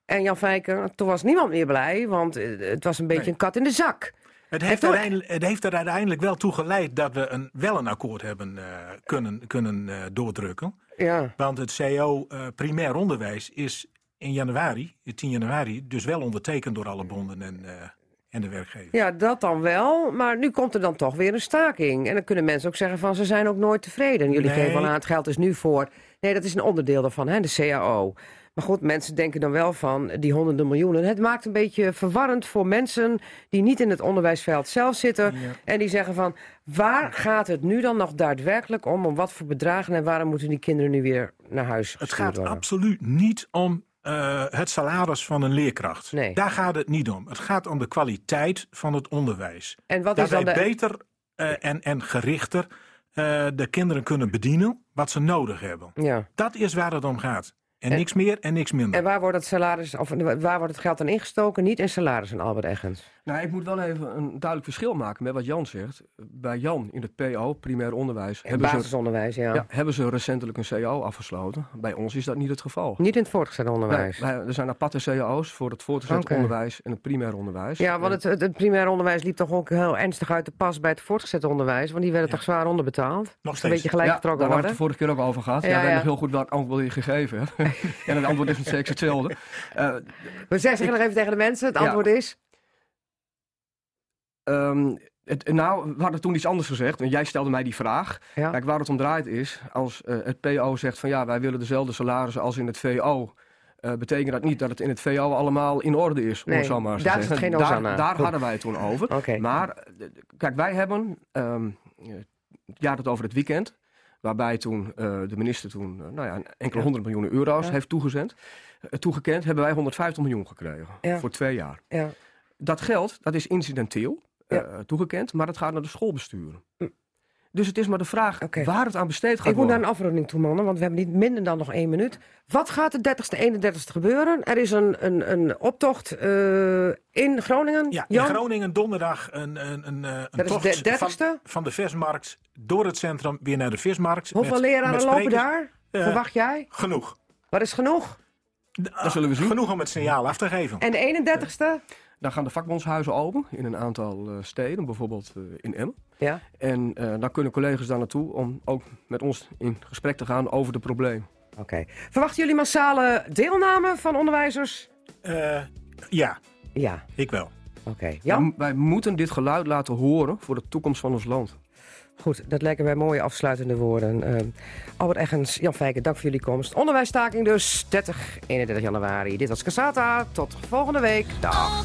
En Jan Fijker, toen was niemand meer blij, want eh, het was een beetje Nee. een kat in de zak. Het heeft, het heeft er uiteindelijk wel toe geleid dat we een, wel een akkoord hebben uh, kunnen, kunnen uh, doordrukken. Ja. Want het CO uh, primair onderwijs is in januari, 10 januari, dus wel ondertekend door alle bonden en, en de werkgevers. Ja, dat dan wel. Maar nu komt er dan toch weer een staking. En dan kunnen mensen ook zeggen van ze zijn ook nooit tevreden. Jullie Nee. geven aan het geld is nu voor. Nee, dat is een onderdeel daarvan, hè, de CAO. Maar goed, mensen denken dan wel van die honderden miljoenen. Het maakt een beetje verwarrend voor mensen die niet in het onderwijsveld zelf zitten. En die zeggen van waar gaat het nu dan nog daadwerkelijk om? Om wat voor bedragen en waarom moeten die kinderen nu weer naar huis Het gaat worden? absoluut niet om eh, het salaris van een leerkracht. Nee. Daar gaat het niet om. Het gaat om de kwaliteit van het onderwijs. En wat dat is dan de... beter eh, en, en gerichter eh, de kinderen kunnen bedienen wat ze nodig hebben. Ja. Dat is waar het om gaat. En, En- niks meer en niks minder. En waar wordt het salaris, of waar wordt het geld dan ingestoken? Niet in salaris in Albert Eggens. Nou, ik moet wel even een duidelijk verschil maken met wat Jan zegt. Bij Jan in het PO, primair onderwijs, hebben ze, ja. ja, hebben ze recentelijk een CAO afgesloten. Bij ons is dat niet het geval. Niet in het voortgezet onderwijs. Nee, wij- er zijn aparte CAO's voor het voortgezet onderwijs en het primair onderwijs. Ja, want het, het, het primair onderwijs liep toch ook heel ernstig uit de pas bij het voortgezet onderwijs. Want die werden toch zwaar onderbetaald? Nog Een steeds. beetje gelijk Ja, getrokken daar hebben we worden. het de vorige keer ook over gehad. Ja, Ja, wij ja. weten heel goed welk antwoord je gegeven hebt. en het antwoord is nog steeds hetzelfde. Eh, We zeggen nog even tegen de mensen, het Ja. antwoord is... Ehm, het, nou, we hadden toen iets anders gezegd. En jij stelde mij die vraag. Ja. Kijk, waar het om draait is, als eh, het PO zegt van ja, wij willen dezelfde salarissen als in het VO. eh, betekent dat niet dat het in het VO allemaal in orde is, om Nee, het zo maar daar is geen daar hadden wij het toen over. Maar, eh, kijk, wij hebben, ehm eh, ja, het over het weekend, waarbij toen de minister toen, nou ja, enkele Ja. honderd miljoen euro's Ja. heeft toegezend, toegekend, hebben wij 150 miljoen gekregen Ja. voor twee jaar. Ja. Dat geld, dat is incidenteel Ja. eh, toegekend, maar dat gaat naar de schoolbesturen. Hm. Dus het is maar de vraag waar het aan besteed gaat Ik moet naar een afronding toe, mannen, want we hebben niet minder dan nog één minuut. Wat gaat de 30ste, 31ste gebeuren? Er is een, een, een optocht eh, in Groningen. Ja, in Jan? Groningen donderdag een, een, een, eh, een tocht de van, 30ste? van de vismarkt door het centrum weer naar de vismarkt. Hoeveel met- leraren met lopen daar? Eh, Verwacht jij? Genoeg. Wat is genoeg? Dat zullen we zien. Genoeg om het signaal af te geven. En de 31ste? Dan gaan de vakbondshuizen open in een aantal eh, steden, bijvoorbeeld eh, in Emmen. Ja. En eh, dan kunnen collega's daar naartoe om ook met ons in gesprek te gaan over de problemen. Oké. Verwachten jullie massale deelname van onderwijzers? Eh, ja, Ja, ik wel. oké. Wij, wij moeten dit geluid laten horen voor de toekomst van ons land. Goed, dat lijken mij mooie afsluitende woorden. Eh, Albert Eggens, Jan Fijken, dank voor jullie komst. Onderwijsstaking dus 30, 31 januari. Dit was Casata. Tot volgende week. Dag.